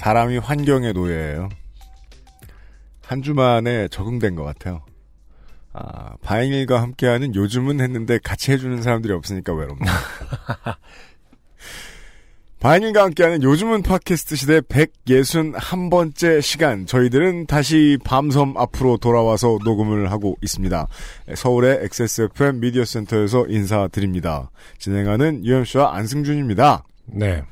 사람이 환경의 노예예요. 한 주만에 적응된 것 같아요. 아, 바인일과 함께하는 요즘은 했는데 같이 해주는 사람들이 없으니까 외롭네요. 바인일과 함께하는 요즘은 팟캐스트 시대 161번째 시간. 저희들은 다시 밤섬 앞으로 돌아와서 녹음을 하고 있습니다. 서울의 XSFM 미디어 센터에서 인사드립니다. 진행하는 UMC와 안승준입니다. 네.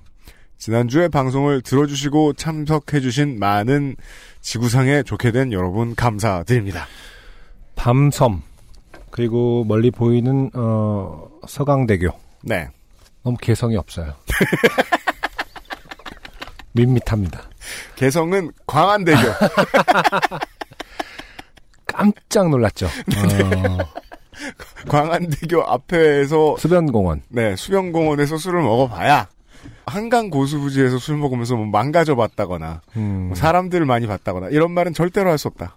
지난주에 방송을 들어주시고 참석해주신 많은 지구상에 좋게 된 여러분 감사드립니다. 밤섬 그리고 멀리 보이는 어, 서강대교 네. 너무 개성이 없어요. 밋밋합니다. 개성은 광안대교. 깜짝 놀랐죠. 어, 광안대교 앞에서 수변공원. 네 수변공원에서 술을 먹어봐야 한강 고수부지에서 술 먹으면서 뭐 망가져 봤다거나 음, 뭐 사람들을 많이 봤다거나 이런 말은 절대로 할 수 없다.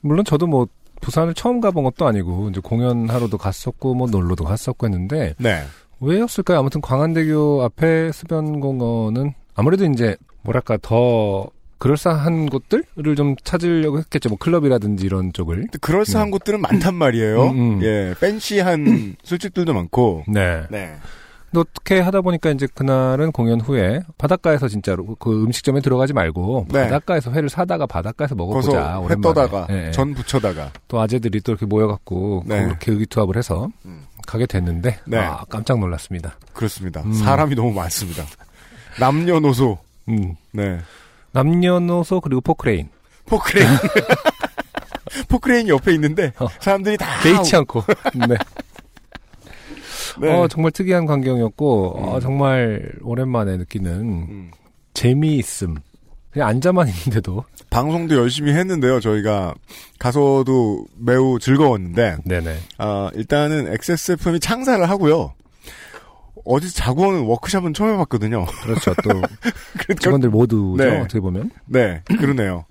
물론 저도 뭐 부산을 처음 가본 것도 아니고 이제 공연하러도 갔었고 뭐 놀러도 갔었고 했는데 네. 왜였을까요? 아무튼 광안대교 앞에 수변공원은 아무래도 이제 뭐랄까 더 그럴싸한 곳들을 좀 찾으려고 했겠죠. 뭐 클럽이라든지 이런 쪽을. 근데 그럴싸한 곳들은 많단 말이에요. 음, 음. 예, 팬시한 술집들도 많고. 네. 네. 근데 어떻게 하다 보니까 이제 그날은 공연 후에 바닷가에서 진짜로 그 음식점에 들어가지 말고 네. 바닷가에서 회를 사다가 바닷가에서 먹어보자. 회. 떠다가 예, 예. 전 붙여다가 또 아재들이 또 이렇게 모여갖고 네. 그렇게 의기투합을 해서 음. 가게 됐는데 네. 아 깜짝 놀랐습니다. 그렇습니다. 음. 사람이 너무 많습니다. 남녀노소 음. 네. 남녀노소 그리고 포크레인 포크레인. 포크레인이 옆에 있는데 어. 사람들이 다 개의치 않고 네. 네. 어, 정말 특이한 광경이었고 어, 음. 정말 오랜만에 느끼는 음. 재미있음. 그냥 앉아만 있는데도 방송도 열심히 했는데요. 저희가 가서도 매우 즐거웠는데 네네. 아, 일단은 XSFM이 창사를 하고요. 어디서 자고 오는 워크숍은 처음 해봤거든요. 그렇죠. 또 그러니까 직원들 모두죠. 네. 어떻게 보면 네, 그러네요.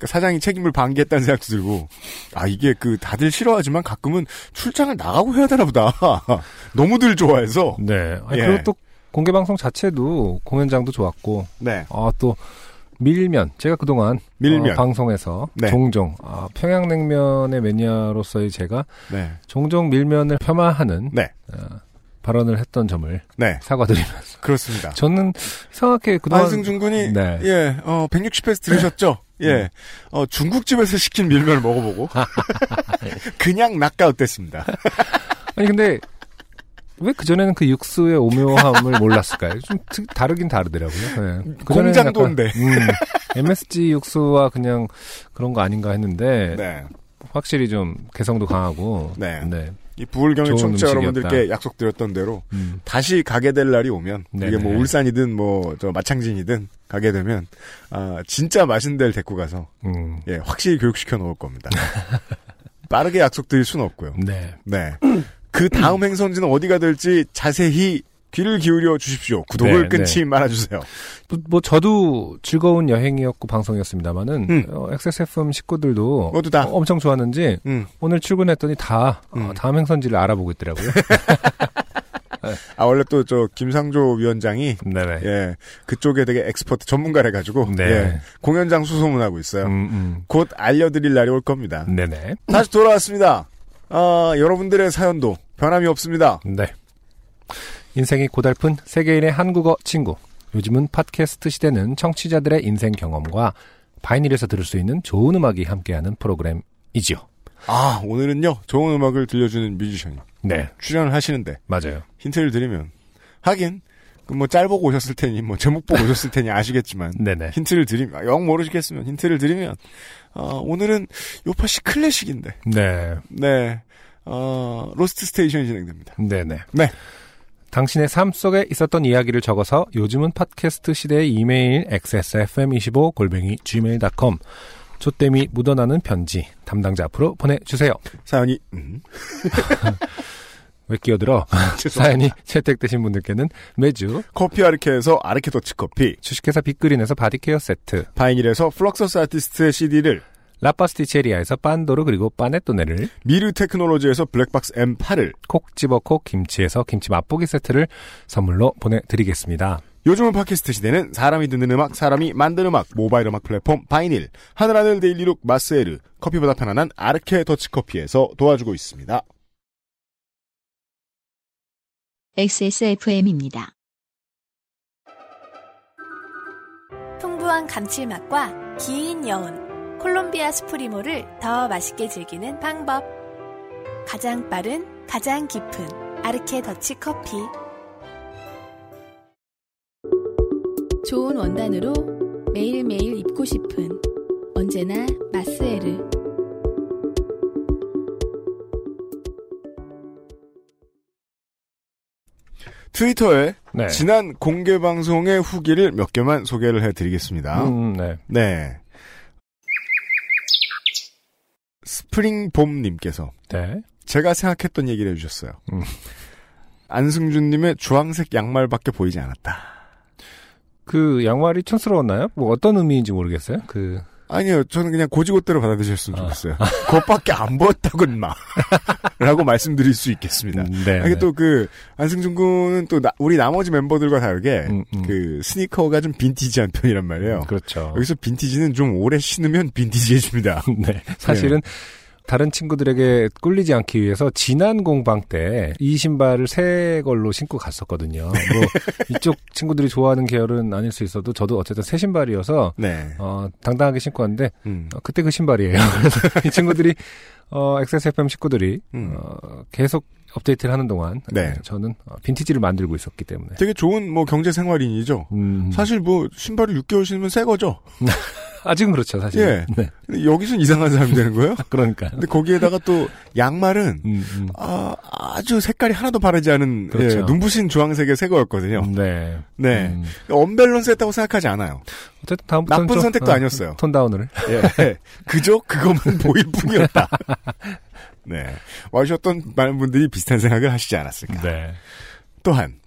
그러니까 사장이 책임을 반기했다는 생각도 들고, 아, 이게 그 다들 싫어하지만 가끔은 출장을 나가고 해야 되나 보다. 너무들 좋아해서. 네. 아니, 예. 그리고 또 공개 방송 자체도 공연장도 좋았고 네. 아또 밀면 제가 그동안 밀면. 어, 방송에서 네. 종종 아, 평양냉면의 매니아로서의 제가 네. 종종 밀면을 폄하하는 네. 어, 발언을 했던 점을 네. 사과드리면서 그렇습니다. 저는 이상하게 그동안 안승준 군이, 네. 예, 어, 160회에서 들으셨죠? 예, 어, 중국집에서 시킨 밀면을 먹어보고, 그냥 낚아웃됐습니다. 아니 근데 왜 그전에는 그 육수의 오묘함을 몰랐을까요? 좀 특- 다르긴 다르더라고요. 네. 공장도인데. 음, MSG 육수와 그냥 그런 거 아닌가 했는데 네. 확실히 좀 개성도 강하고 네. 네. 이 부울경의 청취자 음식이었다. 여러분들께 약속드렸던 대로, 음. 다시 가게 될 날이 오면 이게. 뭐 울산이든 뭐 저 마창진이든 가게 되면 아 진짜 맛있는 데를 데리고 가서 음. 예 확실히 교육시켜 놓을 겁니다. 빠르게 약속드릴 수는 없고요. 네. 네. 그 다음 행선지는 어디가 될지 자세히 귀를 기울여 주십시오. 구독을 네, 끊지 말아주세요. 뭐, 뭐 저도 즐거운 여행이었고 방송이었습니다만은 음. 어, XSFM 식구들도 모두 다. 어, 엄청 좋았는지 음. 오늘 출근했더니 다 어, 음. 다음 행선지를 알아보고 있더라고요. 아 원래 또 저 김상조 위원장이 네네. 예 그쪽에 되게 expert 전문가래 가지고 네. 예, 공연장 수소문하고 있어요. 음, 곧 알려드릴 날이 올 겁니다. 음. 네네. 다시 돌아왔습니다. 아, 여러분들의 사연도 변함이 없습니다. 네. 인생이 고달픈 세계인의 한국어 친구. 요즘은 팟캐스트 시대는 청취자들의 인생 경험과 바이닐에서 들을 수 있는 좋은 음악이 함께하는 프로그램이지요. 아, 오늘은요, 좋은 음악을 들려주는 뮤지션이 네, 출연을 하시는데, 맞아요. 힌트를 드리면, 하긴, 그뭐짤 보고 오셨을 테니, 뭐 제목 보고 오셨을 테니 아시겠지만, 네네. 힌트를 드리면, 아, 영 모르시겠으면 힌트를 드리면, 어, 오늘은 요파시 클래식인데, 네, 네, 어, Lost Station이 진행됩니다. 네네. 네. 당신의 삶 속에 있었던 이야기를 적어서 요즘은 팟캐스트 시대의 이메일 xsfm25 골뱅이 gmail.com 조땜이 묻어나는 편지 담당자 앞으로 보내주세요. 사연이 음, 왜 끼어들어? 사연이 채택되신 분들께는 매주 커피 아르케에서 아르케 더치 커피, 주식회사 빅그린에서 바디케어 세트, 바이닐에서 플럭서스 아티스트의 CD를, 라파스티체리아에서 빤도르 그리고 빠네토네를 미르 테크놀로지에서 블랙박스 M8을, 콕 집어 콕 김치에서 김치 맛보기 세트를 선물로 보내드리겠습니다. 요즘은 팟캐스트 시대는 사람이 듣는 음악, 사람이 만든 음악, 모바일 음악 플랫폼 바이닐, 하늘하늘 daily look 마스에르, 커피보다 편안한 아르케 더치 커피에서 도와주고 있습니다. XSFM입니다. 풍부한 감칠맛과 긴 여운, 콜롬비아 스프리모를 더 맛있게 즐기는 방법. 가장 빠른, 가장 깊은 아르케 더치 커피. 좋은 원단으로 매일매일 입고 싶은 언제나 마스에르. 트위터에 네. 지난 공개 방송의 후기를 몇 개만 소개를 해드리겠습니다. 음, 네. 네. 스프링봄님께서 네. 제가 생각했던 얘기를 해주셨어요. 음. 안승준님의 주황색 양말밖에 보이지 않았다. 그 양말이 촌스러웠나요? 뭐 어떤 의미인지 모르겠어요. 그 아니요, 저는 그냥 고지고대로 받아들였으면 아. 좋겠어요. 그것밖에 안 보였다고, 인마. 라고 말씀드릴 수 있겠습니다. 음, 네. 이게 또 그, 안승준 군은 또 나- 우리 나머지 멤버들과 다르게, 음, 음. 그, 스니커가 좀 빈티지한 편이란 말이에요. 그렇죠. 여기서 빈티지는 좀 오래 신으면 빈티지해집니다. 네. 사실은 다른 친구들에게 꿀리지 않기 위해서 지난 공방 때 이 신발을 새 걸로 신고 갔었거든요. 뭐 이쪽 친구들이 좋아하는 계열은 아닐 수 있어도 저도 어쨌든 새 신발이어서 네. 어, 당당하게 신고 왔는데 음. 어, 그때 그 신발이에요. 그래서 이 친구들이 어, XSFM 식구들이 음. 어, 계속 업데이트를 하는 동안 네. 저는 어, 빈티지를 만들고 있었기 때문에 되게 좋은 뭐 경제 생활인이죠. 음, 사실 뭐 신발을 6개월 신으면 새 거죠. 아직은 그렇죠 사실. 예. 네. 여기서는 이상한 사람이 되는 거예요. 그러니까. 근데 거기에다가 또 양말은 음, 음. 아, 아주 색깔이 하나도 바르지 않은 그렇죠. 예, 눈부신 주황색의 새 거였거든요. 네. 네. 음. 언밸런스했다고 생각하지 않아요. 어쨌든 다음부터는 나쁜 좀, 선택도 어, 아니었어요. 톤 다운을. 예. 그저 그것만 보일 뿐이었다. 네. 와주셨던 많은 분들이 비슷한 생각을 하시지 않았을까. 네. 또한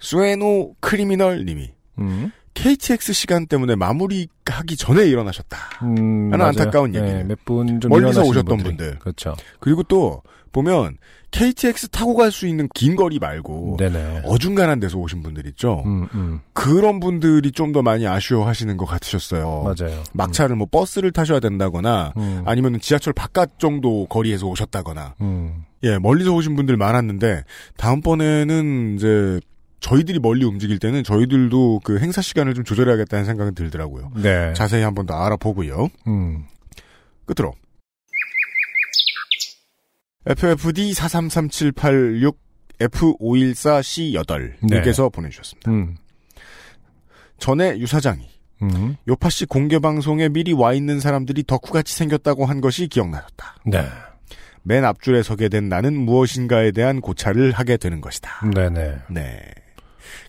수에노 크리미널 님이 음. KTX 시간 때문에 마무리하기 전에 일어나셨다. 음, 하나 맞아요. 안타까운 네, 얘기예요. 몇분 좀 멀리서 오셨던 분들이. 분들. 그렇죠. 그리고 또 보면 KTX 타고 갈 수 있는 긴 거리 말고 네네. 어중간한 데서 오신 분들 있죠. 음, 음. 그런 분들이 좀 더 많이 아쉬워하시는 것 같으셨어요. 맞아요. 막차를 뭐 버스를 타셔야 된다거나 음. 아니면 지하철 바깥 정도 거리에서 오셨다거나 음. 예 멀리서 오신 분들 많았는데 다음번에는 이제 저희들이 멀리 움직일 때는 저희들도 그 행사 시간을 좀 조절해야겠다는 생각은 들더라고요. 네. 자세히 한 번 더 알아보고요. 음. 끝으로 FFD 433786 F514C8 네. 님께서 보내주셨습니다. 음. 전에 유사장이 음. 요파씨 공개 방송에 미리 와 있는 사람들이 덕후같이 생겼다고 한 것이 기억나셨다. 네. 맨 앞줄에 서게 된 나는 무엇인가에 대한 고찰을 하게 되는 것이다. 네네. 네.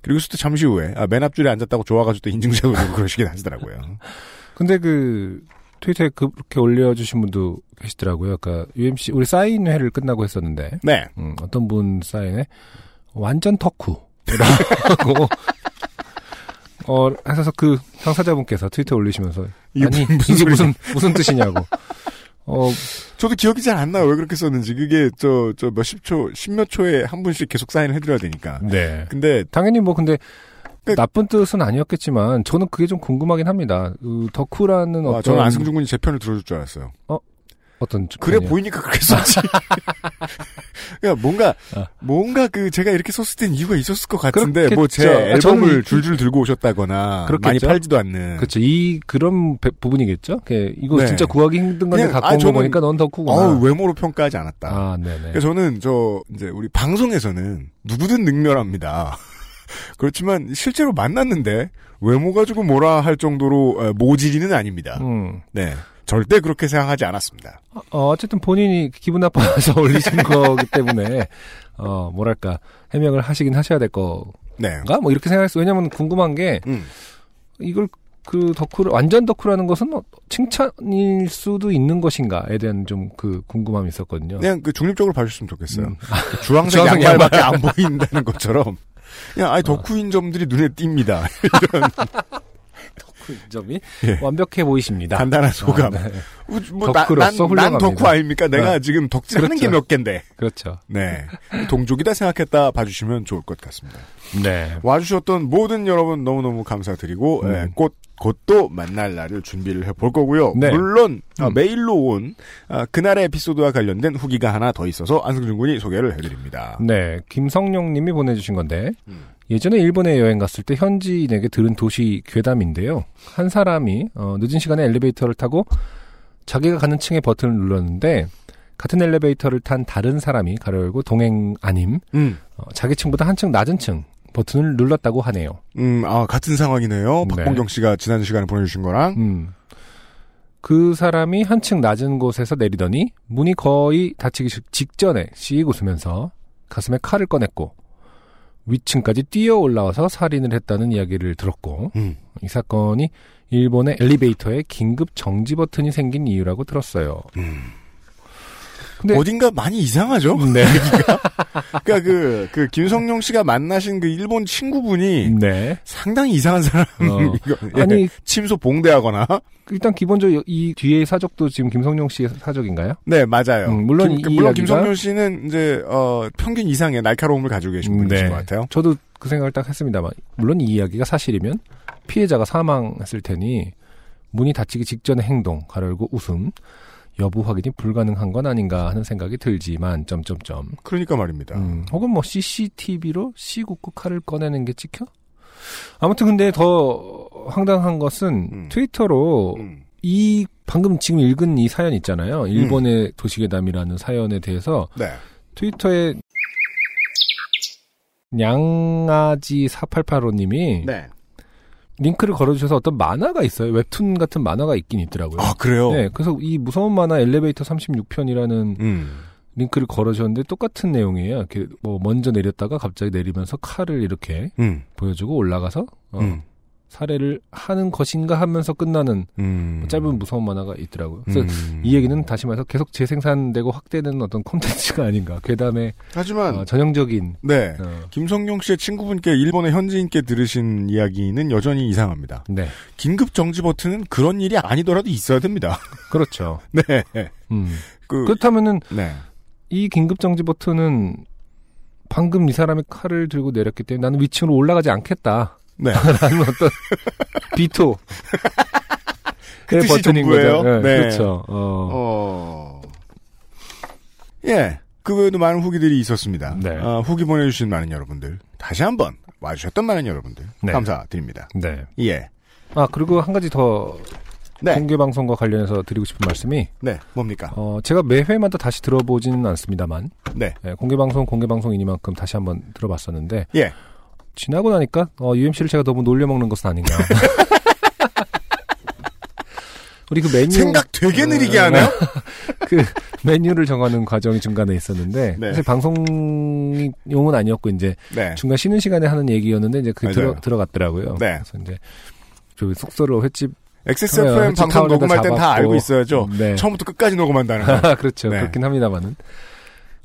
그리고 또 잠시 후에 아, 맨 앞줄에 앉았다고 좋아가지고 또 인증샷을 그러시긴 하시더라고요. 근데 그 트위터에 그렇게 올려주신 분도 계시더라고요. 그러니까 UMC 우리 사인회를 끝나고 했었는데 네. 음, 어떤 분 사인에 완전 덕후라고 어 하셔서 그 당사자분께서 트위터 올리시면서 아니 무슨. 무슨 무슨 뜻이냐고 어 저도 기억이 잘 안 나요. 왜 그렇게 썼는지. 그게 저, 저 몇십 초, 십몇 초에 한 분씩 계속 사인을 해드려야 되니까. 네. 근데, 당연히 뭐 근데 그- 나쁜 뜻은 아니었겠지만 저는 그게 좀 궁금하긴 합니다. 그 덕후라는 아, 어떤 저는 안승준 군이 제 편을 들어줄 줄 알았어요. 어 떤 그래 편이요? 보이니까 그렇게 썼지. 그러니까 뭔가, 아. 뭔가 그 제가 이렇게 썼을 땐 이유가 있었을 것 같은데, 뭐제 그렇겠죠. 아, 앨범을 이- 줄줄 들고 오셨다거나, 그렇겠죠. 많이 팔지도 않는. 그렇죠. 이 그런 배- 부분이겠죠. 그 이거 네. 진짜 구하기 힘든 건데 갖고 아, 온거 저는- 보니까 넌 덕후구나. 어우, 외모로 평가하지 않았다. 아, 네네. 그래서 저는 저 이제 우리 방송에서는 누구든 능멸합니다. 그렇지만 실제로 만났는데 외모 가지고 뭐라 할 정도로 어, 모질이는 아닙니다. 음. 네. 절대 그렇게 생각하지 않았습니다. 어, 어쨌든 본인이 기분 나빠서 올리신 거기 때문에 어 뭐랄까 해명을 하시긴 하셔야 될 거가 네. 뭐 이렇게 생각했어. 왜냐면 궁금한 게 음. 이걸 그 덕후를 완전 덕후라는 것은 어, 칭찬일 수도 있는 것인가에 대한 좀 그 궁금함이 있었거든요. 그냥 그 중립적으로 봐주셨으면 좋겠어요. 음. 그 주황색 주황색 양말밖에 안 보인다는 것처럼. 그냥 아니 덕후인 점들이 눈에 띕니다. 그 점이 예. 완벽해 보이십니다. 간단한 소감. 아, 네. 뭐, 나, 덕후로서 난, 난 훌륭합니다. 덕후 아닙니까? 내가 어. 지금 덕질하는 그렇죠. 게몇 갠데. 그렇죠. 네. 동족이다 생각했다 봐주시면 좋을 것 같습니다. 네. 와주셨던 모든 여러분 너무너무 감사드리고, 음. 예, 곧, 곧또 만날 날을 준비를 해볼 거고요. 네. 물론, 아, 음. 메일로 온, 아, 그날의 에피소드와 관련된 후기가 하나 더 있어서 안승준 군이 소개를 해드립니다. 네. 김성용 님이 보내주신 건데, 음. 예전에 일본에 여행 갔을 때 현지인에게 들은 도시 괴담인데요. 한 사람이 어, 늦은 시간에 엘리베이터를 타고 자기가 가는 층의 버튼을 눌렀는데 같은 엘리베이터를 탄 다른 사람이 가로 열고 동행 아님 음. 어, 자기 층보다 한층 낮은 층 버튼을 눌렀다고 하네요. 음, 아, 같은 상황이네요. 네. 박봉경 씨가 지난 시간에 보내주신 거랑. 음. 그 사람이 한층 낮은 곳에서 내리더니 문이 거의 닫히기 직- 직전에 씩 웃으면서 가슴에 칼을 꺼냈고 위층까지 뛰어 올라와서 살인을 했다는 이야기를 들었고 음. 이 사건이 일본의 엘리베이터에 긴급 정지 버튼이 생긴 이유라고 들었어요. 근데- 어딘가 많이 이상하죠? 네. 그니까 그, 그, 김성용 씨가 만나신 그 일본 친구분이 네. 상당히 이상한 사람. 어. 예, 아니 침소 봉대하거나. 일단 기본적으로 이 뒤에 사적도 지금 김성용 씨의 사적인가요? 네, 맞아요. 음, 물론 김, 이그 물론 김성용 씨는 이제, 어, 평균 이상의 날카로움을 가지고 계신 분이신 네. 것 같아요. 저도 그 생각을 딱 했습니다만 물론 이 이야기가 사실이면 피해자가 사망했을 테니 문이 닫히기 직전의 행동 가열고 웃음 여부 확인이 불가능한 건 아닌가 하는 생각이 들지만 점점점 그러니까 말입니다. 음, 혹은 뭐 CCTV로 시국구 칼을 꺼내는 게 찍혀? 아무튼 근데 더 황당한 것은 음. 트위터로 음. 이 방금 지금 읽은 이 사연 있잖아요. 일본의 도시괴담이라는 사연에 대해서 네. 트위터에 냥아지 4885님이 네. 링크를 걸어주셔서 어떤 만화가 있어요. 웹툰 같은 만화가 있긴 있더라고요. 아, 그래요? 네, 그래서 이 무서운 만화 엘리베이터 36편이라는 음. 링크를 걸어주셨는데 똑같은 내용이에요. 이렇게 뭐 먼저 내렸다가 갑자기 내리면서 칼을 이렇게 음. 보여주고 올라가서 어, 음. 살해를 하는 것인가 하면서 끝나는 음. 짧은 무서운 만화가 있더라고요. 그래서 음. 이 얘기는 다시 말해서 계속 재생산되고 확대되는 어떤 콘텐츠가 아닌가. 괴담의 하지만, 어, 전형적인 네. 어, 김성용 씨의 친구분께 일본의 현지인께 들으신 이야기는 여전히 이상합니다. 네, 긴급 정지 버튼은 그런 일이 아니더라도 있어야 됩니다. 그렇죠. 네. 음. 그, 그렇다면은 네. 이 긴급 정지 버튼은 방금 이 사람이 칼을 들고 내렸기 때문에 나는 위층으로 올라가지 않겠다. 네. 라는 어떤 비토. 그 뜻이 전부예요? 네, 네. 그렇죠. 어. 어. 예. 그 외에도 많은 후기들이 있었습니다. 네. 어, 후기 보내주신 많은 여러분들. 다시 한번 와주셨던 많은 여러분들. 네. 감사드립니다. 네. 예. 아 그리고 한 가지 더 네. 공개 방송과 관련해서 드리고 싶은 말씀이 네. 뭡니까? 어 제가 매 회마다 다시 들어보지는 않습니다만 네. 예, 공개 방송 공개 방송이니만큼 다시 한번 들어봤었는데 예. 지나고 나니까 어, UMC를 제가 너무 놀려먹는 것은 아닌가. 우리 그 메뉴 생각 되게 느리게 어, 하네요? 그 메뉴를 정하는 과정이 중간에 있었는데 네. 사실 방송용은 아니었고 이제 네. 중간 쉬는 시간에 하는 얘기였는데 이제 그. 들어 들어갔더라고요. 네. 그래서 이제 저 숙소로 횟집 XSFM 네, 방송 녹음할 땐 다. 알고 있어야죠. 네. 처음부터 끝까지 녹음한다는 거. 그렇죠. 네. 그렇긴 합니다만은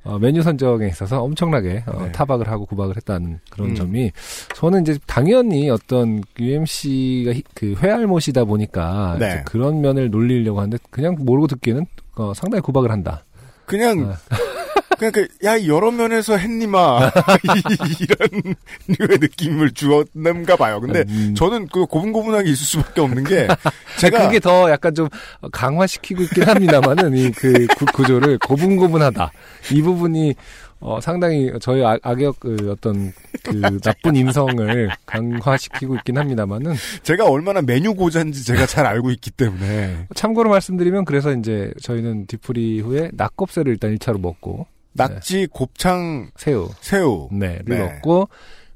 어, 메뉴 선정에 있어서 엄청나게 어, 네. 타박을 하고 구박을 했다는 그런 음. 점이 저는 이제 당연히 어떤 UMC가 그 회알못이다 보니까 네. 이제 그런 면을 놀리려고 하는데 그냥 모르고 듣기에는 어, 상당히 구박을 한다. 그냥, 어. 그냥 그, 야, 여러 면에서 했니마. 이런 류의 느낌을 주었는가 봐요. 근데 음. 저는 그 고분고분하게 있을 수밖에 없는 게, 제가. 그게 더 약간 좀 강화시키고 있긴 합니다만은 이 그 구조를 고분고분하다 이 부분이 어, 상당히 저희 악, 악역 그 어떤 그 나쁜 인성을 강화시키고 있긴 합니다만은 제가 얼마나 메뉴 고자인지 제가 잘 알고 있기 때문에. 참고로 말씀드리면 그래서 이제 저희는 뒤풀이 후에 낙곱새를 일단 1차로 먹고 낙지, 곱창, 새우 새우. 네를 네. 먹고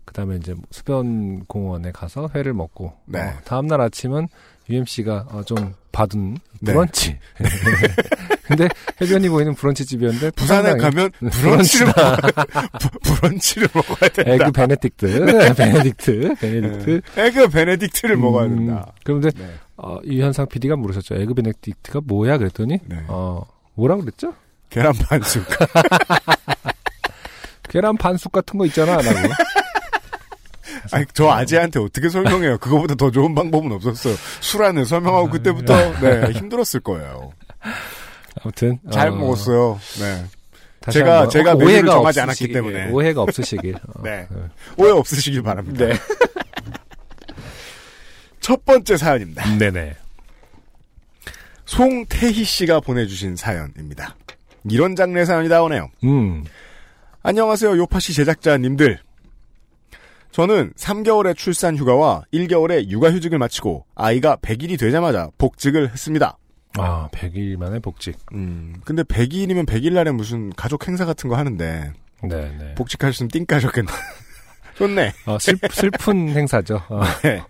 그다음에 이제 수변 공원에 가서 회를 먹고 네. 어, 다음 날 아침은 UMC가 어, 좀 받은 네. 브런치. 근데 해변이 보이는 브런치 집이었는데 부산에 가면 브런치를 브런치를 먹어야 된다. egg benedict, benedict, benedict. 네. egg benedict를 먹어야 음, 된다. 그런데 네. 어, 유현상 PD가 물으셨죠. 에그 베네딕트가 뭐야 그랬더니 네. 어 뭐라 그랬죠? 계란 반숙. 계란 반숙 같은 거 있잖아. 라고. 아니, 저 아재한테 어떻게 설명해요? 그거보다 더 좋은 방법은 없었어요. 술안을 설명하고 그때부터 네, 힘들었을 거예요. 아무튼 잘 어, 먹었어요. 네. 제가- 한번 제가 오해가 정하지 않았기 없으시길, 때문에. 오해가 없으시길. 어, 네. 어. 오해 없으시길 바랍니다. 네. 첫 번째 사연입니다. 네네. 송태희 씨가 보내주신 사연입니다. 이런 장르의 사연이 나오네요. 음. 안녕하세요, 요파시 제작자님들. 저는 3개월의 출산 휴가와 1개월의 육아휴직을 마치고 아이가 100일이 되자마자 복직을 했습니다. 아, 100일 만에 복직. 음, 근데 100일이면 100일 날에 무슨 가족 행사 같은 거 하는데 네 네. 복직하셨으면 띵까셨겠네. 좋네. 어, 슬, 슬픈 행사죠. 어, 네.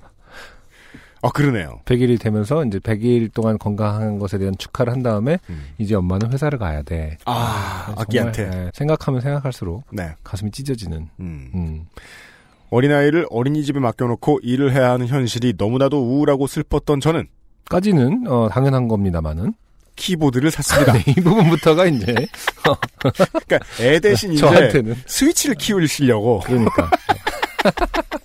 어, 그러네요. 100일이 되면서 이제 100일 동안 건강한 것에 대한 축하를 한 다음에 음. 이제 엄마는 회사를 가야 돼. 아, 정말, 아기한테. 예, 생각하면 생각할수록 네. 가슴이 찢어지는. 음. 음. 어린아이를 어린이집에 맡겨놓고 일을 해야 하는 현실이 너무나도 우울하고 슬펐던 저는 까지는 어, 당연한 겁니다만은 키보드를 샀습니다. 네, 이 부분부터가 이제 그러니까 애 대신 이제 저한테는 스위치를 키우시려고. 그러니까.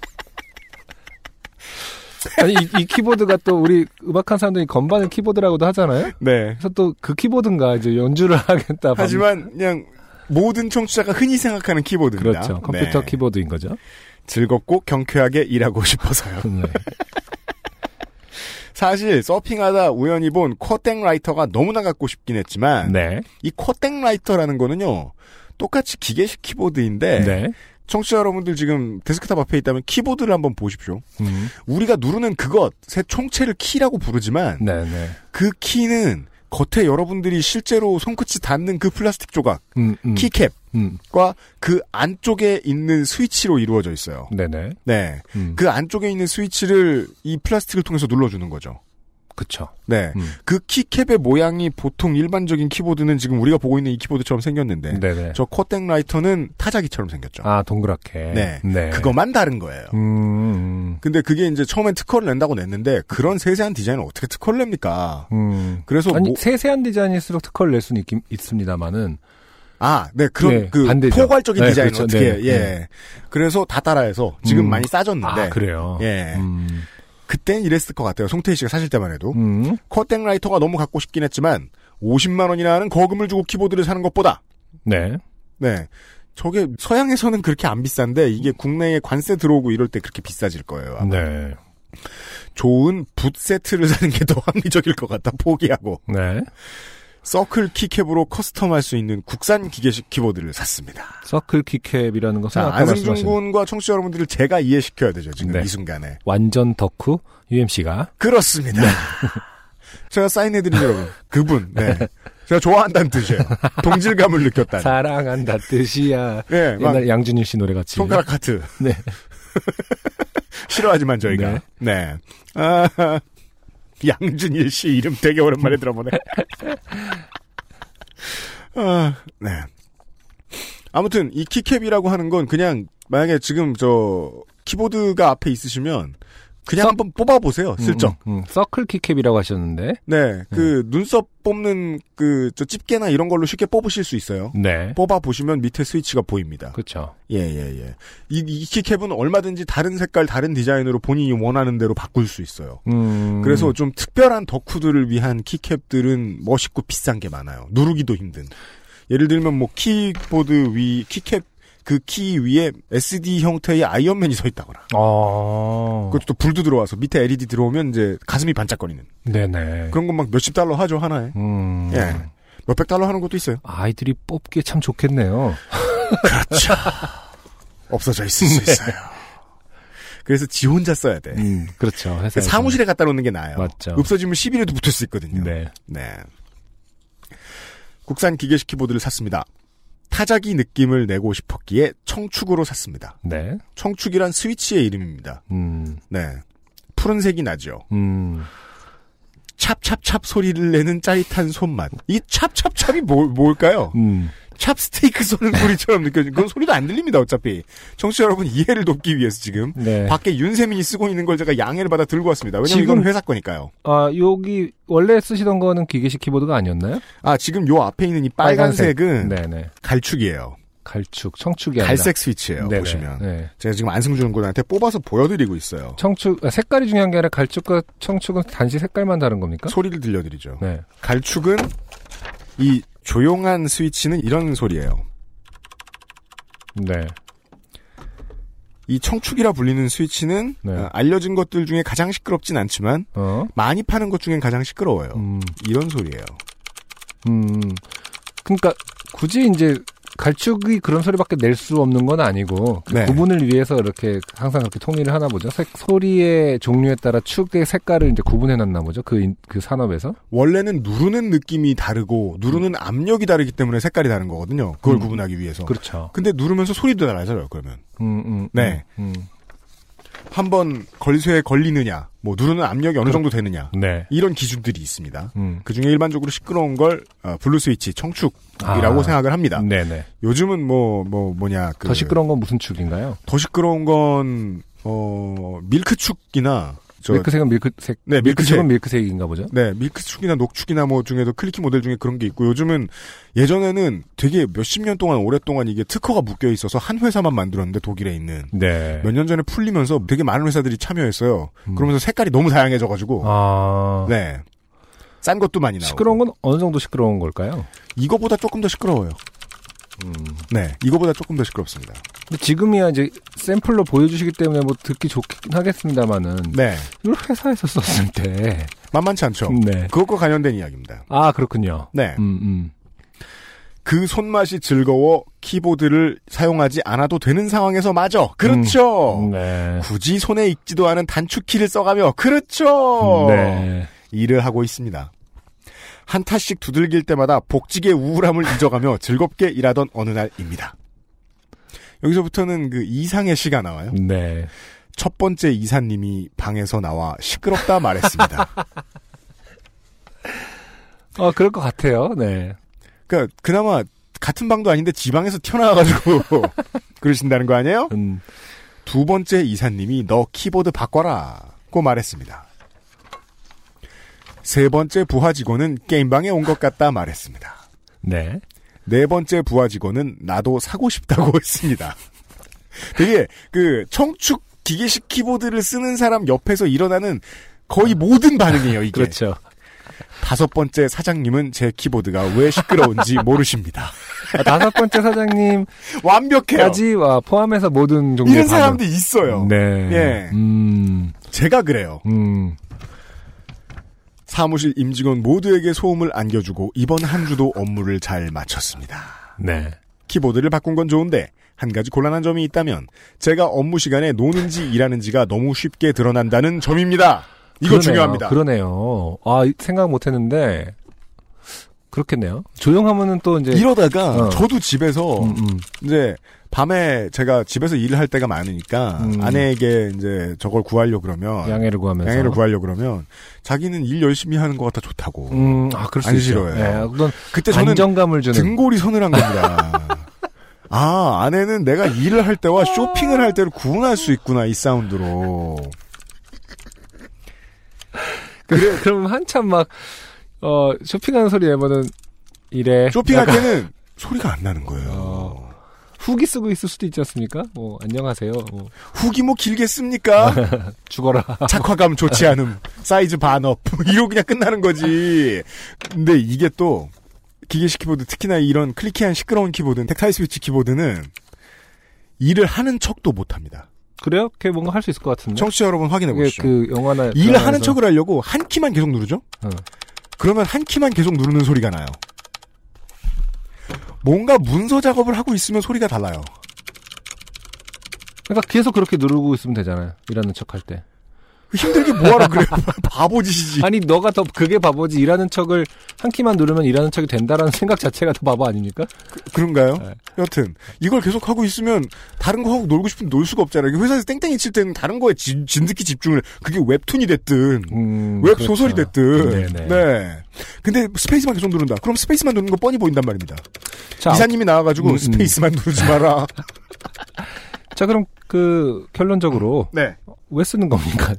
아니 이, 이 키보드가 또 우리 음악한 사람들이 건반을 키보드라고도 하잖아요. 네. 그래서 또 그 키보드인가 이제 연주를 하겠다. 하지만 그냥 모든 청취자가 흔히 생각하는 키보드입니다. 그렇죠. 컴퓨터 네. 키보드인 거죠. 즐겁고 경쾌하게 일하고 싶어서요. 네. 사실 서핑하다 우연히 본 쿼땡 라이터가 너무나 갖고 싶긴 했지만 네. 이 쿼땡 라이터라는 거는요. 똑같이 기계식 키보드인데 네. 청취자 여러분들 지금 데스크탑 앞에 있다면 키보드를 한번 보십시오. 음. 우리가 누르는 그것의 총체를 키라고 부르지만 네, 네. 그 키는 겉에 여러분들이 실제로 손끝이 닿는 그 플라스틱 조각, 음, 음. keycap과 음. 그 안쪽에 있는 스위치로 이루어져 있어요. 네, 네. 네. 음. 그 안쪽에 있는 스위치를 이 플라스틱을 통해서 눌러주는 거죠. 그쵸. 네. 음. 그 키캡의 모양이 보통 일반적인 키보드는 지금 우리가 보고 있는 이 키보드처럼 생겼는데 네, 네. 저 쿼땡 라이터는 타자기처럼 생겼죠. 아, 동그랗게. 네. 네. 그것만 다른 거예요. 음, 음. 근데 그게 이제 처음엔 특허를 낸다고 냈는데 그런 세세한 디자인을 어떻게 특허를 냅니까? 음. 그래서 아니, 뭐- 세세한 디자인일수록 특허를 낼 수는 있긴, 있습니다만은. 아, 네, 그런 네, 그 반대죠. 포괄적인 네, 디자인 그렇죠. 어떻게 네, 예. 네. 그래서 다 따라해서 지금 음. 많이 싸졌는데 아, 그래요? 예. 음. 그땐 이랬을 것 같아요. 송태희 씨가 사실 때만 해도 음. 쿼땡 라이터가 너무 갖고 싶긴 했지만 50만 원이나 하는 거금을 주고 키보드를 사는 것보다 네. 네. 저게 서양에서는 그렇게 안 비싼데 이게 국내에 관세 들어오고 이럴 때 그렇게 비싸질 거예요. 아마. 네. 좋은 붓 세트를 사는 게 더 합리적일 것 같다. 포기하고 네. circle keycap으로 custom할 수 있는 국산 기계식 키보드를 샀습니다. circle keycap이라는 것은 자, 안승준 군과 청취자 여러분들을 제가 이해시켜야 되죠. 지금 네. 이 순간에. 완전 덕후 UMC가 그렇습니다. 네. 제가 사인해드린 여러분, 그분, 네. 제가 좋아한다는 뜻이에요. 동질감을 느꼈다는. 사랑한다 뜻이야. 네, 막 옛날 양준일 씨 노래 같이. 손가락 하트. 네. 싫어하지만 저희가. 네. 아, 양준일 씨 이름 되게 오랜만에 들어보네. 아, 네. 아무튼 이 키캡이라고 하는 건 그냥 만약에 지금 저 키보드가 앞에 있으시면 그냥 썩- 한번 뽑아보세요. 슬쩍. 음, 음. circle keycap이라고 하셨는데. 네, 그 눈썹 뽑는 그 저 집게나 이런 걸로 쉽게 뽑으실 수 있어요. 네. 뽑아 보시면 밑에 스위치가 보입니다. 그렇죠. 예, 예, 예. 이, 이 keycap은 얼마든지 다른 색깔, 다른 디자인으로 본인이 원하는 대로 바꿀 수 있어요. 음. 그래서 좀 특별한 덕후들을 위한 keycap들은 멋있고 비싼 게 많아요. 누르기도 힘든. 예를 들면 뭐 키보드 위 keycap 그 키 위에 SD 형태의 아이언맨이 서 있다거나. 어. 그것도 또 불도 들어와서 밑에 LED 들어오면 이제 가슴이 반짝거리는. 네네. 그런 건 막 몇십 달러 하죠, 하나에. 음. 예. 몇백 달러 하는 것도 있어요. 아이들이 뽑기 참 좋겠네요. 그렇죠. 없어져 있을 수 있어요. 그래서 지 혼자 써야 돼. 음, 그렇죠. 회사 사무실에 갖다 놓는 게 나아요. 맞죠. 없어지면 시비에도 붙을 수 있거든요. 네. 네. 국산 기계식 키보드를 샀습니다. 타자기 느낌을 내고 싶었기에 청축으로 샀습니다. 네. 청축이란 스위치의 이름입니다. 음. 네. 푸른색이 나죠. 음. 찹찹찹 소리를 내는 짜릿한 손맛. 이 찹찹찹이 뭐, 뭘까요? 음. 찹스테이크 쏘는 소리처럼 느껴지는 그건 소리도 안 들립니다 어차피 청취자 여러분 이해를 돕기 위해서 지금 네. 밖에 윤세민이 쓰고 있는 걸 제가 양해를 받아 들고 왔습니다 왜냐면 이건 회사 거니까요 아, 여기 원래 쓰시던 거는 기계식 키보드가 아니었나요? 아 지금 요 앞에 있는 이 빨간색은 네네. 갈축이에요 갈축, 청축이 아니라. 갈색 스위치예요 네네. 보시면 네. 제가 지금 안승준 군한테 뽑아서 보여드리고 있어요 청축, 아, 색깔이 중요한 게 아니라 갈축과 청축은 단지 색깔만 다른 겁니까? 소리를 들려드리죠 네. 갈축은 이 조용한 스위치는 이런 소리예요 네. 이 청축이라 불리는 스위치는 네. 어, 알려진 것들 중에 가장 시끄럽진 않지만 어? 많이 파는 것 중엔 가장 시끄러워요 음, 이런 소리예요 음. 그러니까 굳이 이제 갈축이 그런 소리밖에 낼 수 없는 건 아니고 그 네. 구분을 위해서 이렇게 항상 그렇게 통일을 하나 보죠. 색, 소리의 종류에 따라 축의 색깔을 이제 구분해 놨나 보죠. 그, 인- 그 산업에서. 원래는 누르는 느낌이 다르고 누르는 압력이 다르기 때문에 색깔이 다른 거거든요. 그걸 음. 구분하기 위해서. 그렇죠. 근데 누르면서 소리도 달라져요. 그러면 음, 음, 네. 음, 한번 걸쇠에 걸리느냐, 뭐 누르는 압력이 어느 정도 되느냐 음. 네. 이런 기준들이 있습니다. 음. 그 중에 일반적으로 시끄러운 걸 어, blue switch 청축이라고 아. 생각을 합니다. 네네. 요즘은 뭐뭐 뭐, 냐 그, 더 시끄러운 건 무슨 축인가요? 더 시끄러운 건 어, 밀크축이나 저, 밀크색은 밀크색. 네, 밀크색. 밀크색인가 보죠? 네, 밀크축이나 녹축이나 뭐 중에도 clicky 모델 중에 그런 게 있고 요즘은 예전에는 되게 몇십 년 동안 오랫동안 이게 특허가 묶여 있어서 한 회사만 만들었는데 독일에 있는 네. 몇 년 전에 풀리면서 되게 많은 회사들이 참여했어요. 음. 그러면서 색깔이 너무 다양해져 가지고 아. 네. 싼 것도 많이 나오고 시끄러운 건 어느 정도 시끄러운 걸까요? 이거보다 조금 더 시끄러워요. 음. 네, 이거보다 조금 더 시끄럽습니다. 근데 지금이야 이제 샘플로 보여주시기 때문에 뭐 듣기 좋긴 하겠습니다만은 네, 이걸 회사에서 썼을 때 만만치 않죠. 네. 그것과 관련된 이야기입니다. 아 그렇군요. 네, 음, 음. 그 손맛이 즐거워 키보드를 사용하지 않아도 되는 상황에서 마저 그렇죠. 네. 굳이 손에 익지도 않은 단축키를 써가며 그렇죠. 네. 일을 하고 있습니다. 한 타씩 두들길 때마다 복직의 우울함을 잊어가며 즐겁게 일하던 어느 날입니다. 여기서부터는 그 이상의 시가 나와요. 네. 첫 번째 이사님이 방에서 나와 시끄럽다 말했습니다. 어 그럴 것 같아요. 네. 그러니까 그나마 같은 방도 아닌데 지방에서 튀어나와가지고 그러신다는 거 아니에요? 음. 두 번째 이사님이 너 키보드 바꿔라고 말했습니다. 세 번째 부하 직원은 게임방에 온 것 같다 말했습니다. 네. 네 번째 부하 직원은 나도 사고 싶다고 했습니다. 되게 그 청축 기계식 키보드를 쓰는 사람 옆에서 일어나는 거의 모든 반응이에요, 이게. 그렇죠. 다섯 번째 사장님은 제 키보드가 왜 시끄러운지 모르십니다. 아, 다섯 번째 사장님까지 완벽해요. 와, 포함해서 모든 종류의 이런. 사람도 있어요. 네. 예. 음. 제가 그래요. 음. 사무실 임직원 모두에게 소음을 안겨주고 이번 한 주도 업무를 잘 마쳤습니다. 네. 키보드를 바꾼 건 좋은데 한 가지 곤란한 점이 있다면 제가 업무 시간에 노는지 일하는지가 너무 쉽게 드러난다는 점입니다. 이거 그러네요. 중요합니다. 그러네요. 아, 이- 생각 못 했는데 그렇겠네요. 조용하면은 또 이제 이러다가 어. 저도 집에서 음, 음. 이제 밤에 제가 집에서 일을 할 때가 많으니까 음. 아내에게 이제 저걸 구하려 그러면 양해를 구하면서 양해를 구하려 그러면 자기는 일 열심히 하는 것 같아 좋다고. 음, 아, 그럴 수안 있죠. 싫어해요. 네, 그건 그때 저는 안정감을 주는 등골이 서늘한 겁니다. 아, 아내는 내가 일을 할 때와 쇼핑을 할 때를 구분할 수 있구나, 이 사운드로. 그래, 그럼 한참 막, 어, 쇼핑하는 소리 내면은, 이래. 쇼핑할 약간 때는 소리가 안 나는 거예요. 어. 후기 쓰고 있을 수도 있지 않습니까? 뭐, 안녕하세요. 뭐, 후기 뭐 길게 씁니까? 죽어라. 착화감 좋지 않음, 사이즈 반 up, 이러고 그냥 끝나는 거지. 근데 이게 또, 기계식 키보드, 특히나 이런 clicky한 시끄러운 키보드는, tactile switch 키보드는, 일을 하는 척도 못 합니다. 그래요? 걔 뭔가 할 수 있을 것 같은데. 청취자 여러분 확인해 이게 보시죠. 그 영화나. 일을 하는 척을 하려고 한 키만 계속 누르죠? 어. 그러면 한 키만 계속 누르는 소리가 나요. 뭔가 문서 작업을 하고 있으면 소리가 달라요. 그러니까 계속 그렇게 누르고 있으면 되잖아요. 일하는 척 할 때. 힘들게 뭐하러 그래. 바보짓이지. 아니 너가 더 그게 바보지 일하는 척을 한 키만 누르면 일하는 척이 된다라는 생각 자체가 더 바보 아닙니까? 그 런가요? 네. 여튼 이걸 계속 하고 있으면 다른 거 하고 놀고 싶으면 놀 수가 없잖아요. 회사에서 땡땡이 칠 때는 다른 거에 진, 진득히 집중을 그게 웹툰이 됐든 음, 웹 그렇죠. 소설이 됐든 네네. 네. 근데 스페이스만 계속 누른다. 그럼 스페이스만 누르는 거 뻔히 보인단 말입니다. 자, 이사님이 나와가지고 음, 음. 스페이스만 누르지 마라. 자 그럼 그 결론적으로 네. 왜 쓰는 겁니까?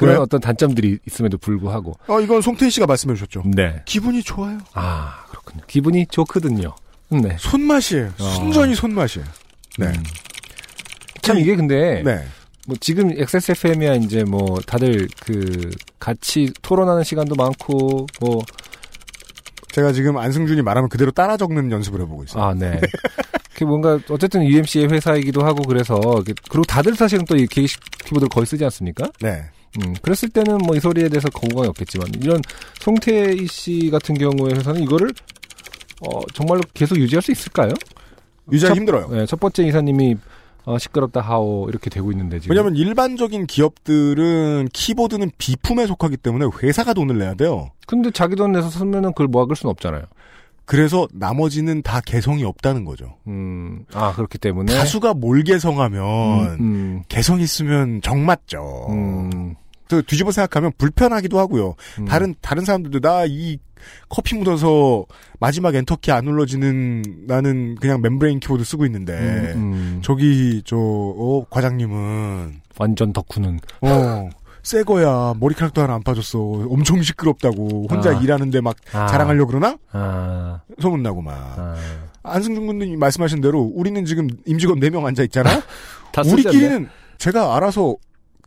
그런 왜요? 어떤 단점들이 있음에도 불구하고. 어 이건 송태희 씨가 말씀해 주셨죠. 네. 기분이 좋아요. 아 그렇군요. 기분이 좋거든요. 네. 손맛이에요. 어. 순전히 손맛이에요. 네. 음. 참 이게 근데 네. 뭐 지금 XSFM이야 이제 뭐 다들 그 같이 토론하는 시간도 많고 뭐 제가 지금 안승준이 말하면 그대로 따라 적는 연습을 해보고 있어요. 아, 네. 그 뭔가 어쨌든 UMC의 회사이기도 하고 그래서 그리고 다들 사실은 또 이 게이시 키보드를 거의 쓰지 않습니까? 네. 음, 그랬을 때는 뭐 이 소리에 대해서 건강이 없겠지만 이런 송태희 씨 같은 경우에 회사는 이거를 어, 정말로 계속 유지할 수 있을까요? 유지하기 첫- 힘들어요. 네, 첫 번째 이사님이 어, 시끄럽다 하오 이렇게 되고 있는데 지금 왜냐하면 일반적인 기업들은 키보드는 비품에 속하기 때문에 회사가 돈을 내야 돼요. 근데 자기 돈 내서 쓰면은 그걸 모아갈 수는 없잖아요. 그래서 나머지는 다 개성이 없다는 거죠. 음, 아 그렇기 때문에 다수가 뭘 개성하면 음, 개성 있으면 정맞죠. 음, 또 뒤집어 생각하면 불편하기도 하고요. 음. 다른 다른 사람들도 나 이 커피 묻어서 마지막 엔터키 안 눌러지는 나는 그냥 membrane 키보드 쓰고 있는데 음, 음. 저기 저 어, 과장님은 완전 덕후는 어. 새 거야. 머리카락도 하나 안 빠졌어. 엄청 시끄럽다고. 혼자 아. 일하는데 막 아. 자랑하려고 그러나? 아, 소문나고 막. 아. 안승준 군님 말씀하신 대로 우리는 지금 임직원 4명 앉아 있잖아? 우리끼리는 제가 알아서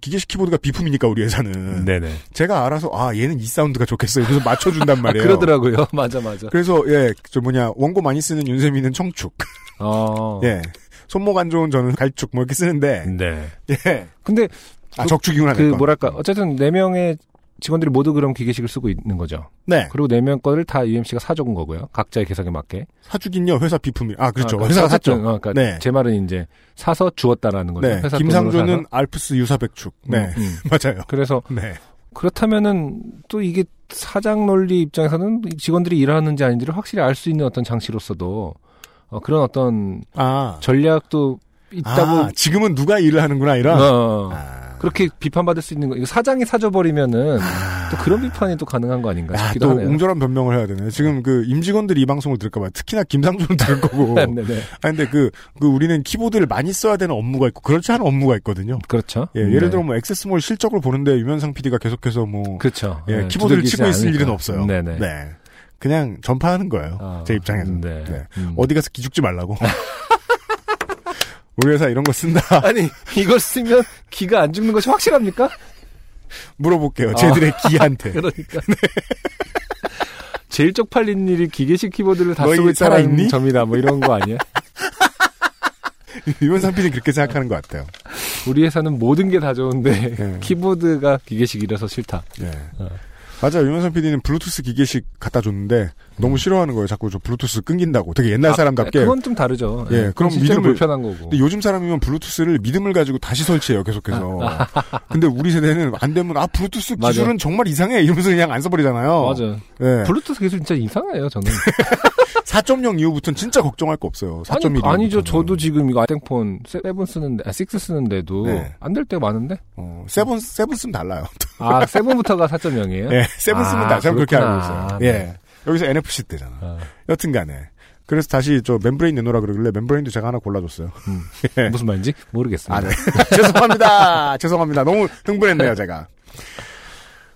기계식 키보드가 비품이니까 우리 회사는. 네네. 제가 알아서 아 얘는 이 사운드가 좋겠어. 이래서 맞춰준단 아, 말이에요. 그러더라고요. 맞아, 맞아. 그래서 예, 저 뭐냐 원고 많이 쓰는 윤세미는 청축. 어. 예. 손목 안 좋은 저는 갈축 뭐 이렇게 쓰는데 네. 예. 근데 아 그- 적축이구나. 그내 건. 뭐랄까 어쨌든 네 명의 직원들이 모두 그럼 기계식을 쓰고 있는 거죠. 네. 그리고 네명 거를 다 UMC가 사준 거고요. 각자의 개성에 맞게. 사주긴요. 회사 비품이. 아 그렇죠. 아, 회사가 샀죠. 어, 그러니까 네. 제 말은 이제 사서 주었다라는 거죠. 네. 회사 김상조는. 알프스 유사백축. 네. 음, 음. 맞아요. 그래서 네. 그렇다면은 또 이게 사장 논리 입장에서는 직원들이 일하는지 아닌지를 확실히 알 수 있는 어떤 장치로서도 어, 그런 어떤 아. 전략도 있다고 아, 지금은 누가 일을 하는구나 이런. 어, 아. 그렇게 비판받을 수 있는 거 이거 사장이 사줘버리면 또 그런 비판이 또 가능한 거 아닌가 아, 싶기도 또 하네요. 옹졸한 변명을 해야 되네. 지금 그 임직원들이 이 방송을 들을까봐 특히나 김상조는 들을 거고. 네네. 아 근데 그, 그 우리는 키보드를 많이 써야 되는 업무가 있고 그렇지 않은 업무가 있거든요. 그렇죠. 예, 네. 예를 들어 뭐 액세스몰 실적을 보는데 유면상 PD가 계속해서 뭐 그렇죠. 예, 네, 키보드를 치고 있을 않으니까. 일은 없어요. 네네. 네. 그냥 전파하는 거예요. 아, 제 입장에서. 네. 네. 음. 어디 가서 기죽지 말라고. 우리 회사 이런 거 쓴다. 아니 이걸 쓰면 기가 안 죽는 것이 확실합니까? 물어볼게요. 쟤들의 기한테. 그러니까. 제일 쪽팔린 일이 기계식 키보드를 다 쓰고 있다는? 점이다. 뭐 이런 거 아니야? 유면상 PD는 그렇게 생각하는 것 같아요. 우리 회사는 모든 게 다 좋은데 네. 키보드가 기계식이라서 싫다. 예. 어. 맞아요. 유면상 PD는 블루투스 기계식 갖다 줬는데 너무 싫어하는 거예요. 자꾸 저 블루투스 끊긴다고. 되게 옛날 사람답게. 아, 그건 좀 다르죠. 예, 그럼 실제로 믿음을- 불편한 거고. 근데 요즘 사람이면 블루투스를 믿음을 가지고 다시 설치해요. 계속해서. 근데 우리 세대는 안 되면 아 블루투스 맞아. 기술은 정말 이상해 이러면서 그냥 안 써버리잖아요. 맞아. 예. 블루투스 기술 진짜 이상해요. 저는. 4.0 이후부터는 진짜 걱정할 거 없어요. 4.1 아니, 아니죠. 이후부터는. 저도 지금 이거 아이폰 7 쓰는데, 아, 6 쓰는데도 네. 안될 때가 많은데? 어, seven seven 쓰면 달라요. 아, 7부터가 4.0이에요? 예, seven 쓰면 아, 다 저는 그렇게 알고. 있어요. 네. 예. 여기서 NFC 때잖아. 아, 여튼 간에. 그래서 다시 저 membrane 내놓으라 그러길래 membrane도 제가 하나 골라줬어요. 예. 무슨 말인지 모르겠습니다. 아, 네. 죄송합니다. 죄송합니다. 너무 흥분했네요, 제가.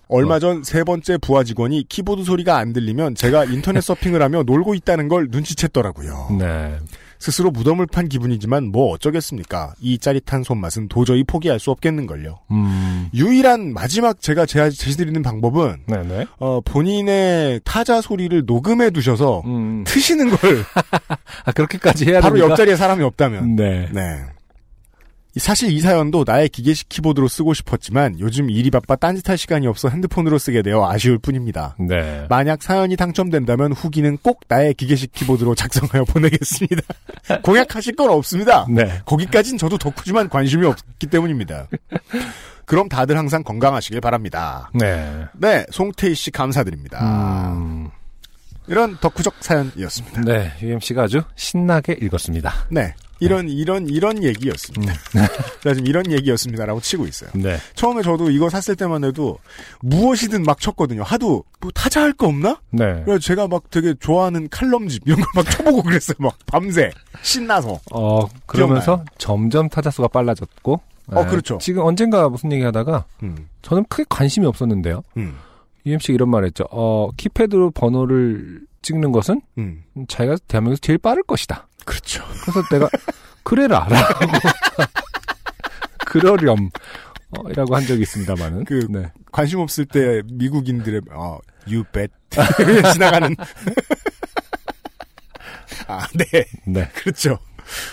얼마 전 세 번째 부하 직원이 키보드 소리가 안 들리면 제가 인터넷 서핑을 하며 놀고 있다는 걸 눈치챘더라고요. 네. 스스로 무덤을 판 기분이지만 뭐 어쩌겠습니까? 이 짜릿한 손맛은 도저히 포기할 수 없겠는걸요. 음, 유일한 마지막 제가 제- 제시드리는 방법은 네네. 어, 본인의 타자 소리를 녹음해 두셔서 음, 트시는 걸 아, 그렇게까지 해야 바로 됩니까? 옆자리에 사람이 없다면 네. 네. 이- 사실 이 사연도 나의 기계식 키보드로 쓰고 싶었지만 요즘 일이 바빠 딴짓할 시간이 없어 핸드폰으로 쓰게 되어 아쉬울 뿐입니다. 네. 만약 사연이 당첨된다면 후기는 꼭 나의 기계식 키보드로 작성하여 보내겠습니다. 공약하실 건 없습니다. 네. 거기까진 저도 덕후지만 관심이 없기 때문입니다. 그럼 다들 항상 건강하시길 바랍니다. 네. 네, 송태희 씨 감사드립니다. 음, 이런 덕후적 사연이었습니다. 네. UMC가 아주 신나게 읽었습니다. 네. 이런, 이런, 이런 얘기였습니다. 제가 지금 이런 얘기였습니다라고 치고 있어요. 네. 처음에 저도 이거 샀을 때만 해도 무엇이든 막 쳤거든요. 하도 뭐 타자 할 거 없나? 네. 그래서 제가 막 되게 좋아하는 칼럼집 이런 걸 막 쳐보고 그랬어요. 막 밤새 신나서. 어, 그러면서 점점 타자수가 빨라졌고. 어, 네, 그렇죠. 지금 언젠가 무슨 얘기 하다가 음, 저는 크게 관심이 없었는데요. 음, UMC가 이런 말 했죠. 어, 키패드로 번호를 찍는 것은 음. 자기가 대한민국에서 제일 빠를 것이다. 그렇죠. 그래서 내가 그래라 라고 그러렴 어, 이라고 한 적이 있습니다만은 그- 네. 관심 없을 때 미국인들의 어, you bet 지나가는. 아, 네, 네. 그렇죠.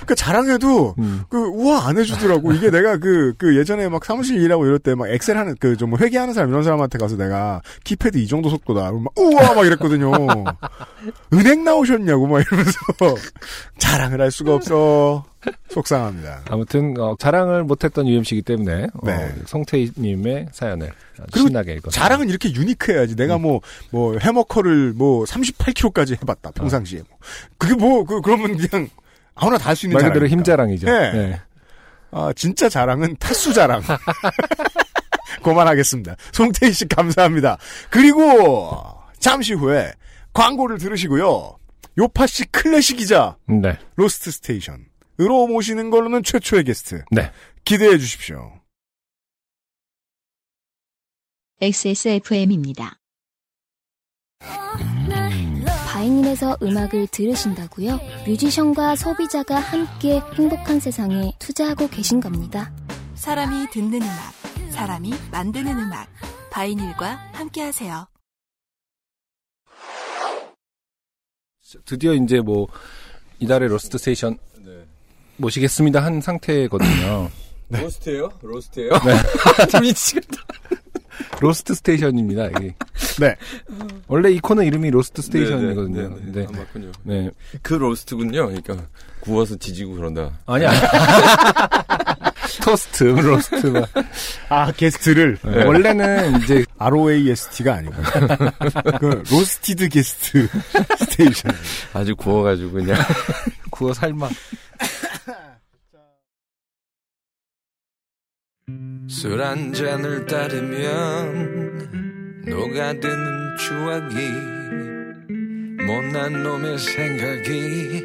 그 자랑해도 음. 그 우와 안 해주더라고. 이게 내가 그그 예전에 막 사무실 일하고 이럴 때 막 엑셀 하는 그 좀 회계하는 사람 이런 사람한테 가서 내가 키패드 이 정도 속도다. 막 우와 막 이랬거든요. 은행 나오셨냐고 막 이러면서 자랑을 할 수가 없어. 속상합니다. 아무튼 어, 자랑을 못했던 UMC이기 때문에 어, 네. 성태희님의 사연을 아주 그리고 신나게 읽었습니다. 자랑은 이렇게 유니크해야지. 내가 뭐, 뭐, 해머커를 뭐, 38kg까지 해봤다, 평상시에. 뭐. 그게 뭐, 그, 그러면 그냥, 아무나 다 할 수 있는 말 그대로 자랑이니까. 힘자랑이죠. 네. 네. 아, 진짜 자랑은 타수 자랑. 그만하겠습니다. 송태희 씨 감사합니다. 그리고, 잠시 후에 광고를 들으시고요. 요파 씨 클래식 기자, 네. Roast Station으로 모시는 걸로는 최초의 guest. 네. 기대해 주십시오. XSFM입니다. 바이닐에서 음악을 들으신다고요? 뮤지션과 소비자가 함께 행복한 세상에 투자하고 계신 겁니다. 사람이 듣는 음악, 사람이 만드는 음악. 바이닐과 함께하세요. 드디어 이제 뭐 이달의 Roast Station 모시겠습니다 한 상태거든요. lost예요? roast예요? 미치겠다. Roast Station입니다. 이게. 네. 원래 이 코너 이름이 Roast Station이거든요. 네, 네, 네. 네. 아, 맞군요. 네. 그 roast군요. 그러니까 구워서 지지고 그런다. 아니, 아니. 토스트, roast. 막. 아, guest를. 네. 원래는 이제 ROAST가 아니고. 그, roasted guest station. 아주 구워가지고 그냥. 구워 삶아. 술 한 잔을 따르면 녹아드는 추억이 못난 놈의 생각이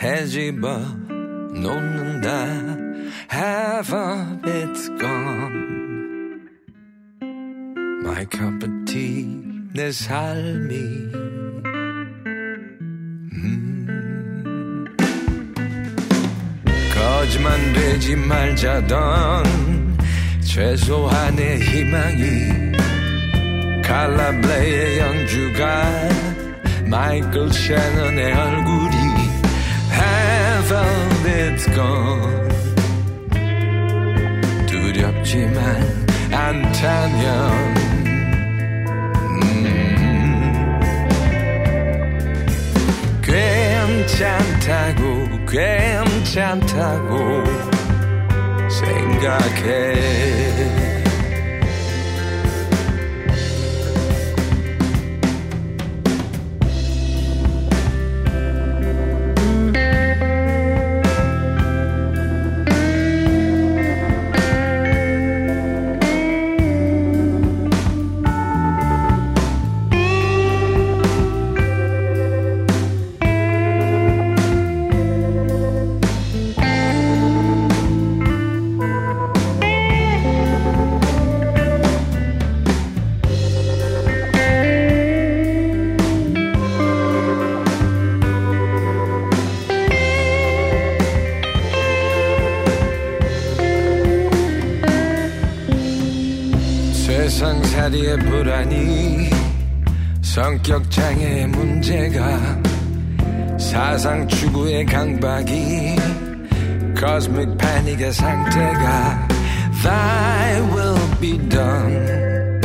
해집어 놓는다. Half of it's gone. My cup of tea 내 삶이. 음. 거짓만 되지 말자던 최소한의 희망이 칼라블레의 연주가 마이클 셰넌의 얼굴이 of it's gone. 두렵지만 않다면 음, 괜찮다고 괜찮다고 생각 불안이 성격 장애의 문제가 사상 추구의 강박이 cosmic panic의 상태가 Thy will be done.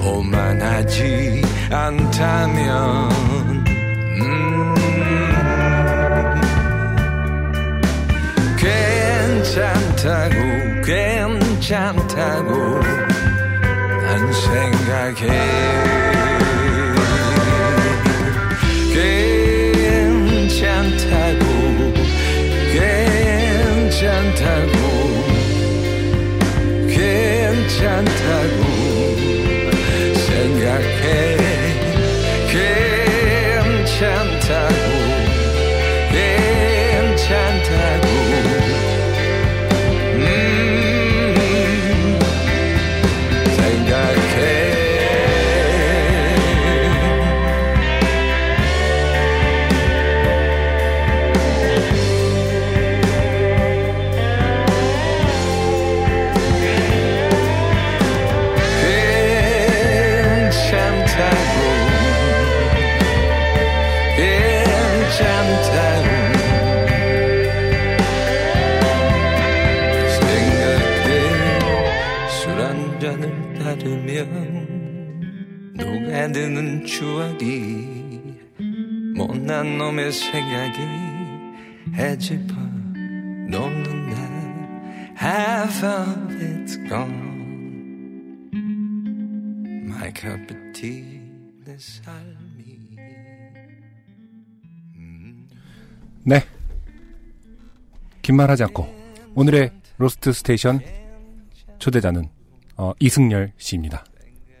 오만하지 않다면 음, 괜찮다고 괜찮다고. 난 생각 생각이 헤집어 놓는 날 Half of it's gone My cup of tea 내 삶이 음. 네. 긴말 하지 않고 오늘의 roast station 초대자는 어, 이승열 씨입니다.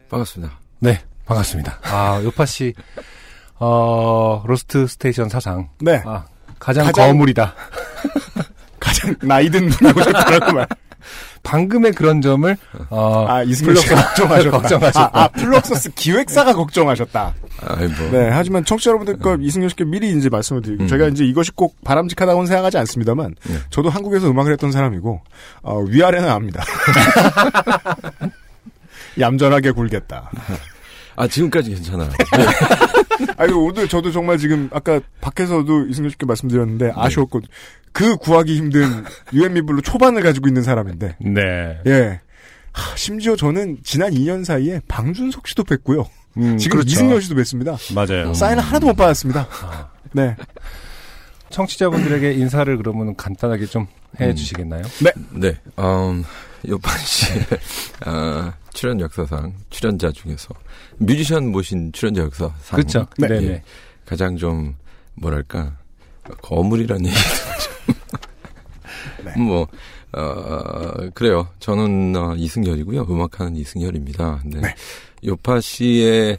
반갑습니다. 네, 반갑습니다. 아, 요파 씨, 어, roast station 사상. 네. 아, 가장, 가장- 거물이다. 가장 나이든 분하고 싶다라고 말. 방금의 그런 점을, 어, 아, Flux- 걱정하셨다. 걱정하셨다. 아, 아, Fluxus 기획사가 걱정하셨다. 아이 뭐 네, 하지만 청취자 여러분들 거 이승열 씨께 미리 이제 말씀을 드리고 음. 제가 이제 이것이 꼭 바람직하다고는 생각하지 않습니다만 네. 저도 한국에서 음악을 했던 사람이고 어, 위아래는 압니다. 얌전하게 굴겠다. 아 지금까지 괜찮아요. 아니 오늘 저도 정말 지금 아까 밖에서도 이승열 씨께 말씀드렸는데 아쉬웠고 그 구하기 힘든 유엔미블로 초반을 가지고 있는 사람인데 네. 예. 하, 심지어 저는 지난 2년 사이에 방준석 씨도 뵀고요. 음, 지금 그렇죠. 이승열 씨도 뵀습니다. 맞아요. 사인 하나도 못 받았습니다. 네. 청취자분들에게 인사를 그러면 간단하게 좀 해주시겠나요? 네, 음, 요판 씨, 아, 출연 역사상 출연자 중에서 뮤지션 모신 출연자 역사상 그렇죠. 네. 네. 네 예, 가장 좀 뭐랄까 거물이라는 얘기도 좀. 네. 뭐, 어, 그래요. 저는 어, 이승열이고요. 음악하는 이승열입니다. 네. 네. 요파 씨의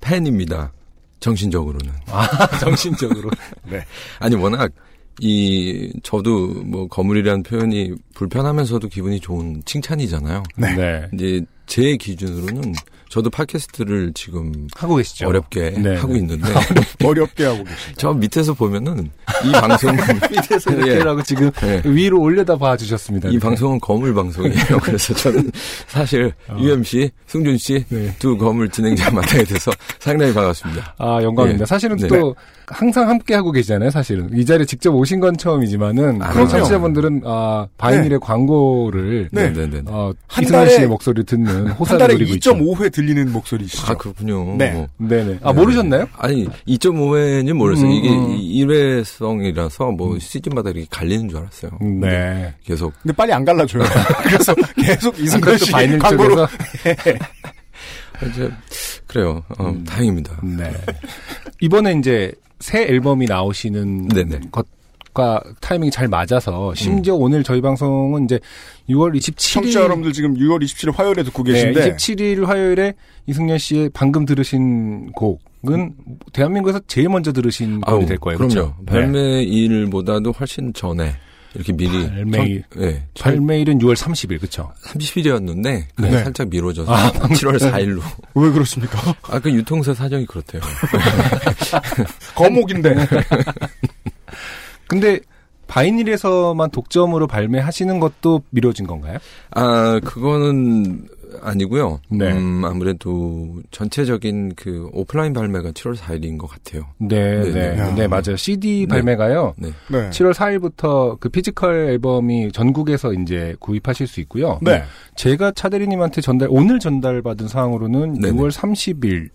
팬입니다. 정신적으로는. 아, 정신적으로. 네. 아니 워낙 이 저도 뭐 거물이라는 표현이 불편하면서도 기분이 좋은 칭찬이잖아요. 네. 네. 이제 제 기준으로는 저도 팟캐스트를 지금 하고 계시죠. 어렵게 네, 하고 네. 있는데 어렵게 하고 계십니다. 저 밑에서 보면은 이 방송 밑에서 예. 이렇게라고 지금 예. 위로 올려다 봐 주셨습니다. 이 네. 방송은 거물 방송이에요. 그래서 저는 사실 UMC, 승준 씨두 네. 거물 진행자 맡아야 돼서 상당히 반갑습니다. 아, 영광입니다. 예. 사실은 네. 또 항상 함께 하고 계시잖아요, 사실은. 이 자리에 직접 오신 건 처음이지만은, 아, 그런. 청취자분들은, 아, 바이닐의 광고를, 네. 네 네 네. 어, 한 이승환 달에- 씨의 목소리를 듣는 한 호사를 있죠. 2.5회 들리는 목소리시죠. 아 그렇군요. 네. 네네. 아, 네. 모르셨나요? 아니 2.5회는 몰랐어요. 음, 이게 음. 일회성이라서 뭐 시즌마다 이렇게 갈리는 줄 알았어요. 네. 계속 근데 빨리 안 갈라줘요. 그래서 계속 그것도 씨 광고로 쪽에서. 이제 그래요. 어, 음. 다행입니다. 네. 이번에 이제 새 앨범이 나오시는 네네. 것 과 타이밍이 잘 맞아서, 심지어 오늘 저희 방송은 이제 6월 27일. 청취자 여러분들 지금 6월 27일 화요일에 듣고 네, 계신데 27일 화요일에 이승열 씨의 방금 들으신 곡은 대한민국에서 제일 먼저 들으신 곡이 될 거예요. 그럼요. 그렇죠? 네. 발매일보다도 훨씬 전에 이렇게 미리 발매일. 청- 네, 발매일은 6월 30일, 그쵸? 30일이었는데 네. 살짝 미뤄져서 아, 7월 4일로. 왜 그렇습니까? 아그 유통사 사정이 그렇대요. 거목인데 근데 바이닐에서만 독점으로 발매하시는 것도 미뤄진 건가요? 아 그거는 아니고요. 네. 음, 아무래도 전체적인 그 오프라인 발매가 7월 4일인 것 같아요. 네, 네, 네, 네. 네, 맞아요. CD 네. 발매가요. 네. 네. 7월 4일부터 그 physical 앨범이 전국에서 이제 구입하실 수 있고요. 네. 제가 차대리님한테 전달 오늘 전달받은 사항으로는 네네. 6월 30일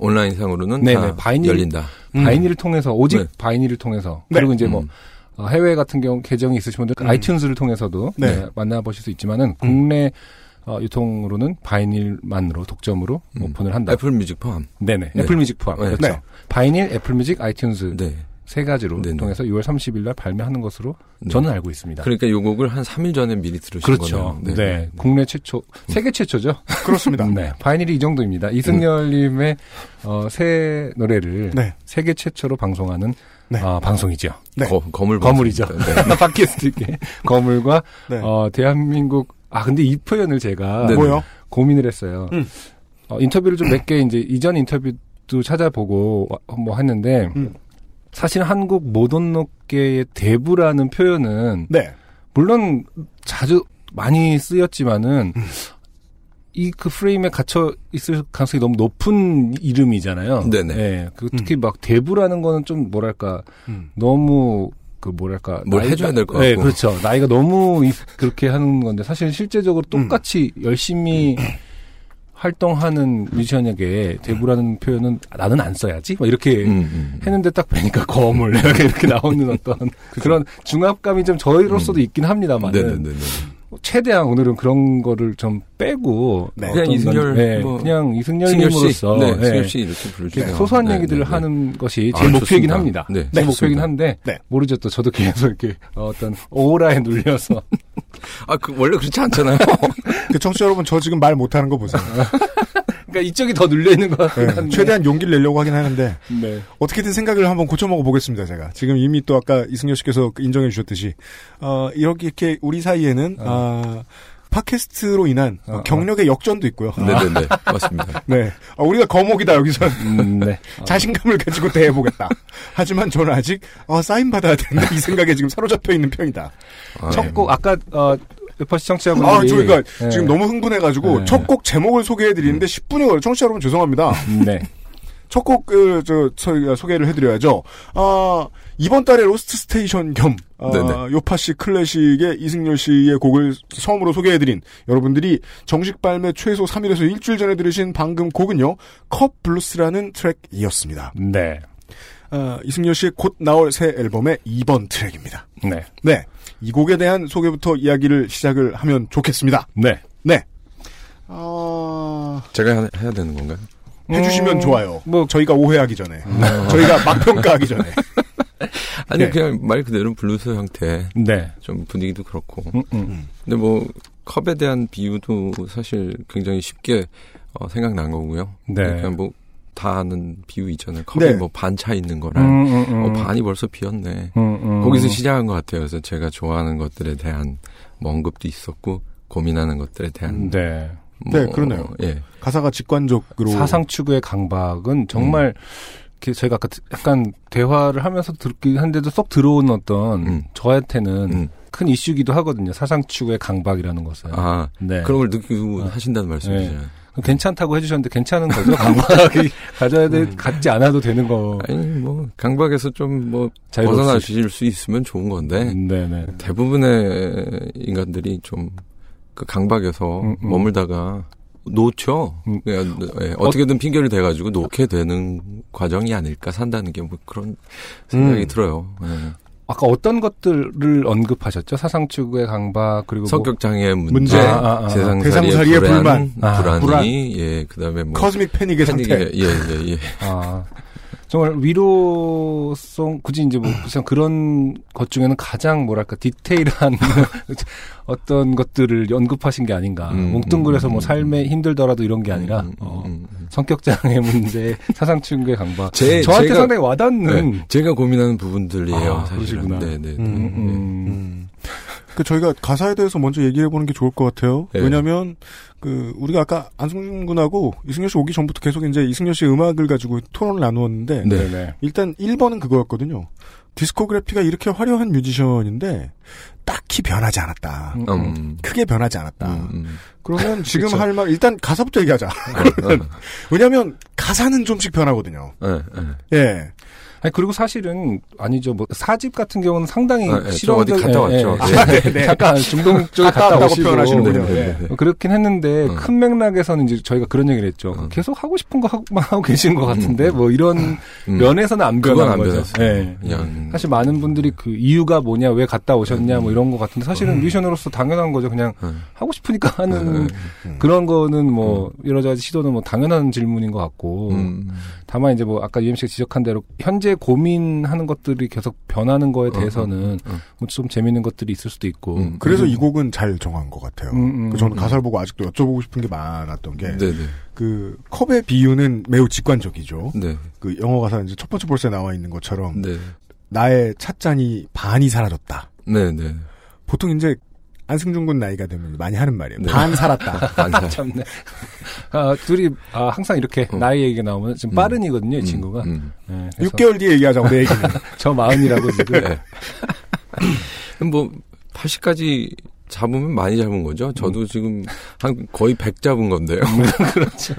온라인 상으로는 네네, 다 바이닐- 열린다. 음. 바이닐을 통해서 오직 네. 바이닐을 통해서 네. 그리고 이제 뭐 음. 어, 해외 같은 경우 계정이 있으신 분들 음. iTunes를 통해서도 네. 네, 만나보실 수 있지만은 국내 어, 유통으로는 바이닐만으로 독점으로 음. 오픈을 한다. Apple Music 포함. 네네. 네. Apple Music 포함. 네. 그렇죠. 네. 바이닐, Apple Music, iTunes 네. 세 가지로 네네. 통해서 6월 30일 날 발매하는 것으로 네. 저는 알고 있습니다. 그러니까 요 곡을 한 3일 전에 미리 들으신 그렇죠. 거네요. 네. 국내 최초, 세계 최초죠. 그렇습니다. 네. 바이닐이 이 정도입니다. 이승열 님의 어, 새 노래를 네. 세계 최초로 방송하는 네. 어, 방송이죠. 네. 거, 거물 거물이죠. 네. 팟캐스트계 거물과 네. 어, 대한민국 아 근데 이 표현을 제가 네네. 뭐요? 고민을 했어요. 음. 어, 인터뷰를 좀 몇 개 이제 이전 인터뷰도 찾아보고 와- 뭐 했는데 음. 사실 한국 모던록계의 대부라는 표현은 네. 물론 자주 많이 쓰였지만은 음. 이그 프레임에 갇혀 있을 가능성이 너무 높은 이름이잖아요. 네네. 예, 그 특히 막 대부라는 거는 좀 뭐랄까 음. 너무 그 뭐랄까 뭘 나이가- 해줘야 될것 네, 같고. 그렇죠. 나이가 너무 이- 그렇게 하는 건데 사실 실제적으로 음. 똑같이 열심히 활동하는 뮤지션에게 대부라는 표현은 나는 안 써야지. 막 이렇게 음, 음. 했는데 딱 뵈니까 거물 이렇게 이렇게 나오는 어떤 그런 중압감이 좀 저희로서도 있긴 합니다만 음. 네네네. 최대한 오늘은 그런 거를 좀 빼고 네. 그냥 이승열, 건- 네, 뭐, 그냥 이승열님으로서 네, 네, 승열 씨 이렇게 부르주세요. 소소한 네, 얘기들을 네, 네. 하는 것이 아, 제 목표이긴 좋습니다. 합니다. 네, 제 목표이긴. 한데 네. 모르죠 또 저도 계속 이렇게 어떤 오라에 눌려서 아, 그 원래 그렇지 않잖아요. 그 청취자 여러분 저 지금 말 못하는 거 보세요. 그러니까 이쪽이 더 눌려 있는 것 같긴 네, 한데 최대한 용기를 내려고 하긴 하는데 네. 어떻게든 생각을 한번 고쳐먹어 보겠습니다. 제가 지금 이미 또 아까 이승열 씨께서 인정해 주셨듯이 어, 이렇게 이렇게 우리 사이에는 아, 팟캐스트로 인한 어, 어. 경력의 역전도 있고요. 네네네. 맞습니다. 네, 아, 우리가 거목이다 여기서 음, 네. 자신감을 가지고 대해보겠다. 하지만 저는 아직 어, 사인 받아야 된다 이 생각에 지금 사로잡혀 있는 편이다. 아, 첫곡 아까 어 래퍼 시청자분들이 아, 저희가 네. 지금 너무 흥분해가지고 네. 첫곡 제목을 소개해드리는데 10분이 걸려. 청취자 여러분 죄송합니다. 네. 첫 곡, 그, 저, 저희가 소개를 해드려야죠. 아, 이번 달에 roast station 겸, 아, 네네. 요파 씨 클래식의 이승열 씨의 곡을 처음으로 소개해드린 여러분들이 정식 발매 최소 3일에서 일주일 전에 들으신 방금 곡은요, 컵 블루스라는 트랙이었습니다. 네. 아, 이승열 씨의 곧 나올 새 앨범의 2번 트랙입니다. 네. 네. 이 곡에 대한 소개부터 이야기를 시작을 하면 좋겠습니다. 네. 네. 아, 제가 하- 해야 되는 건가요? 해주시면 음, 좋아요. 뭐 저희가 오해하기 전에. 저희가 막 평가하기 전에. 아니 네. 그냥 말 그대로 블루스 형태 네. 좀 분위기도 그렇고 음, 음. 근데 뭐 컵에 대한 비유도 사실 굉장히 쉽게 어, 생각난 거고요 네. 그냥 뭐 다 아는 비유 있잖아요 컵에 네. 뭐반 차 있는 거랑 음, 음, 음. 어, 반이 벌써 비었네 음, 음. 거기서 시작한 것 같아요 그래서 제가 좋아하는 것들에 대한 뭐 언급도 있었고 고민하는 것들에 대한 네. 뭐, 네, 그러네요. 예 가사가 직관적으로. 사상 추구의 강박은 정말 이렇게 저희가 아까 약간 대화를 하면서 듣긴 한데도 쏙 들어온 어떤 음. 저한테는 음. 큰 이슈기도 하거든요. 사상 추구의 강박이라는 것은. 아 네. 그런 걸 느끼고 아. 하신다는 말씀이죠 네. 괜찮다고 해주셨는데 괜찮은 거죠. 강박이 가져야 돼, 음. 갖지 않아도 되는 거. 아니 뭐 강박에서 좀 뭐. 벗어나실 수 있으면 좋은 건데 네네. 대부분의 인간들이 좀 그 강박에서 음, 음. 머물다가 놓죠. 음. 그냥, 예, 어떻게든 핑계를 대가지고 놓게 되는 과정이 아닐까 산다는 게 뭐 그런 생각이 음. 들어요. 예. 아까 어떤 것들을 언급하셨죠? 사상 추구의 강박 그리고 뭐- 성격 장애 문제, 문제, 아, 아, 아. 세상살이의 세상 살이의 불안, 불만. 아, 불안이, 불안. 예, 그다음에 뭐 커스믹 패닉의 상태. 패닉의, 예, 예, 예. 아, 정말 위로송 굳이 이제 뭐 그냥 그런 것 중에는 가장 뭐랄까 디테일한 어떤 것들을 언급하신 게 아닌가. 음, 뭉뚱그려서 음, 뭐 음. 삶에 힘들더라도 이런 게 아니라 음, 음, 어. 성격 장애 문제, 사상 충의 강박. 제- 저한테 제가- 상당히 와닿는. 네, 제가 고민하는 부분들이에요. 아, 사실은. 그러시구나. 네, 네, 네. 그 저희가 가사에 대해서 먼저 얘기해 보는 게 좋을 것 같아요. 네. 왜냐하면 그 우리가 아까 안승준 군하고 이승열 씨 오기 전부터 계속 이제 이승열 씨의 음악을 가지고 토론을 나누었는데 네. 네네. 일단 1번은 그거였거든요. 디스코그래피가 이렇게 화려한 뮤지션인데 딱히 변하지 않았다. 음, 음, 크게 변하지 않았다. 음, 음. 그러면 지금. 할 말 일단 가사부터 얘기하자. 어, 왜냐하면 가사는 좀씩 변하거든요. 예, 예. 예. 아니 그리고 사실은 아니죠. 뭐 사집 같은 경우는 상당히 아, 예, 좀 실용적 어디 갔다 예, 왔죠. 예. 네, 네. 잠깐 중동 쪽에 갔다 갔다, 왔다고 오시고. 네, 네, 예. 네. 어, 그렇긴 했는데 어. 큰 맥락에서는 이제 저희가 그런 얘기를 했죠. 어. 계속 하고 싶은 거 하고만 하고 계신 것 같은데 음. 뭐 이런 음. 면에서는 안 변한 안 거죠. 변했어요. 예. 사실 많은 분들이 그 이유가 뭐냐, 왜 갔다 오셨냐, 음. 뭐 이런 것 같은데 사실은 뮤지션으로서 당연한 거죠. 그냥 음. 하고 싶으니까 하는 음. 그런 거는 뭐 여러 가지 시도는 뭐 당연한 질문인 것 같고 음. 다만 이제 뭐 아까 UMC가 지적한 대로 현재 고민하는 것들이 계속 변하는 거에 대해서는 음. 뭐좀 재밌는 것들이 있을 수도 있고 음. 그래서 이 곡은 잘 정한 것 같아요. 음, 음, 그 저는 음. 가사를 보고 아직도 여쭤보고 싶은 게 많았던 게, 네네. 그 컵의 비유는 매우 직관적이죠. 네. 그 영어 가사 이제 첫 번째 볼스에 나와 있는 것처럼 네. 나의 찻잔이 반이 사라졌다. 네네. 보통 이제 안승준 군 나이가 되면 많이 하는 말이에요. 네. 반 살았다. 아니야. 참네. 아, 둘이 아, 항상 이렇게 음. 나이 얘기가 나오면 지금 음. 빠른이거든요, 이 음, 친구가. 음. 네, 그래서 6개월 뒤에 얘기하자고 내 얘기는. 저 마흔이라고 지금. 네. 뭐 80까지 잡으면 많이 잡은 거죠. 음. 저도 지금 한 거의 100 잡은 건데요. 그렇죠.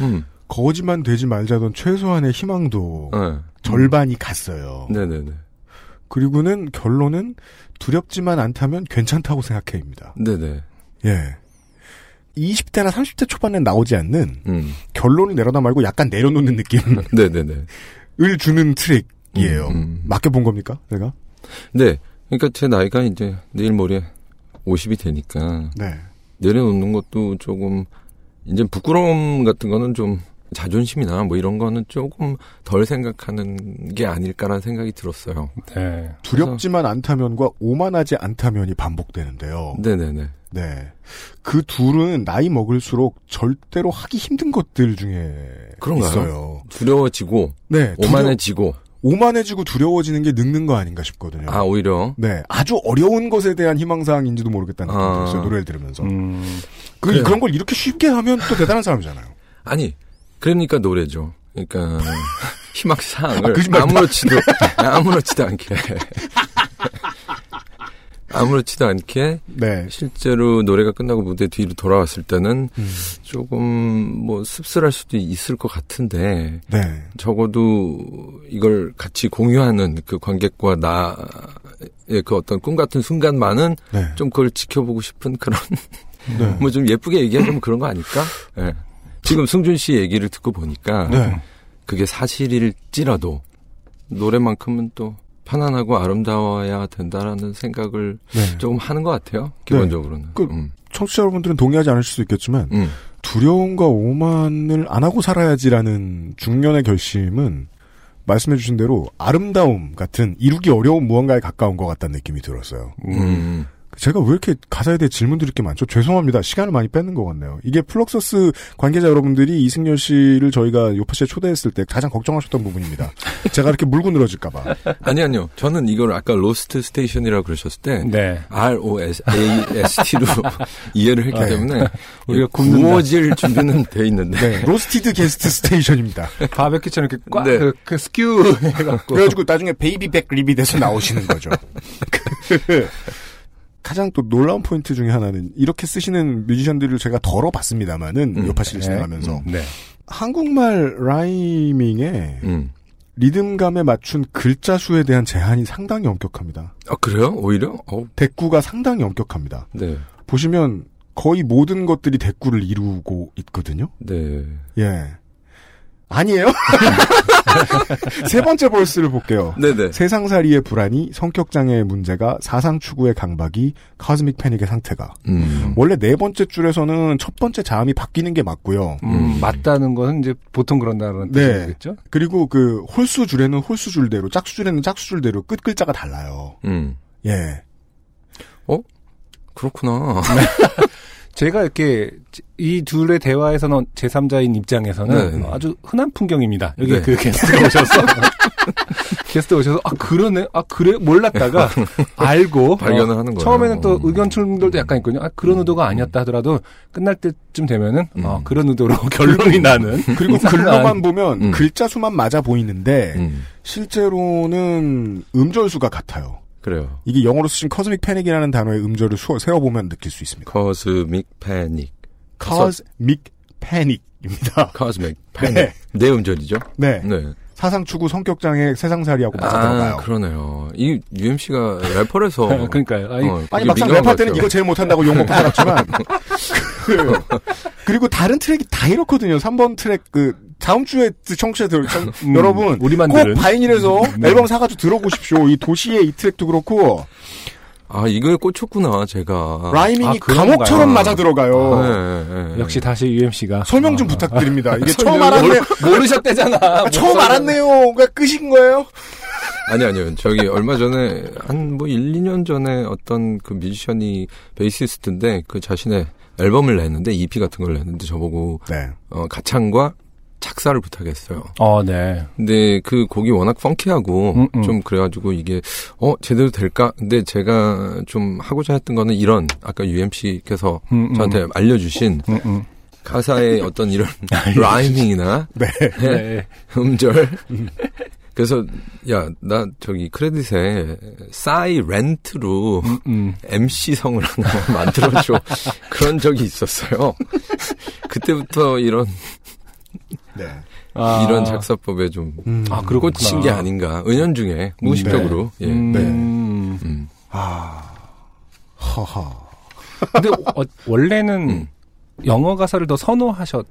음. 거지만 되지 말자던 최소한의 희망도 네. 절반이 갔어요. 네네네. 그리고는 결론은 두렵지만 않다면 괜찮다고 생각해입니다. 네네. 예. 20대나 30대 초반에 나오지 않는 음. 결론을 내려다 말고 약간 내려놓는 느낌을 네네네. 주는 트랙이에요. 음, 음. 맡겨본 겁니까? 내가? 네. 그러니까 제 나이가 이제 내일 모레 50이 되니까 네. 내려놓는 것도 조금 이제 부끄러움 같은 거는 좀 자존심이나 뭐 이런 거는 조금 덜 생각하는 게 아닐까라는 생각이 들었어요. 네. 두렵지만 않다면과 오만하지 않다면이 반복되는데요. 네네네. 네. 그 둘은 나이 먹을수록 절대로 하기 힘든 것들 중에 그런가요? 있어요. 두려워지고 네. 두려- 오만해지고 오만해지고 두려워지는 게 늙는 거 아닌가 싶거든요. 아 오히려 네. 아주 어려운 것에 대한 희망사항인지도 모르겠다는 느낌이 아. 들었어요. 노래를 들으면서. 음, 그, 그래요. 그런 걸 이렇게 쉽게 하면 또 대단한 사람이잖아요. 아니 그러니까 노래죠. 그러니까 희망 사항을 아. 아무렇지도 아무렇지도 않게 아무렇지도 않게 네. 실제로 노래가 끝나고 무대 뒤로 돌아왔을 때는 음. 조금 뭐 씁쓸할 수도 있을 것 같은데 네. 적어도 이걸 같이 공유하는 그 관객과 나의 그 어떤 꿈 같은 순간만은 네. 좀 그걸 지켜보고 싶은 그런 네. 뭐좀 예쁘게 얘기하자면 그런 거 아닐까? 예. 지금 승준 씨 얘기를 듣고 보니까 네. 그게 사실일지라도 노래만큼은 또 편안하고 아름다워야 된다라는 생각을 네. 조금 하는 것 같아요. 기본적으로는. 그- 음. 청취자 여러분들은 동의하지 않으실 수 있겠지만 음. 두려움과 오만을 안 하고 살아야지라는 중년의 결심은 말씀해 주신 대로 아름다움 같은 이루기 어려운 무언가에 가까운 것 같다는 느낌이 들었어요. 음. 제가 왜 이렇게 가사에 대해 질문 드릴 게 많죠? 죄송합니다. 시간을 많이 뺏는 것 같네요. 이게 Fluxus 관계자 여러분들이 이승열 씨를 저희가 요파시에 초대했을 때 가장 걱정하셨던 부분입니다. 제가 이렇게 물고 늘어질까봐. 아니 아니요. 저는 이걸 아까 roast station이라고 그러셨을 때 네. R O A S T로 이해를 했기 네. 때문에 우리가. 구워질 준비는 돼 있는데 네. roasted guest station입니다. 바베큐처럼 이렇게 꽉, 네. 그, 그 skewer 해갖고. 그래가지고 나중에 baby back rib이 돼서 나오시는 거죠. 그 가장 또 놀라운 포인트 중에 하나는 이렇게 쓰시는 뮤지션들을 제가 들어봤습니다만은 음, 요파시를 네. 진행하면서 네. 한국말 rhyming에 음. 리듬감에 맞춘 글자 수에 대한 제한이 상당히 엄격합니다. 아 그래요? 오히려? 어, 대구가 상당히 엄격합니다. 네. 보시면 거의 모든 것들이 대꾸를 이루고 있거든요. 네. 예. 아니에요? 세 번째 벌스를 볼게요. 네네. 세상살이의 불안이, 성격장애의 문제가, 사상추구의 강박이, 카즈믹 패닉의 상태가. 음. 원래 네 번째 줄에서는 첫 번째 자음이 바뀌는 게 맞고요. 음, 음. 맞다는 것은 이제 보통 그런다는 네. 뜻이겠죠? 그리고 그 홀수 줄에는 홀수 줄대로, 짝수 줄에는 짝수 줄대로 끝 글자가 달라요. 음. 예. 그렇구나. 제가 이렇게 이 둘의 대화에서는 제3자인 입장에서는 네. 아주 흔한 풍경입니다. 여기 네. 그 게스트가 오셔서 게스트 오셔서 아 그러네, 아 그래 몰랐다가 알고 발견을 어, 하는 거예요. 처음에는 또 음. 의견 충돌도 약간 있거든요. 아 그런 의도가 아니었다 하더라도 끝날 때쯤 되면은 아 음. 그런 의도로 결론이 나는 그리고 글로만 보면 음. 글자 수만 맞아 보이는데, 음. 실제로는 음절 수가 같아요. 그래요. 이게 영어로 쓰신 커즈믹 패닉이라는 단어의 음절을 수- 세어보면 느낄 수 있습니다. Cosmic Panic. cosmic panic입니다. Cosmic 네. Panic. 네 음절이죠? 네. 네. 사상 추구 성격장애 세상살이하고 맞아 아, 들어가요. 그러네요. 이 UMC가 래퍼라서 그러니까요. 아니, 어, 아니 막상 랩할 때는 것 이거 제일 못한다고 욕 먹고 살았지만 그, 그리고 다른 트랙이 다 이렇거든요. 3번 트랙 그 다음 주에 청취자들 청- 음, 여러분 우리만 꼭 들은 바이닐에서 네. 앨범 사가지고 들어보십시오. 이 도시의 이 트랙도 그렇고 아 이거에 꽂혔구나 제가. 라이밍이 아? 감옥처럼 맞아 들어가요. 네, 네, 네. 역시 다시 UMC가 설명 좀 아, 부탁드립니다. 이게 처음 알았네. 모르셨대잖아. 처음 알았네요. 그러니까 끄신 거예요? 아니 아니요. 저기 얼마 전에 한 뭐 1, 2년 전에 어떤 그 뮤지션이 베이시스트인데 그 자신의 앨범을 냈는데 EP 같은 걸 냈는데 저보고 네. 어 가창과 작사를 부탁했어요. 어, 네. 근데 그 곡이 워낙 펑키하고 음, 음. 좀 그래가지고 이게 어 제대로 될까? 근데 제가 좀 하고자 했던 거는 이런 아까 UMC께서 음, 음. 저한테 알려주신 음, 음. 가사의 어떤 이런 라이밍이나 네. 네. 음절. 그래서 야 나 저기 크레딧에 싸이 렌트로. MC 성을 하나 만들어줘 그런 적이 있었어요. 그때부터 이런 네. 아. 이런 작사법에 좀 음. 아, 그렇구나. 꽂힌 게 아닌가 은연중에 무의식적으로 예. 음. 네. 음. 아. 허허. 근데 어, 원래는 음. 영어 가사를 더 선호하셨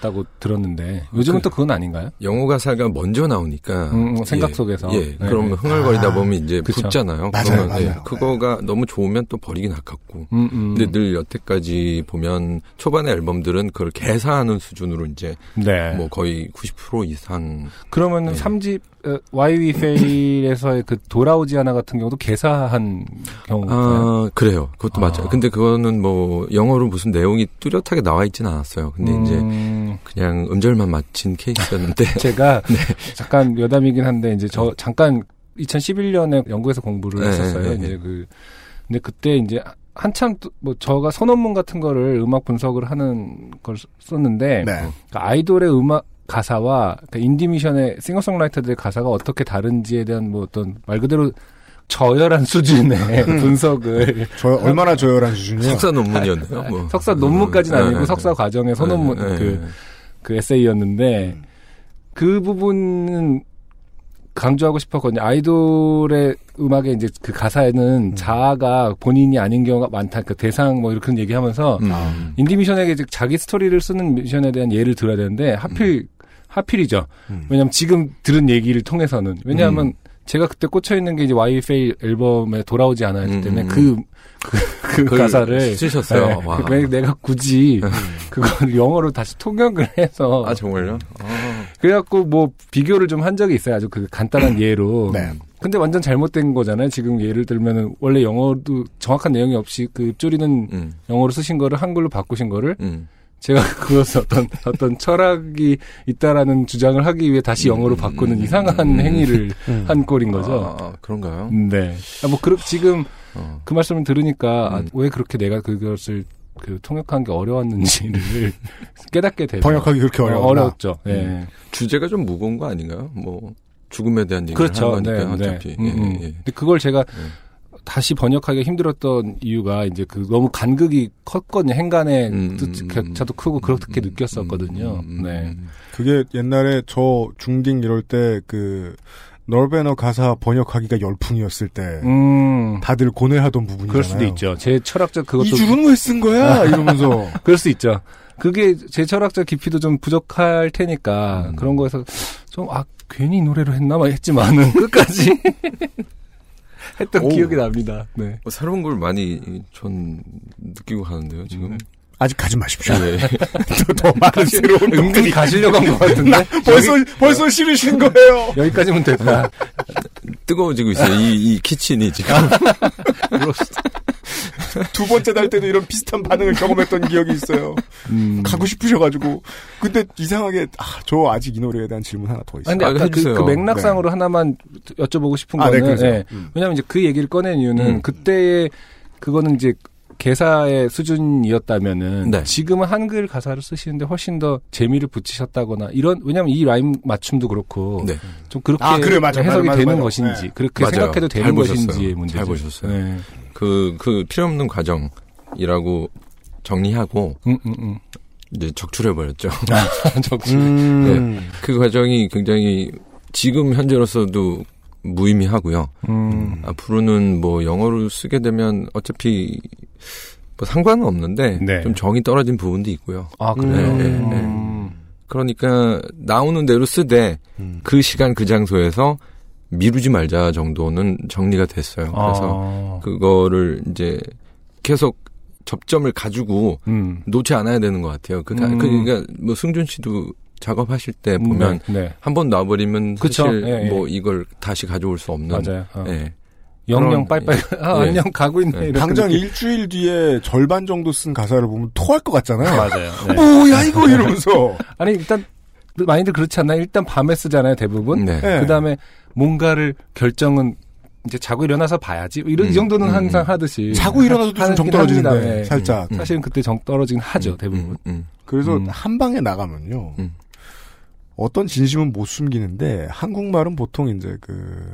다고 들었는데 요즘은 그- 또 그건 아닌가요? 영어 가사가 먼저 나오니까 음, 음, 생각 예, 속에서. 예 네, 그러면 네. 흥얼거리다 아, 보면 이제 그쵸. 붙잖아요. 맞아요, 그러면 맞아요. 예, 그거가 너무 좋으면 또 버리긴 아깝고 음, 음. 근데 늘 여태까지 보면 초반의 앨범들은 그걸 개사하는 수준으로 이제 네. 뭐 거의 90% 이상 그러면은 네. 3집 어, Why We Fail에서의 그 돌아오지 않아 같은 경우도 개사한 경우가요? 아 그래요. 그것도 아. 맞아요. 근데 그거는 뭐 영어로 무슨 내용이 뚜렷하게 나와 있지는 않았어요. 근데 이제 음, 그냥 음절만 맞힌 케이스였는데 제가 네. 잠깐 여담이긴 한데 이제 저 잠깐 2011년에 영국에서 공부를 네, 했었어요. 네, 네. 이제 그 근데 그때 이제 한참 또뭐 저가 선언문 같은 거를 음악 분석을 하는 걸 썼는데 네. 그러니까 아이돌의 음악 가사와 그러니까 인디미션의 싱어송라이터들의 가사가 어떻게 다른지에 대한 뭐 어떤 말 그대로 저열한 수준의 분석을 저 얼마나 저열한 수준이요? 석사 논문이었네요. 뭐. 석사 논문까지는 네, 아니고 네, 석사 과정의 선언문 네, 네, 그, 네. 그 에세이였는데 그 부분은 강조하고 싶었거든요. 아이돌의 음악의 이제 그 가사에는 자아가 본인이 아닌 경우가 많다. 그 대상 뭐 이렇게 얘기하면서 음. 인디미션에게 이제 자기 스토리를 쓰는 미션에 대한 예를 들어야 되는데 하필 하필이죠. 음. 왜냐하면 지금 들은 얘기를 통해서는 왜냐하면 음. 제가 그때 꽂혀 있는 게 이제 Why We Fail 앨범에 돌아오지 않았기 음, 때문에 음, 그, 그, 그 가사를 쓰셨어요? 네, 와. 왜 내가 굳이 그걸 영어로 다시 통역을 해서 아 정말요? 아. 그래갖고 뭐 비교를 좀 한 적이 있어요. 아주 그 간단한 예로. 네. 근데 완전 잘못된 거잖아요. 지금 예를 들면은 원래 영어도 정확한 내용이 없이 그 입조리는 음. 영어로 쓰신 거를 한글로 바꾸신 거를 음. 제가 그것을 어떤 어떤 철학이 있다라는 주장을 하기 위해 다시 영어로 음, 바꾸는 음, 이상한 음. 행위를 음. 한 꼴인 거죠. 아, 그런가요? 네. 아, 뭐 그렇 지금 어. 그 말씀을 들으니까 아, 음. 왜 그렇게 내가 그것을 그 통역한 게 어려웠는지를 깨닫게 되죠. 번역하기 그렇게 어려웠나? 어려웠죠. 예. 음. 주제가 좀 무거운 거 아닌가요? 뭐 죽음에 대한 얘기를 그렇죠. 하는 거니까 네, 어차피. 네. 음, 음. 예, 예. 근데 그걸 제가 음. 다시 번역하기 힘들었던 이유가 이제 그 너무 간극이 컸거든요. 행간의 음, 뜻 음, 격차도 크고 그렇게 음, 느꼈었거든요. 음, 음, 네. 음. 그게 옛날에 저 중딩 이럴 때그 널베너 가사 번역하기가 열풍이었을 때 음. 다들 고뇌하던 부분이잖아요. 그럴 수도 있죠. 제 철학적 그것도 이 줄은 왜 쓴 거야? 이러면서 그럴 수 있죠. 그게 제 철학적 깊이도 좀 부족할 테니까 음. 그런 거에서 좀 아 괜히 이 노래로 했나 막 했지만은 끝까지 했던 오. 기억이 납니다. 네. 뭐 새로운 걸 많이 전 느끼고 가는데요 지금. 아직 가지 마십시오. 예. 더 많은 새로운 은근히 가시려고 한 것 같은데 벌써 벌써 싫으신 거예요. 여기까지면 됐다. 뜨거워지고 있어요. 이, 이 키친이 지금. 두 번째 달 때도 이런 비슷한 반응을 경험했던 기억이 있어요. 음. 가고 싶으셔가지고 근데 이상하게 아, 저 아직 이 노래에 대한 질문 하나 더 아, 있어요. 근데 아, 아까 그, 해주세요. 그 맥락상으로 하나만 여쭤보고 싶은 아, 네, 거는 그러세요. 예. 음. 왜냐하면 이제 그 얘기를 꺼낸 이유는 음. 그때의 그거는 이제 개사의 수준이었다면은 네. 지금은 한글 가사를 쓰시는데 훨씬 더 재미를 붙이셨다거나 이런 왜냐하면 이 라임 맞춤도 그렇고 네. 좀 그렇게 아, 그래, 맞아, 해석이 맞아, 되는 맞아. 것인지 네. 그렇게 맞아요. 생각해도 잘 되는. 것인지의 문제죠. 잘 보셨어요. 네. 그, 그 필요 없는 과정이라고 정리하고 음, 음, 음. 이제 적출해버렸죠. 적시. 음. 그 과정이 굉장히 지금 현재로서도 무의미하고요. 음. 앞으로는 뭐 영어를 쓰게 되면 어차피 뭐 상관은 없는데 네. 좀 정이 떨어진 부분도 있고요. 아, 그래요? 네, 네, 네. 음. 그러니까 나오는 대로 쓰되 음. 그 시간 그 장소에서 미루지 말자 정도는 정리가 됐어요. 그래서 아. 그거를 이제 계속 접점을 가지고 음. 놓지 않아야 되는 것 같아요. 그, 음. 그러니까 뭐 승준 씨도 작업하실 때 보면 네, 네. 한번 놔버리면 그쵸. 사실 예, 예. 뭐 이걸 다시 가져올 수 없는. 맞아요. 어. 예. 영영 빨빨. 아, 예. 안녕 가고 있네. 예. 당장 느낌. 일주일 뒤에 절반 정도 쓴 가사를 보면 토할 것 같잖아요. 맞아요. 네. 뭐야 이거 이러면서. 아니 일단 많이들 그렇지 않나요? 일단 밤에 쓰잖아요, 대부분. 네. 네. 그 다음에 뭔가를 결정은 이제 자고 일어나서 봐야지. 이런 이 음, 정도는 음, 항상 음. 하듯이. 자고 일어나서도 좀 하긴 정 떨어지는데. 예. 살짝. 음. 사실은 그때 정 떨어지긴 하죠, 음, 대부분. 음, 음. 그래서 음. 한 방에 나가면요. 음. 어떤 진심은 못 숨기는데 한국말은 보통 이제 그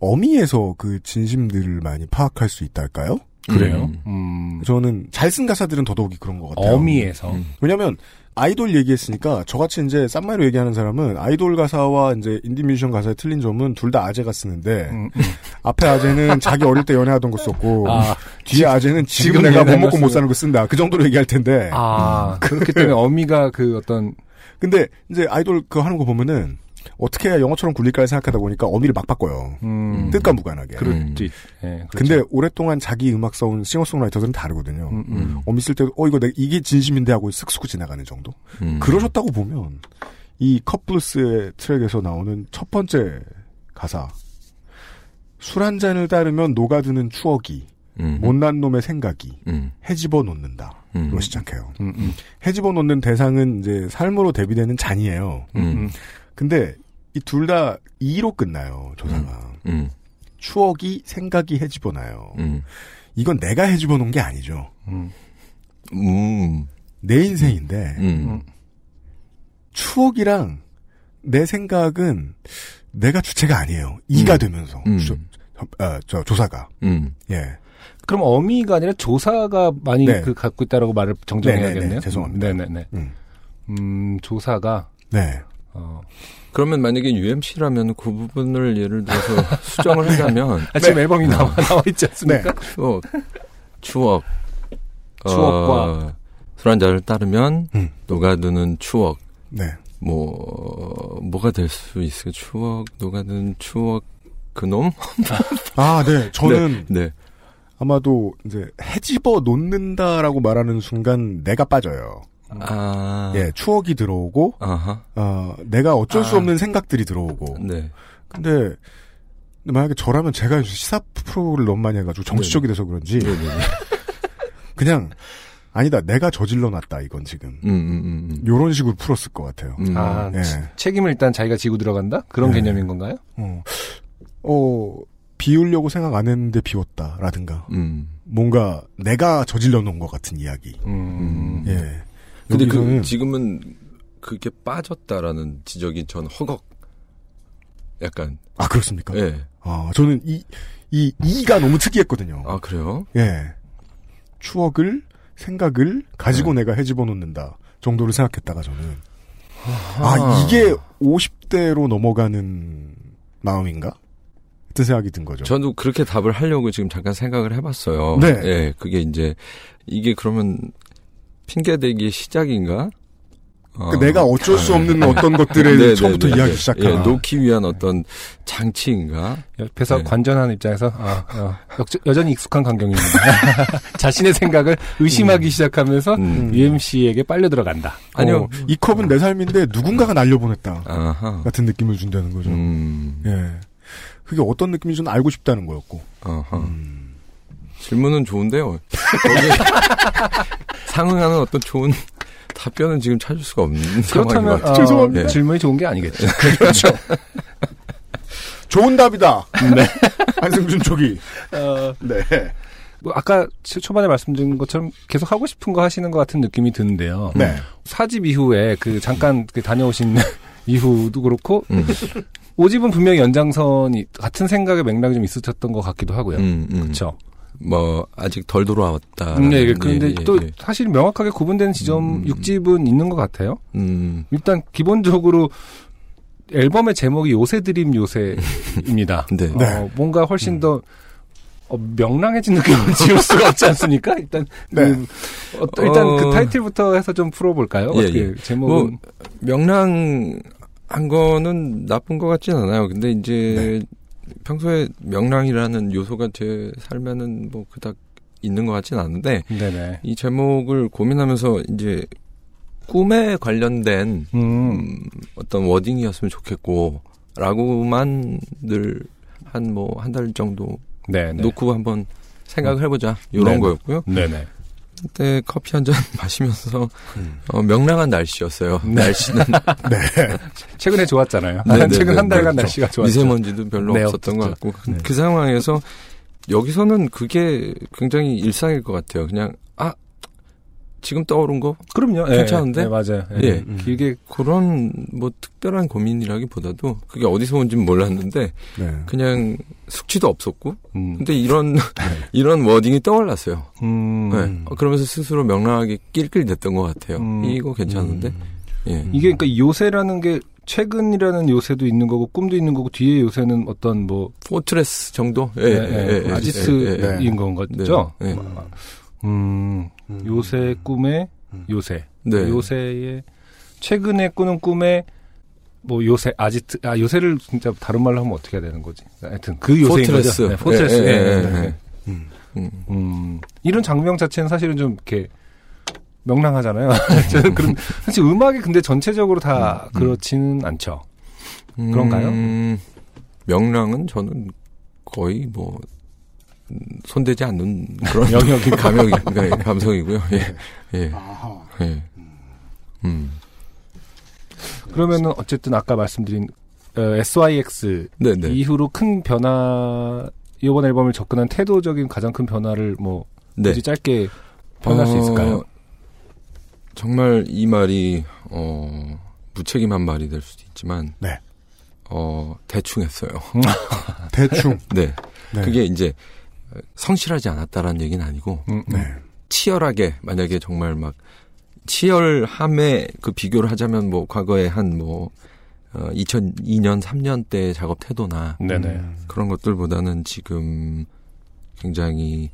어미에서 그 진심들을 많이 파악할 수 있달까요? 그래요? 음. 음. 저는 잘 쓴 가사들은 더더욱이 그런 것 같아요. 어미에서. 음. 왜냐면 아이돌 얘기했으니까 저같이 이제 쌈마이로 얘기하는 사람은 아이돌 가사와 이제 인디 뮤지션 가사의 틀린 점은 둘 다 아재가 쓰는데 음, 음. 앞에 아재는 자기 어릴 때 연애하던 거 썼고 아, 뒤에 아재는 지금, 지금 내가 못 먹고 거못 쓰- 사는 거 쓴다. 그 정도로 얘기할 텐데. 아, 그렇기 때문에 어미가 그 어떤 근데 이제 아이돌 그거 하는 거 보면은 어떻게 해야 영어처럼 굴릴까 생각하다 보니까 어미를 막 바꿔요. 음, 뜻과 무관하게. 그렇지. 예, 그렇죠. 근데 오랫동안 자기 음악 써온 싱어송라이터들은 다르거든요. 음, 음. 음. 어미 쓸 때도 어 이거 내 이게 진심인데 하고 쓱쓱 지나가는 정도. 음. 그러셨다고 보면 이 컵블루스의 트랙에서 나오는 첫 번째 가사 술 한 잔을 따르면 녹아드는 추억이 음. 못난 놈의 생각이 음. 해집어 놓는다. 음. 로 시작해요. 음, 음, 해집어 놓는 대상은 이제 삶으로 대비되는 잔이에요. 음. 근데 이 둘 다 이로 끝나요. 조사가. 음. 추억이 생각이 해집어 놔요. 음. 이건 내가 해집어 놓은 게 아니죠. 음. 음. 내 인생인데 음. 추억이랑 내 생각은 내가 주체가 아니에요. 이가 음. 되면서 음. 조, 어, 저 조사가 음. 예 그럼 어미가 아니라 조사가 많이 네. 그 갖고 있다라고 말을 정정해야겠네요. 네네네, 죄송합니다. 네네네. 음. 음, 조사가 네. 어. 그러면 만약에 UMC라면 그 부분을 예를 들어서 수정을 하자면 아, 지금 앨범이 나와 나와 있지 않습니까? 추억, 추억, 추억과 술 한잔을 따르면 음. 녹아드는 추억, 네. 뭐 뭐가 될 수 있을까? 추억, 녹아드는 추억, 그놈? 아, 네. 저는 네. 아마도 이제 해집어 놓는다라고 말하는 순간 내가 빠져요. 아, 예, 추억이 들어오고 아하, 어, 내가 어쩔 수 아. 없는 생각들이 들어오고. 네, 근데 근데 만약에 저라면 제가 시사 프로를 너무 많이 해가지고 정치적이 돼서 그런지 네, 네, 네. 그냥 아니다 내가 저질러 놨다 이건 지금 음, 음, 음, 요런 식으로 풀었을 것 같아요. 음. 아, 예. 책임을 일단 자기가 지고 들어간다? 그런 네. 개념인 건가요? 어, 어 비우려고 생각 안 했는데 비웠다라든가 음. 뭔가 내가 저질러 놓은 것 같은 이야기. 음. 예. 근데 그 지금은 그게 빠졌다라는 지적이 전 허걱. 약간 아 그렇습니까? 예. 아 저는 이 이 이 가 너무 특이했거든요. 아 그래요? 예. 추억을 생각을 가지고 네. 내가 해집어 놓는다 정도를 생각했다가 저는 아 이게 50대로 넘어가는 마음인가? 그때 생각이 든 거죠. 저도 그렇게 답을 하려고 지금 잠깐 생각을 해봤어요. 네. 예, 그게 이제 이게 그러면 핑계대기의 시작인가? 어. 그 내가 어쩔 수 없는 어떤 것들을 네, 네, 처음부터 네, 이야기 네. 시작하나. 예, 놓기 위한 어떤 장치인가? 옆에서 네. 관전하는 입장에서 아, 어, 여, 전히 익숙한 광경입니다. 자신의 생각을 의심하기 시작하면서 음. UMC에게 빨려 들어간다. 아니요. 어, 이 컵은 내 삶인데 누군가가 날려보냈다 아하. 같은 느낌을 준다는 거죠. 음. 예. 그게 어떤 느낌인지 는 알고 싶다는 거였고. 음. 질문은 좋은데요. 상응하는 어떤 좋은 답변은 지금 찾을 수가 없는 그렇다면. 어, 죄송합니다. 질문이 좋은 게 아니겠죠. 그렇죠. 좋은 답이다. 네. 한승준 쪽이. 어, 네. 뭐 아까 초반에 말씀드린 것처럼 계속 하고 싶은 거 하시는 것 같은 느낌이 드는데요. 네. 사집 이후에 그 잠깐 그 다녀오신 이후도 그렇고 음, 오집은 분명히 연장선이 같은 생각의 맥락이 좀 있으셨던 것 같기도 하고요. 음, 음. 그렇죠. 뭐 아직 덜 돌아왔다. 음, 네, 그런데 예, 예, 또 예. 사실 명확하게 구분되는 지점 음. 육 6집은 있는 것 같아요. 음, 일단 기본적으로 앨범의 제목이 요새 드림 요새입니다. 네. 네. 어, 뭔가 훨씬 더 어, 명랑해진 느낌을 지울 수가 없지 않습니까? 일단 네. 그, 어, 일단 어. 그 타이틀부터 해서 좀 풀어볼까요? 예, 어떻게 예. 제목은 뭐 명랑한 거는 나쁜 것 같진 않아요. 근데 이제 평소에 명랑이라는 요소가 제 삶에는 뭐 그닥 있는 것 같진 않은데 네네. 이 제목을 고민하면서 이제 꿈에 관련된 음, 음, 어떤 워딩이었으면 좋겠고 라고만 늘 한 뭐 한 달 정도 네네. 놓고 한번 생각을 해보자 이런. 거였고요. 네네. 그때 커피 한 잔 마시면서 음. 어, 명랑한 날씨였어요. 네. 날씨는 최근에 좋았잖아요. 네, 네, 최근 네, 한 달간 그렇죠. 날씨가 좋았죠. 미세먼지도 별로 네, 없었던 것. 같고 네. 그 상황에서 여기서는 그게 굉장히 일상일 것 같아요. 그냥 아 지금 떠오른 거 그럼요. 예, 괜찮은데? 예, 맞아요. 예. 예. 음. 길게 그런 뭐 특별한 고민이라기보다도 그게 어디서 온지는 몰랐는데 네. 그냥 숙취도 없었고 음, 근데 이런 이런 wording이 떠올랐어요. 음, 네. 어, 그러면서 스스로 명랑하게 낄낄댔던 것 같아요. 음. 이거 괜찮은데 예. 이게 그러니까 요새라는 게 최근이라는 요새도 있는 거고 꿈도 있는 거고 뒤에 요새는 어떤 뭐 fortress 정도? 예, 예, 예, 예, 예, 아지트인 예, 예. 건 거죠. 네, 네. 음, 요새 꿈의 요새. 네. 요새의 최근에 꾸는 꿈에 뭐 요새 아지트 아 요새를 진짜 다른 말로 하면 어떻게 해야 되는 거지? 하여튼 그 요새인 fortress. 거죠. 네, fortress. 예, 예, 예, 예, 예, 예. 예. 음. 음. 음, 이런 장면 자체는 사실은 좀 이렇게 명랑하잖아요. 저는 그런 사실 음악이 근데 전체적으로 다 그렇지는 않죠. 그런가요? 음, 명랑은 저는 거의 뭐 음, 손대지 않는 그런 영역이 감역이 네, 감성이고요. 예, 예, 아하. 예. 음, 그러면은 어쨌든 아까 말씀드린 어, SYX 네, 네. 이후로 큰 변화 이번 앨범을 접근한 태도적인 가장 큰 변화를 뭐 네. 굳이 짧게 수 어, 있을까요? 정말 이 말이 어 무책임한 말이 될 수도 있지만, 네. 어 대충 했어요. 대충. 네, 네. 그게 이제 성실하지 않았다라는 얘기는 아니고 음, 음. 네. 치열하게 만약에 정말 막 치열함에 그 비교를 하자면 뭐 과거에 한뭐 어, 2002년 3년 때 작업 태도나 네네. 음. 그런 것들보다는 지금 굉장히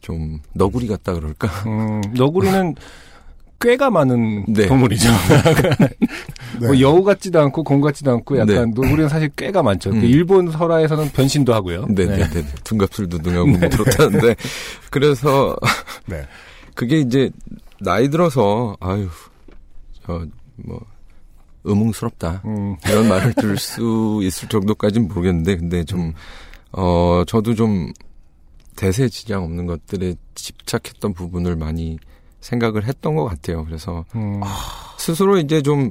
좀 너구리 같다 그럴까? 음, 너구리는 꾀가 많은 네. 동물이죠. 네. 뭐 여우 같지도 않고 공 같지도 않고 약간 노구리는 사실 꾀가 많죠. 그 음. 일본 설화에서는 변신도 하고요. 네네네. 둔갑술 두둥하고 뭐 그렇다는데 그래서 네. 그게 이제 나이 들어서 아유 저뭐 의문스럽다 음, 이런 말을 들을 수 있을 정도까지는 모르겠는데 근데 좀 어 저도 좀 대세 지장 없는 것들에 집착했던 부분을 많이 생각을 했던 것 같아요. 그래서 음, 스스로 이제 좀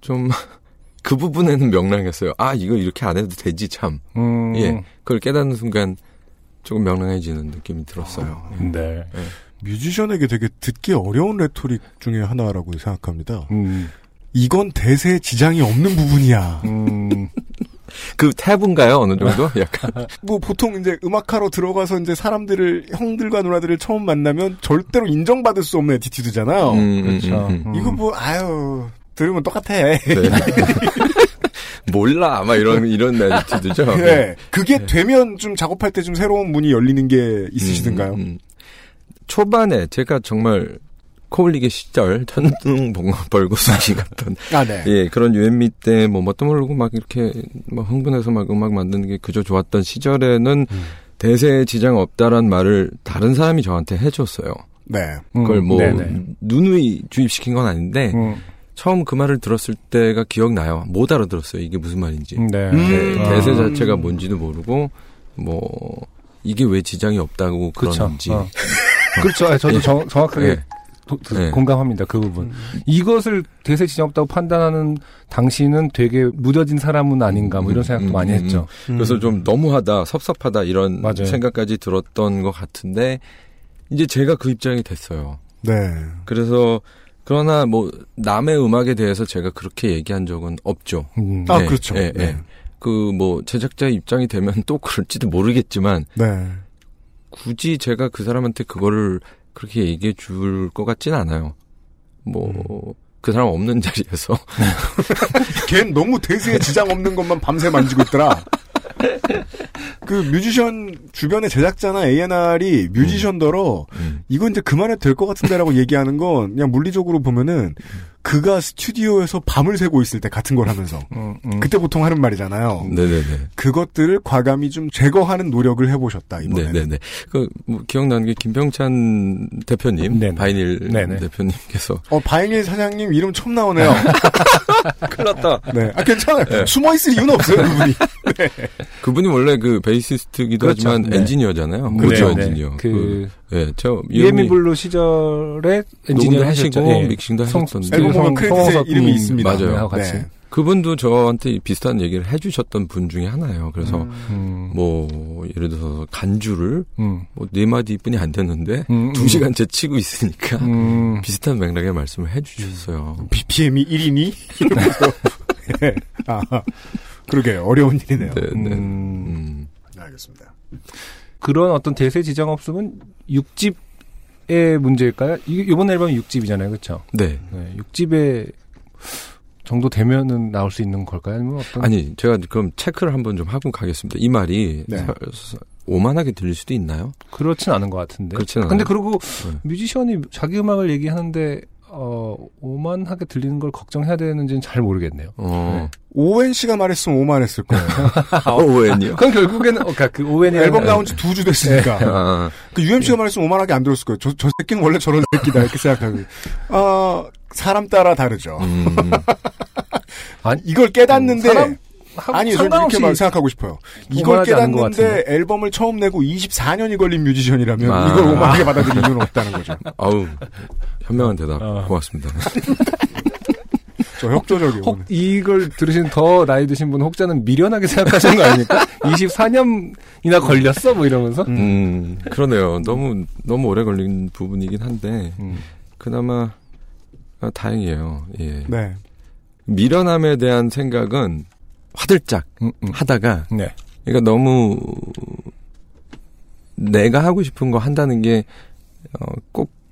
좀 그 부분에는 명랑했어요. 아 이거 이렇게 안 해도 되지 참. 음, 예. 그걸 깨닫는 순간 조금 명랑해지는 느낌이 들었어요. 네. 뮤지션에게 되게 듣기 어려운 rhetoric 중에 하나라고 생각합니다. 음, 이건 대세에 지장이 없는 부분이야. 음, 그 탭인가요 어느 정도? 약간 뭐 보통 이제 음악하러 들어가서 이제 사람들을 형들과 누나들을 처음 만나면 절대로 인정받을 수 없는 attitude잖아요. 음, 그렇죠. 음, 음, 음. 이거 뭐 아유 들으면 똑같아. 네. 몰라 아마 이런 이런 애티튜드죠. 예. 그게 되면 좀 작업할 때 좀 새로운 문이 열리는 게 있으시든가요? 음, 음. 초반에 제가 정말 코올리게 시절 천둥 벌고 수시 같던 아, 네. 예 그런 유엔미 때뭐 뭣도 모르고 막 이렇게 막 흥분해서 막 음악 만드는 게 그저 좋았던 시절에는 음. 대세에 지장 없다란 말을 다른 사람이 저한테 해줬어요. 네. 그걸 음, 뭐 네네. 누누이 주입시킨 건 아닌데 음, 처음 그 말을 들었을 때가 기억나요. 못 알아들었어요. 이게 무슨 말인지. 네. 음. 네, 아. 대세 자체가 뭔지도 모르고 뭐 이게 왜 지장이 없다고 그렇죠. 그러는지. 어. 그렇죠. 아, 저도 정, 정확하게 예. 도- 도- 네. 공감합니다. 그 부분. 이것을 대세 지장 없다고 판단하는 당신은 되게 무뎌진 사람은 아닌가 뭐 이런 음, 생각도 음, 많이 음, 했죠. 그래서 좀 너무하다, 섭섭하다 이런 맞아요. 생각까지 들었던 것 같은데 이제 제가 그 입장이 됐어요. 네. 그래서 그러나 뭐 남의 음악에 대해서 제가 그렇게 얘기한 적은 없죠. 음. 아, 네, 그렇죠. 예, 네. 예. 그뭐 제작자의 입장이 되면 또 그럴지도 모르겠지만 네. 굳이 제가 그 사람한테 그거를 그렇게 얘기해 줄 것 같진 않아요. 뭐그 사람 없는 자리에서 걘 너무 대세에 지장 없는 것만 밤새 만지고 있더라. 그 뮤지션 주변의 제작자나 A&R이 뮤지션더러 음. 이건 이제 그만해도 될 것 같은데라고 얘기하는 건 그냥 물리적으로 보면은 그가 스튜디오에서 밤을 새고 있을 때 같은 걸 하면서 음, 음. 그때 보통 하는 말이잖아요. 네네네. 그것들을 과감히 좀 제거하는 노력을 해보셨다 이번에는. 네네네. 그, 뭐, 기억나는 게 김병찬 대표님, 네네. 바이닐 네네. 대표님께서. 어 바이닐 사장님 이름 처음 나오네요. 큰일 났다. 네, 아 괜찮아요. 네. 숨어 있을 이유는 없어요 그분이. 그분이 원래 그 베이시스트기도 그렇죠. 하지만 네. 엔지니어잖아요. 그렇죠. 오디오 네. 엔지니어. 그, 예, 저, 유앤미 블루 시절에 엔지니어 하시고. 믹싱도 성- 하셨던데. 앨범 보면 성- 크레딧에 성호석 이름이 님 있습니다. 맞아요. 하고 같이. 네. 그분도 저한테 비슷한 얘기를 해주셨던 분 중에 하나예요. 그래서 음, 뭐 예를 들어서 간주를 음, 뭐네 마디뿐이 안 됐는데 음, 두 시간째 치고 있으니까 음, 비슷한 맥락의 말씀을 해주셨어요. BPM이 1이니? 이러면서. 네. 아, 그러게요. 어려운 일이네요. 네, 네. 음, 음. 알겠습니다. 그런 어떤 대세 지정 없음은 6집 의 문제일까요? 이- 이번 앨범이 6집이잖아요, 그렇죠? 네. 네, 6집에 정도 되면은 나올 수 있는 걸까요? 아니면 어떤 아니 제가 그럼 체크를 한번 좀 하고 가겠습니다. 이 말이 네. 사- 사- 오만하게 들릴 수도 있나요? 그렇진 않은 것 같은데. 그렇진 근데 않아요. 그리고 네. 뮤지션이 자기 음악을 얘기하는데 어, 오만하게 들리는 걸 걱정해야 되는지는 잘 모르겠네요. 어. 오웬 씨가 말했으면 오만했을 거예요. 아, 오웬이요? 그건 결국에는 어, 그러니까 그 오웬이 앨범 나온 지 두 주 됐으니까. 아, 그 UMC가 말했으면 오만하게 안 들었을 거예요. 저, 저 새끼는 원래 저런 새끼다. 이렇게 생각하고. 아, 사람 따라 다르죠. 음, 아니, 이걸 깨닫는데. 사람 하고 아니, 저는 이렇게 말 생각하고 싶어요. 이걸 깨닫는데 앨범을 처음 내고 24년이 걸린 뮤지션이라면 아. 이걸 오만하게 받아들일 이유는 없다는 거죠. 아우 현명한 대답 어. 고맙습니다. 저 혁조적이고. 혹 이걸 들으신 더 나이 드신 분은 혹자는 미련하게 생각하시는 거 아닙니까? 24년이나 걸렸어 뭐 이러면서. 음, 그러네요. 너무 너무 오래 걸린 부분이긴 한데 음. 그나마 아, 다행이에요. 예. 네. 미련함에 대한 생각은 화들짝 음, 음. 하다가 네. 그러니까 너무 내가 하고 싶은 거 한다는 게 어,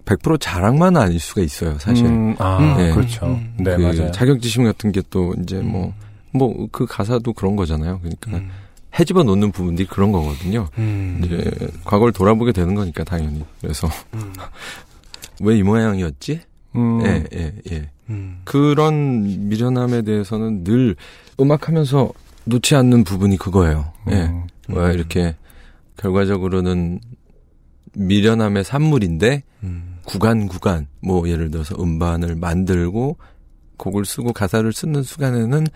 꼭100% 자랑만은 아닐 수가 있어요, 사실. 음, 아, 음, 네. 그렇죠. 음, 네, 그 맞아요. 자격지심 같은 게 또 이제 뭐 뭐 그 가사도 그런 거잖아요. 그러니까 해집어 놓는 부분들이 그런 거거든요. 음. 이제 과거를 돌아보게 되는 거니까 당연히. 그래서 왜 이 모양이었지? 음. 예, 예, 예. 음. 그런 미련함에 대해서는 늘 음악하면서 놓지 않는 부분이 그거예요. 예. 음. 왜 이렇게 결과적으로는 미련함의 산물인데 음. 구간 구간 뭐 예를 들어서 음반을 만들고 곡을 쓰고 가사를 쓰는 순간에는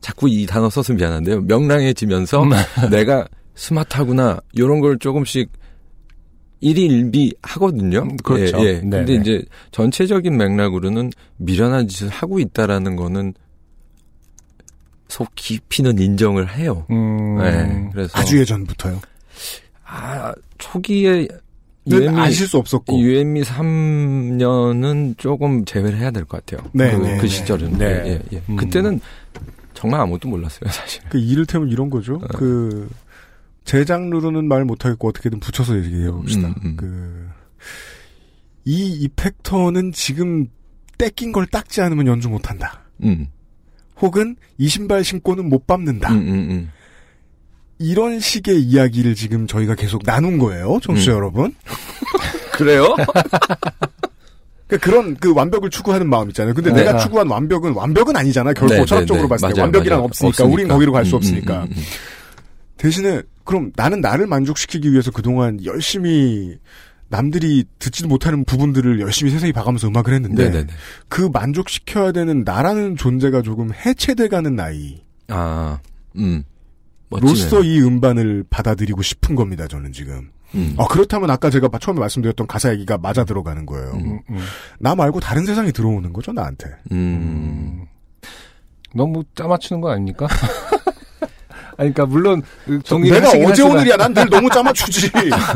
자꾸 이 단어 써서 미안한데요. 명랑해지면서 내가 스마트하구나 요런 걸 조금씩 일희일비 하거든요. 음, 그렇죠. 예, 예. 근데 이제 전체적인 맥락으로는 미련한 짓을 하고 있다라는 거는 속 깊이는 인정을 해요. 음. 네. 그래서 아주 예전부터요. 아, 초기에 는 UM이 아실 수 없었고. UM이 3년은 조금 제외를 해야 될 것 같아요. 네, 그, 네, 그 네. 시절은. 네. 예, 예, 예. 음. 그때는 정말 아무것도 몰랐어요, 사실. 그 이를테면 이런 거죠. 어. 그, 제 장르로는 말 못하겠고 어떻게든 붙여서 얘기해 봅시다. 음, 음. 그, 이 이펙터는 지금 떼낀 걸 닦지 않으면 연주 못한다. 음, 혹은 이 신발 신고는 못 밟는다. 음, 음, 음. 이런 식의 이야기를 지금 저희가 계속 나눈 거예요, 청취자 음. 여러분. 그래요? 그런 그 완벽을 추구하는 마음 있잖아요. 근데 네. 내가 아. 추구한 완벽은 완벽은 아니잖아. 결코 네, 철학적으로 네, 네. 봤을 때 맞아요, 완벽이란 맞아요. 없으니까. 우린 거기로 갈수 음, 음, 없으니까. 대신에 그럼 나는 나를 만족시키기 위해서 그동안 열심히 남들이 듣지도 못하는 부분들을 열심히 세상에 봐가면서 음악을 했는데 네네네. 그 만족시켜야 되는 나라는 존재가 조금 해체돼가는 나이. 아, 음. 로서 이 음반을 받아들이고 싶은 겁니다. 저는 지금. 음. 어, 그렇다면 아까 제가 처음에 말씀드렸던 가사 얘기가 맞아 들어가는 거예요. 음. 음, 음. 나 말고 다른 세상이 들어오는 거죠 나한테. 음. 너무 짜맞추는 거 아닙니까? 아니, 그러니까 물론 그 내가 어제 오늘이야. 난 늘 너무 짜맞추지.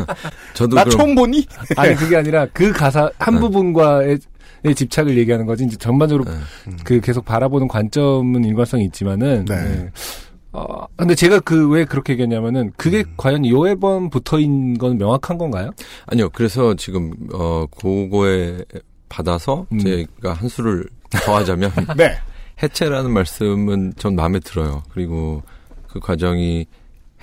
저도 나 그럼 처음 보니? 아니 그게 아니라 그 가사 한 네. 부분과의 의 집착을 얘기하는 거지. 이제 전반적으로 네. 그 계속 바라보는 관점은 일관성이 있지만은. 네. 네. 어, 근데 제가 그 왜 그렇게 얘기했냐면은 그게 음. 과연 이 앨범부터인 건 명확한 건가요? 아니요. 그래서 지금 어 그거에 받아서 음. 제가 한 수를 더하자면 네. 해체라는 말씀은 전 마음에 들어요. 그리고 그 과정이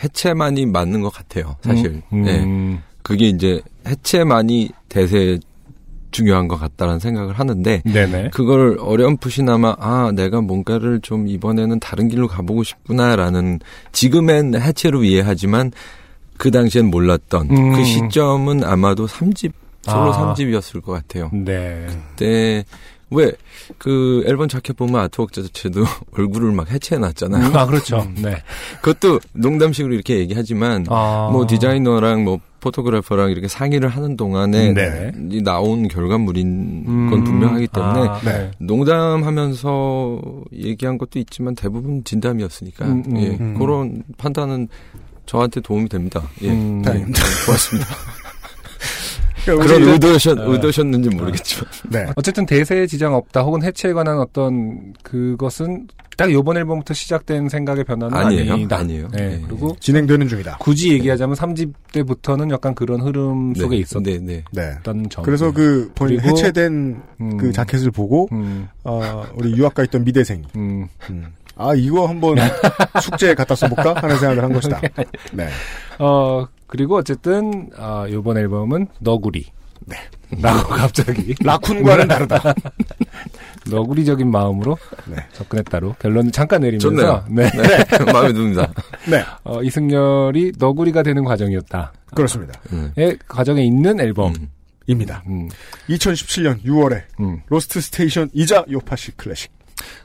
해체만이 맞는 것 같아요. 사실. 음, 네. 음, 그게 이제 해체만이 대세 중요한 것 같다라는 생각을 하는데 네네. 그걸 어렴풋이나마 아 내가 뭔가를 좀 이번에는 다른 길로 가보고 싶구나라는 지금엔 해체로 이해하지만 그 당시엔 몰랐던 음. 그 시점은 아마도 3집 솔로 아. 3집이었을 것 같아요. 네. 그때 왜 그 앨범 자켓 보면 아트웍 자체도 얼굴을 막 해체해 놨잖아요. 음, 아 그렇죠. 네. 그것도 농담식으로 이렇게 얘기하지만 아. 뭐 디자이너랑 뭐 포토그래퍼랑 이렇게 상의를 하는 동안에 네. 이 나온 결과물인 음, 건 분명하기 때문에 아, 네. 농담하면서 얘기한 것도 있지만 대부분 진담이었으니까 음, 음, 예, 음. 그런 판단은 저한테 도움이 됩니다. 예, 음. 예, 다행입니다. 고맙습니다. 그러니까 그런 의도셨 어. 의도셨는지 모르겠지만 네. 어쨌든 대세에 지장 없다 혹은 해체에 관한 어떤 그것은 딱 요번 앨범부터 시작된 생각의 변화는 아니에요, 아니다. 아니에요. 네. 예. 그리고 진행되는 중이다. 굳이 얘기하자면 3집 때부터는 약간 그런 흐름 속에 있었던 네, 네. 네. 점. 그래서 그 본인 해체된 음. 그 자켓을 보고 음, 어, 우리 유학가 있던 미대생이 음, 음. 아 이거 한번 숙제에 갖다 써볼까 하는 생각을 한 것이다. 네. 어 그리고 어쨌든 아 요번 앨범은 너구리. 네. 라고 갑자기 라쿤과는 다르다. 너구리적인 마음으로 네. 접근했다로 결론을 잠깐 내리면서 좋네요. 네. 네. 마음에 듭니다. 네. 어, 이승열이 너구리가 되는 과정이었다. 그렇습니다. 네. 의 과정에 있는 앨범. 음. 입니다. 음, 2017년 6월에 음. 로스트 스테이션이자 요파시 클래식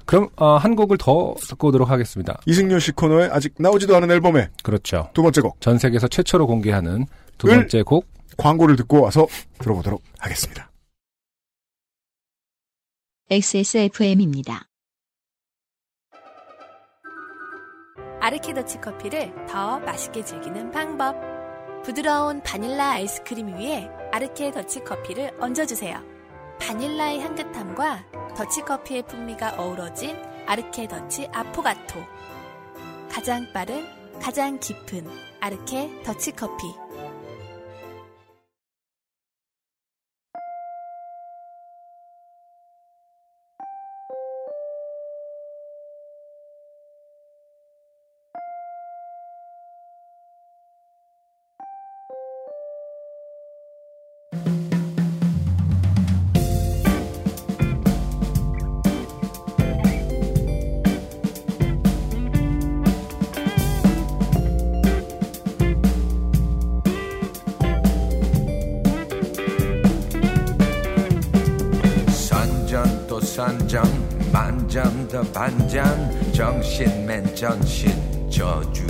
그럼 어, 한 곡을 더 듣고 오도록 하겠습니다. 이승열 씨 코너에 아직 나오지도 않은 앨범의 그렇죠. 두 번째 곡 전 세계에서 최초로 공개하는 두 을- 번째 곡 광고를 듣고 와서 들어보도록 하겠습니다. XSFM입니다. 아르케더치 커피를 더 맛있게 즐기는 방법. 부드러운 바닐라 아이스크림 위에 아르케 더치 커피를 얹어주세요. 바닐라의 향긋함과 더치 커피의 풍미가 어우러진 아르케 더치 아포가토. 가장 빠른, 가장 깊은 아르케 더치 커피. 정신맨 전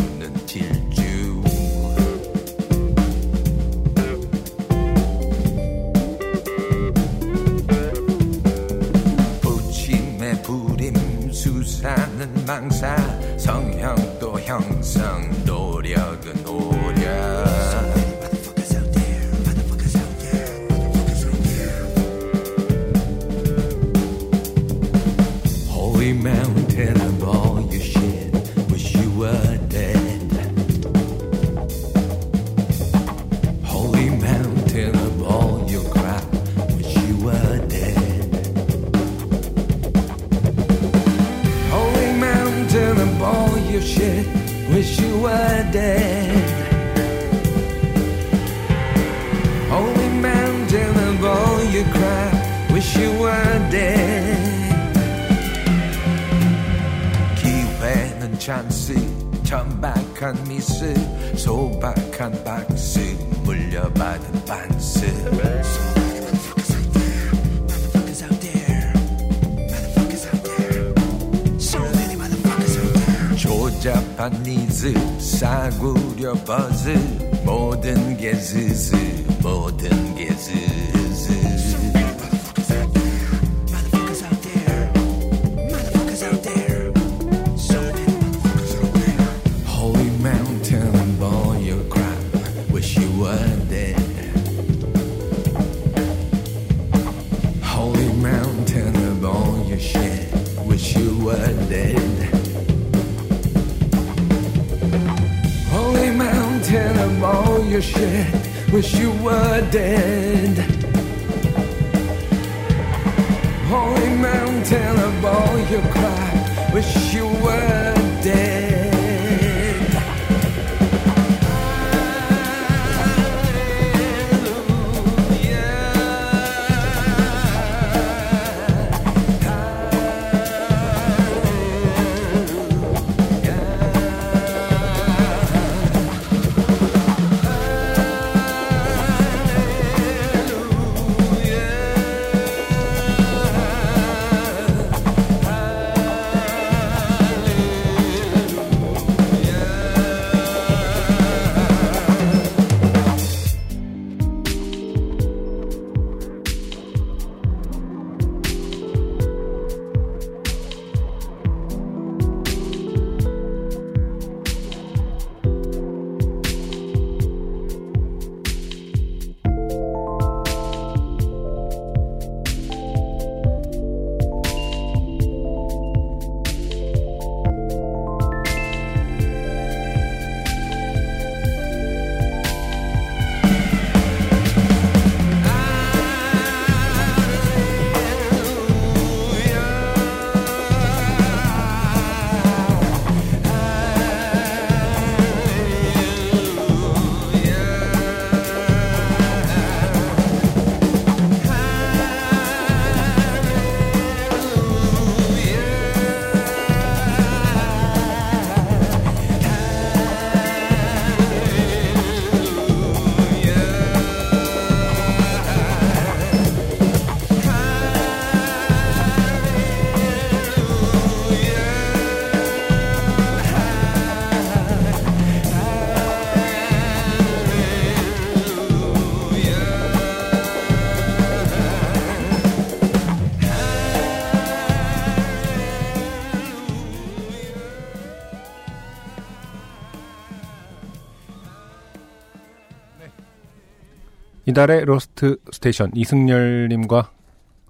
이달의 로스트 스테이션 이승열님과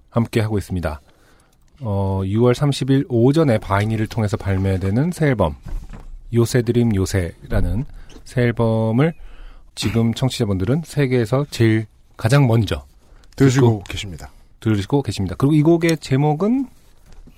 함께 하고 있습니다. 어, 6월 30일 오전에 vinyl을 통해서 발매되는 새 앨범 요새 드림 요새라는 새 앨범을 지금 청취자분들은 세계에서 제일 가장 먼저 들으시고 계십니다. 들으시고 계십니다. 그리고 이 곡의 제목은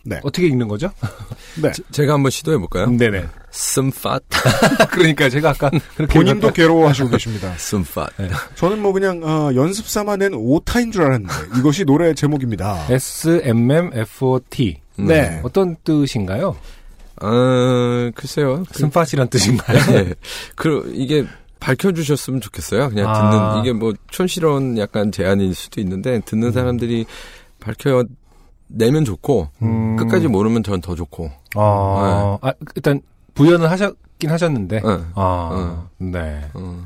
네. 어떻게 읽는 거죠? 네. 제 가 한번 시도해 볼까요? 네네. 슴팟, 그러니까 제가 아까 그렇게 본인도 읽었다- 괴로워하시고 계십니다. 슴팟. 저는 뭐 그냥 어, 연습 삼아 낸 오타인 줄 알았는데 이것이 노래 제목입니다. SMMFOT 네. 어떤 뜻인가요? 어, 글쎄요. 그, 쓴팟이란 뜻인가요? 네. 그, 이게 밝혀주셨으면 좋겠어요. 그냥 아. 듣는, 이게 뭐, 촌스러운 약간 제안일 수도 있는데, 듣는 사람들이 밝혀 내면 좋고, 음. 끝까지 모르면 전 더 좋고. 아, 아, 일단 부연은 하셨긴 하셨는데. 어, 아, 네. 어.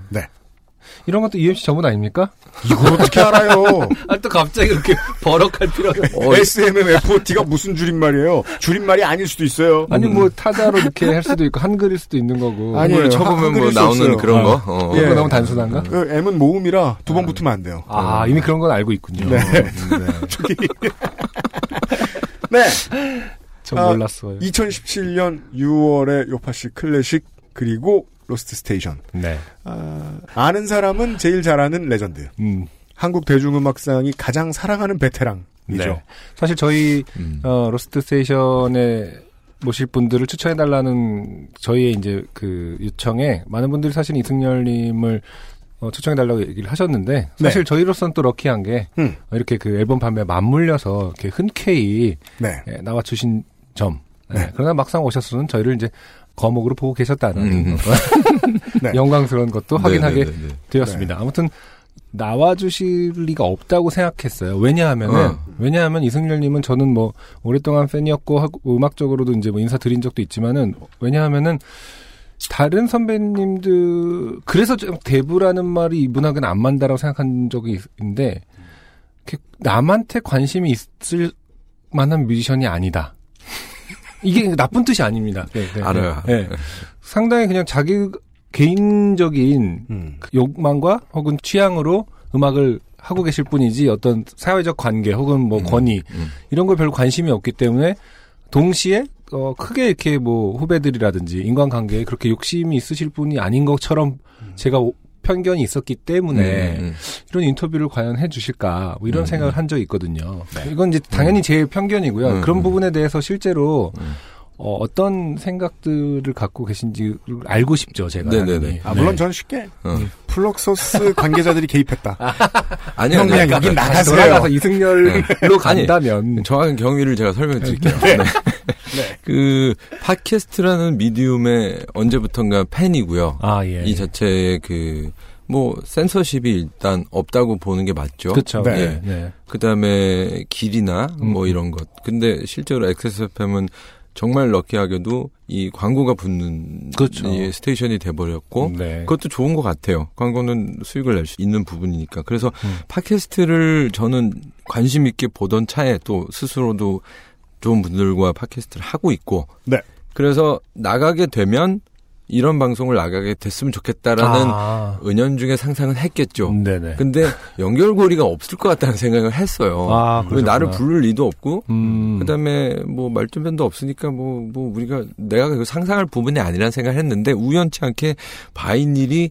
이런 것도 UMC 전문 아닙니까? 이걸 어떻게 알아요? 아, 또 갑자기 그렇게 버럭할 필요는. SMMFOT가 무슨 줄임말이에요? 줄임말이 아닐 수도 있어요. 아니, 뭐, 타자로 이렇게 할 수도 있고, 한글일 수도 있는 거고. 아니에요. 뭘 쳐보면 뭐 나오는 없어요. 그런 아. 거? 어. 예. 거 너무 단순한가? 그 M은 모음이라 두 번 붙으면 안 돼요. 아, 이미 그런 건 알고 있군요. 네. 음, 네. 네. 전 아, 몰랐어요. 2017년 6월의 요파시 클래식 그리고 로스트 스테이션. 네. 아, 아는 사람은 제일 잘하는 레전드. 음, 한국 대중음악상이 가장 사랑하는 베테랑이죠. 네. 사실 저희, 음. 어, 로스트 스테이션에 모실 분들을 추천해달라는 저희의 이제 그 요청에 많은 분들이 사실 이승열님을 어, 초청해달라고 얘기를 하셨는데 사실 저희로서는 또 lucky한 게 음. 어, 이렇게 그 앨범 발매 맞물려서 이렇게 흔쾌히 네. 예, 나와 주신 점. 예, 그러나 막상 오셨으면 저희를 이제 거목으로 보고 계셨다는 음. 네. 영광스러운 것도 확인하게 네네네네. 되었습니다. 아무튼 나와주실 리가 없다고 생각했어요. 왜냐하면은 어. 왜냐하면 이승열님은 저는 뭐 오랫동안 팬이었고 하고 음악적으로도 이제 뭐 인사 드린 적도 있지만은 왜냐하면은 다른 선배님들 그래서 좀 대부라는 말이 이분하고는 안 맞다라고 생각한 적이 있- 있는데 남한테 관심이 있을 만한 뮤지션이 아니다. 이게 나쁜 뜻이 아닙니다. 네, 네, 알아요. 네. 네. 상당히 그냥 자기 개인적인 음. 그 욕망과 혹은 취향으로 음악을 하고 계실 뿐이지 어떤 사회적 관계 혹은 뭐 권위 음. 이런 걸 별로 관심이 없기 때문에 동시에 어 크게 이렇게 뭐 후배들이라든지 인간관계에 그렇게 욕심이 있으실 분이 아닌 것처럼 제가 오- 편견이 있었기 때문에 음, 이런 인터뷰를 과연 해주실까 뭐 이런 음. 생각을 한 적이 있거든요. 이건 이제 당연히 제 편견이고요. 음, 그런 음. 부분에 대해서 실제로 음. 어, 어떤 생각들을 갖고 계신지 알고 싶죠. 제가. 네네네. 당연히. 아, 물론 네. 전 쉽게 어. 플럭서스 관계자들이 개입했다. 아니, 형 아니, 그냥 아니, 여긴 다시 나가세요. 돌아가서 이승열로 네. 간다면 정확한 경위를 제가 설명해 드릴게요. 네. 그 팟캐스트라는 medium의 언제부턴가 팬이고요. 아 예. 이 자체의 그 뭐 센서십이 일단 없다고 보는 게 맞죠. 그렇죠. 네. 네. 네. 그다음에 길이나 뭐 음. 이런 것. 근데 실제로 XSFM은 정말 럭키하게도 이 광고가 붙는 그렇죠. 이 스테이션이 돼버렸고 네. 그것도 좋은 것 같아요. 광고는 수익을 낼 수 있는 부분이니까. 그래서 음. 팟캐스트를 저는 관심 있게 보던 차에 또 스스로도 좋은 분들과 팟캐스트를 하고 있고. 네. 그래서 나가게 되면 이런 방송을 나가게 됐으면 좋겠다라는 아. 은연중에 상상은 했겠죠. 네네. 근데 연결고리가 없을 것 같다는 생각을 했어요. 아, 왜 나를. 부를 리도 없고 음. 그다음에 뭐 말주변도 없으니까 뭐뭐 우리가 내가 그 상상할 부분이 아니라는 생각을 했는데 우연치 않게 바이닐이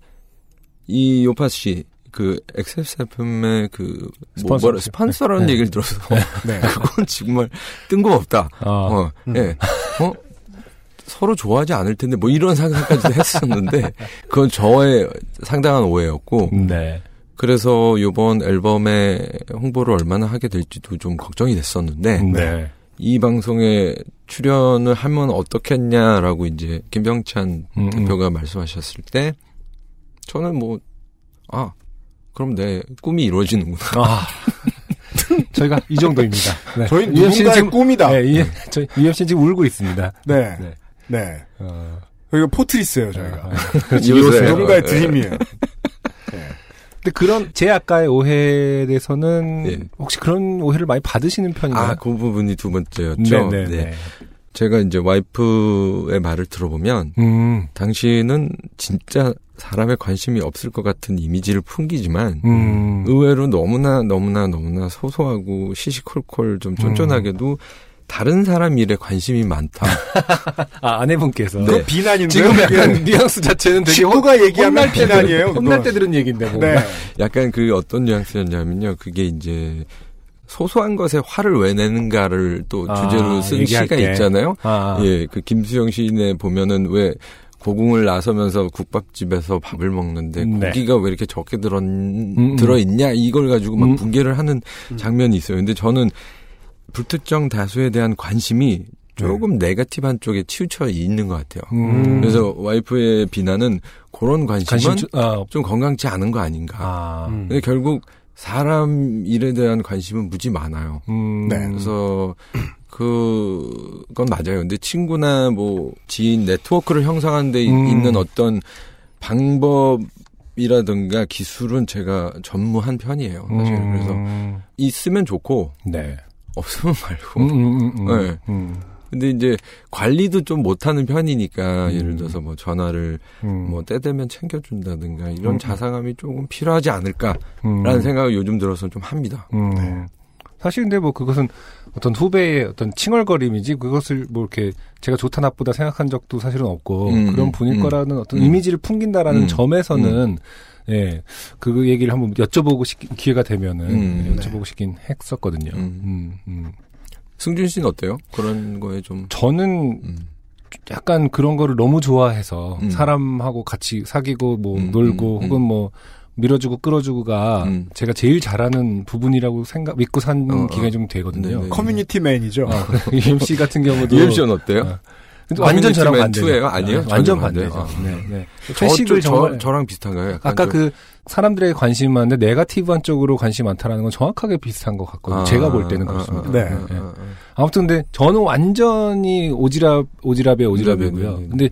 이 요파 씨 그 XSFM의 그 뭐, 뭐라 스폰서십. 스폰서라는 네. 얘기를 들어서 네. 그건 정말 뜬금없다. 아. 어, 예. 어? 서로 좋아하지 않을 텐데 뭐 이런 상상까지도 했었는데 그건 저의 상당한 오해였고 네. 그래서 이번 앨범의 홍보를 얼마나 하게 될지도 좀 걱정이 됐었는데 네. 이 방송에 출연을 하면 어떻겠냐라고 이제 김병찬 음, 음. 대표가 말씀하셨을 때 저는 뭐 아 그럼 내 꿈이 이루어지는구나. 아. 저희가 이 정도입니다. 네. 저희 누군가의 지금, 꿈이다. 네, 이, 저희 UMC 지금 울고 있습니다. 네. 네. 네. 어, 여기가 포트리스예요, 저희가. 아, 그렇지. 요새. 누군가의 네. 드림이에요. 근데 그런 제 아까의 오해에 대해서는 예. 혹시 그런 오해를 많이 받으시는 편인가요? 아 그 부분이 두 번째였죠. 네네. 네. 제가 이제 와이프의 말을 들어보면 음. 당신은 진짜 사람에 관심이 없을 것 같은 이미지를 풍기지만 음. 의외로 너무나 너무나 너무나 소소하고 시시콜콜 좀 쫀쫀하게도 다른 사람 일에 관심이 많다. 아, 아내분께서. 네. 그 비난인데 지금 약간 뉘앙스 자체는 되게 친구가 얘기하면 혼날 비난이에요. 혼날. 때 들은 얘기인데 뭐. 네. 약간 그 어떤 뉘앙스였냐면요. 그게 이제 소소한 것에 화를 왜 내는가를 또 아, 주제로 쓴 얘기할 시가 때. 있잖아요. 아. 예, 그 김수영 시인에 보면은 왜 고궁을 나서면서 국밥집에서 밥을 먹는데 네. 고기가 왜 이렇게 적게 들어 음. 들어 있냐 이걸 가지고 막 음. 붕괴를 하는 장면이 있어요. 근데 저는 불특정 다수에 대한 관심이 조금 네거티브한 쪽에 치우쳐 있는 것 같아요. 음. 그래서 와이프의 비난은 그런 관심은 관심 주, 아, 좀 건강치 않은 거 아닌가. 아. 음. 근데 결국 사람 일에 대한 관심은 무지 많아요. 음. 네. 그래서 그건 맞아요. 근데 친구나 뭐 지인 네트워크를 형성하는 데 음. 있는 어떤 방법 이라든가 기술은 제가 전무한 편이에요. 사실 음. 그래서 있으면 좋고 네. 없으면 말고. 음, 음, 음, 음. 네. 음. 근데 이제 관리도 좀 못하는 편이니까 음. 예를 들어서 뭐 전화를 음. 뭐때 되면 챙겨준다든가 이런 음. 자상함이 조금 필요하지 않을까라는 음. 생각을 요즘 들어서 좀 합니다. 음. 네. 사실 근데 뭐 그것은 어떤 후배의 어떤 칭얼거림이지 그것을 뭐 이렇게 제가 좋다 나쁘다 생각한 적도 사실은 없고 음, 그런 음, 분일 음. 거라는 어떤 음. 이미지를 풍긴다라는 음, 점에서는 예, 그 얘기를 한번 여쭤보고 싶, 기회가 되면은 음, 예, 여쭤보고 싶긴 했었거든요. 음. 음, 음. 승준 씨는 어때요? 그런 거에 좀 저는 음. 약간 그런 거를 너무 좋아해서 음. 사람하고 같이 사귀고 뭐 음, 놀고 음, 혹은 뭐 밀어주고 끌어주고가 음. 제가 제일 잘하는 부분이라고 생각 믿고 산 어, 어. 기간이 좀 되거든요. 네, 네. 커뮤니티 맨이죠. 어, UMC 같은 경우도 UMC는 어때요? 어. 완전 저랑. 투예요? 아니에요? 네, 완전 반대예요? 반대죠. 아. 네, 네. 저, 회식을 저, 정말 저, 랑 비슷한가요? 약간 아까 좀- 그 사람들에게 관심이 많은데 네가티브한 쪽으로 관심 많다라는 건 정확하게 비슷한 것 같거든요. 아, 제가 볼 때는 아, 그렇습니다. 아, 네. 아, 네. 아, 아. 아무튼 근데 저는 완전히 오지랖 오지랖의 오지랖이고요. 근데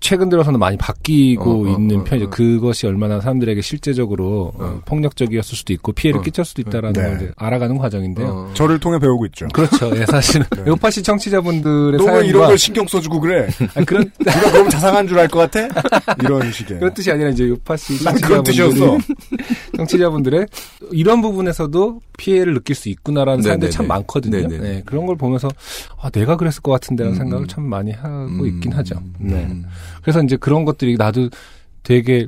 최근 들어서는 많이 바뀌고 어, 어, 있는 어, 편이죠. 어. 그것이 얼마나 사람들에게 실제적으로 어, 어. 폭력적이었을 수도 있고 피해를 어. 끼쳤을 수도 있다라는 네. 걸 이제 알아가는 과정인데요. 어. 저를 통해 배우고 있죠. 그렇죠. 예, 사실은 네. 요파시 청취자분들의 너왜 이런 사연과 걸 신경 써주고 그래? 아니, 그런 네가 그럼 자상한 줄 알 것 같아? 이런 식의. 그런 뜻이 아니라 이제 요파시 난 그런 청취자분들이 뜻이었어. 청취자분들의 이런 부분에서도 피해를 느낄 수 있구나라는 사람들이 네네네. 참 많거든요. 네네네. 네, 그런 걸 보면서 아, 내가 그랬을 것 같은데라는 음, 생각을 음. 참 많이 하고 음, 있긴 하죠. 네. 음. 그래서 이제 그런 것들이 나도 되게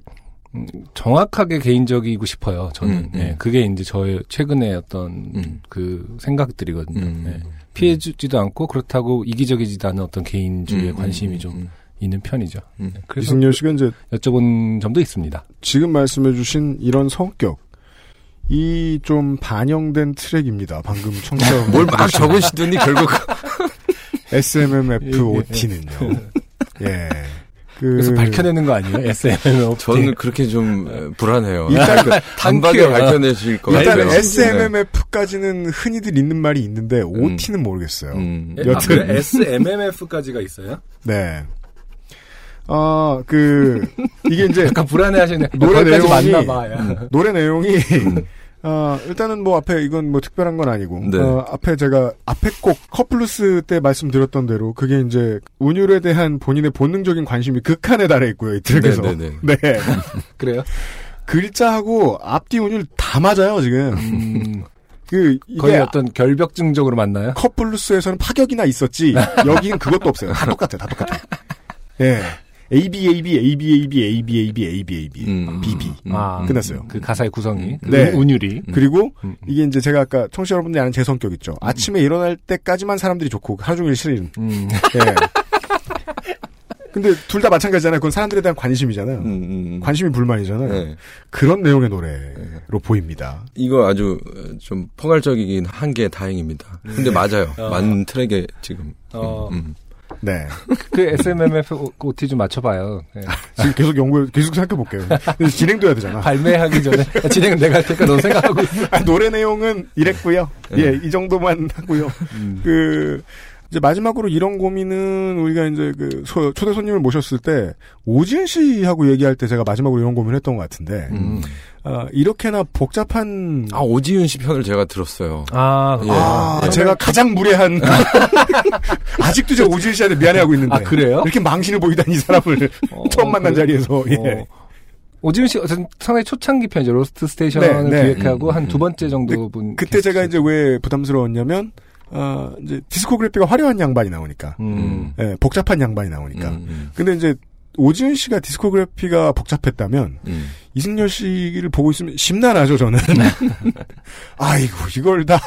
음, 정확하게 개인적이고 싶어요. 저는 음, 음. 예, 그게 이제 저의 최근의 어떤 음. 그 생각들이거든요. 음. 예. 피해주지도 않고 그렇다고 이기적이지도 않은 어떤 개인주의에 음, 관심이 음, 좀 음. 있는 편이죠. 음. 예, 그래서 이승열 씨가 이제 여쭤본 점도 있습니다. 지금 말씀해주신 이런 성격, 이 좀 반영된 트랙입니다. 방금 청취자 뭘막 적으시더니 결국 SMMFOT는요. 예. 그 그 래서 밝혀내는 거 아니에요? SMM 저는 그렇게 좀 에, 불안해요. 일단 그 단박에 한 큐야. 밝혀내실 것 일단 같아요. SMMF까지는 흔히들 있는 말이 있는데 OT는 모르겠어요. 음. 예, 여튼. 아, 그래? SMMF까지가 있어요? 네. 아, 그 이게 이제 약간 불안해하시네. 노래 내용이- 맞나 봐. 야. 노래 내용이 아, 일단은 뭐 앞에 이건 뭐 특별한 건 아니고 네. 어, 앞에 제가 앞에 곡 커플루스 때 말씀드렸던 대로 그게 이제 운율에 대한 본인의 본능적인 관심이 극한에 달해 있고요 이 트랙에서. 네, 네, 네. 그래요? 글자하고 앞뒤 운율 다 맞아요 지금. 음, 그 이게 거의 어떤 결벽증적으로 맞나요? 커플루스에서는 파격이나 있었지 여기는 그것도 없어요. 다 똑같아요 다 똑같아요. 예. A B A B A B A B A B A B A B A B 음. B B 음. 아, 끝났어요. 그 가사의 구성이. 네. 운- 운율이. 그리고 음. 이게 이제 제가 아까 청취자 여러분들이 아는 제 성격 있죠. 아침에 일어날 때까지만 사람들이 좋고 하루 종일 싫은. 음. 예. 근데 둘 다 마찬가지잖아요. 그건 사람들에 대한 관심이잖아요. 음, 음. 관심이 불만이잖아요. 네. 그런 내용의 노래로 보입니다. 이거 아주 어, 좀 포괄적이긴 한 게 다행입니다. 근데 맞아요. 어. 맞는 트랙에 지금. 어. 음. 네. 그 SMMF OT 좀 맞춰봐요. 네. 지금 계속 연구, 계속 생각해볼게요. 진행도 해야 되잖아. 발매하기 전에 진행은 내가 할 테니까 너 생각하고. 아, 노래 내용은 이랬고요. 예, 이 정도만 하고요. 음. 그 이제 마지막으로 이런 고민은 우리가 이제 그 소- 초대 손님을 모셨을 때 오지은 씨하고 얘기할 때 제가 마지막으로 이런 고민을 했던 것 같은데 음. 아, 이렇게나 복잡한 아, 오지은 씨 편을 제가 들었어요. 아, 예. 아, 예. 제가 가장 무례한 아직도 제가 오지은 씨한테 미안해하고 있는데 아, 그래요? 이렇게 망신을 보이다니 이 사람을 어, 처음 만난 그래? 자리에서 예. 어. 오지은 씨 어쨌든 상당히 초창기 편이죠. 로스트 스테이션을 네, 네. 기획하고 음, 한 음. 두 번째 정도 분. 그때 제가 이제 왜 부담스러웠냐면 아, 이제 디스코그래피가 화려한 양반이 나오니까 음. 예, 복잡한 양반이 나오니까 음, 음, 근데 이제 오지은 씨가 디스코그래피가 복잡했다면 음. 이승열 씨를 보고 있으면 심란하죠 저는. 아이고 이걸 다.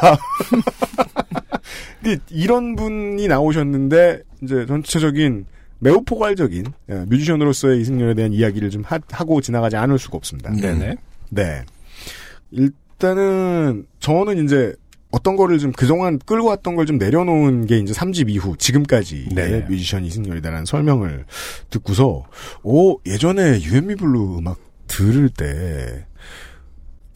근데 이런 분이 나오셨는데 이제 전체적인 매우 포괄적인 예, 뮤지션으로서의 이승열에 대한 이야기를 좀 하, 고 지나가지 않을 수가 없습니다. 네네. 네. 일단은 저는 이제 어떤 거를 좀 그동안 끌고 왔던 걸 좀 내려놓은 게 이제 3집 이후 지금까지 네. 뮤지션 이승열이다라는 설명을 듣고서 오 예전에 유앤미 블루 음악 들을 때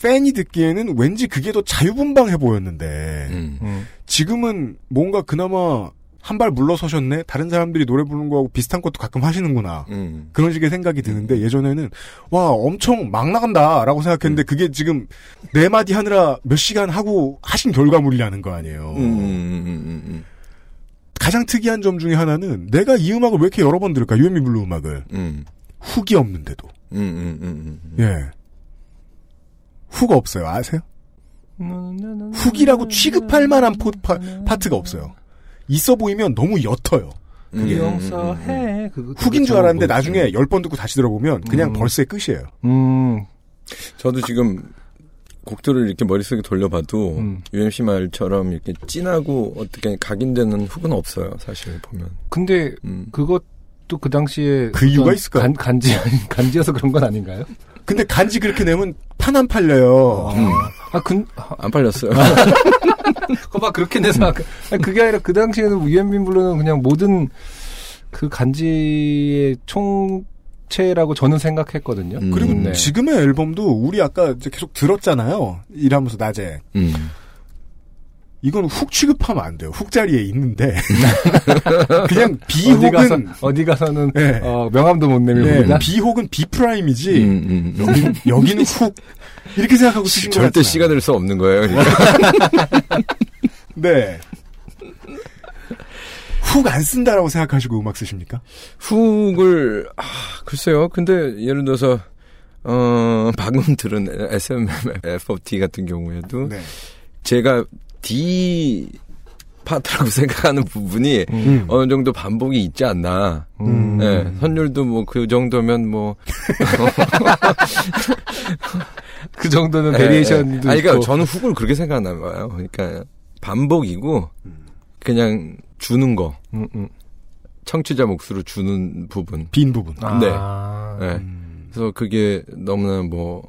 팬이 듣기에는 왠지 그게 더 자유분방해 보였는데 음. 음. 지금은 뭔가 그나마 한 발 물러서셨네 다른 사람들이 노래 부르는 거하고 비슷한 것도 가끔 하시는구나 음. 그런 식의 생각이 드는데 예전에는 와 엄청 막 나간다라고 생각했는데 그게 지금 네 마디 하느라 몇 시간 하고 하신 결과물이라는 거 아니에요. 음, 음, 음, 음, 가장 특이한 점 중에 하나는 내가 이 음악을 왜 이렇게 여러 번 들을까 유앤미 블루 음악을 음. hook이 없는데도 음, 음, 음, 음. 예. hook 없어요 아세요? hook이라고 취급할 만한 포, 파, 파트가 없어요. 있어 보이면 너무 옅어요. 그게 용서해. 그거 훅인 줄 알았는데? 나중에 열 번 듣고 다시 들어보면 그냥 음. 벌써의 끝이에요. 음. 저도 지금 곡들을 이렇게 머릿속에 돌려봐도 음. UMC 말처럼 이렇게 진하고 어떻게 각인되는 훅은 없어요. 사실 보면. 근데 음. 그것도 그 당시에 그 이유가 있을까요? 간, 간지 간지여서 그런 건 아닌가요? 근데 간지 그렇게 내면 판 안 팔려요. 음. 아, 근, 안 팔렸어요. 거봐 그렇게 내서 아까- 아니, 그게 아니라 그 당시에는 유앤미 블루는 그냥 모든 그 간지의 총체라고 저는 생각했거든요. 음. 그리고 네. 지금의 앨범도 우리 아까 계속 들었잖아요. 일하면서 낮에. 음. 이건 hook 취급하면 안 돼요. hook 자리에 있는데. 그냥 B 어디 혹은 어디 가서는 네. 어, 명함도 못 내밀고 네, 그냥 B 혹은 B prime이지. 음, 음. 여긴, 여기는 hook. 이렇게 생각하고 쓰신 거 절대 될수 없는 거예요. 그러니까. 네. 훅 안 쓴다라고 생각하시고 음악 쓰십니까? 훅을 아, 글쎄요. 근데 예를 들어서 어 방금 들은 SMFOT 같은 경우에도 네. 제가 D 파트라고 생각하는 부분이 음. 어느 정도 반복이 있지 않나. 음. 네, 선율도 뭐 그 정도면 뭐 그 정도는 예, 베리에이션도 예. 아니, 그러니까 있고. 저는 훅을 그렇게 생각하나 봐요. 그러니까 반복이고 그냥 주는 거 음, 음. 청취자 몫으로 주는 부분. 빈 부분. 아. 네. 음. 그래서 그게 너무나 뭐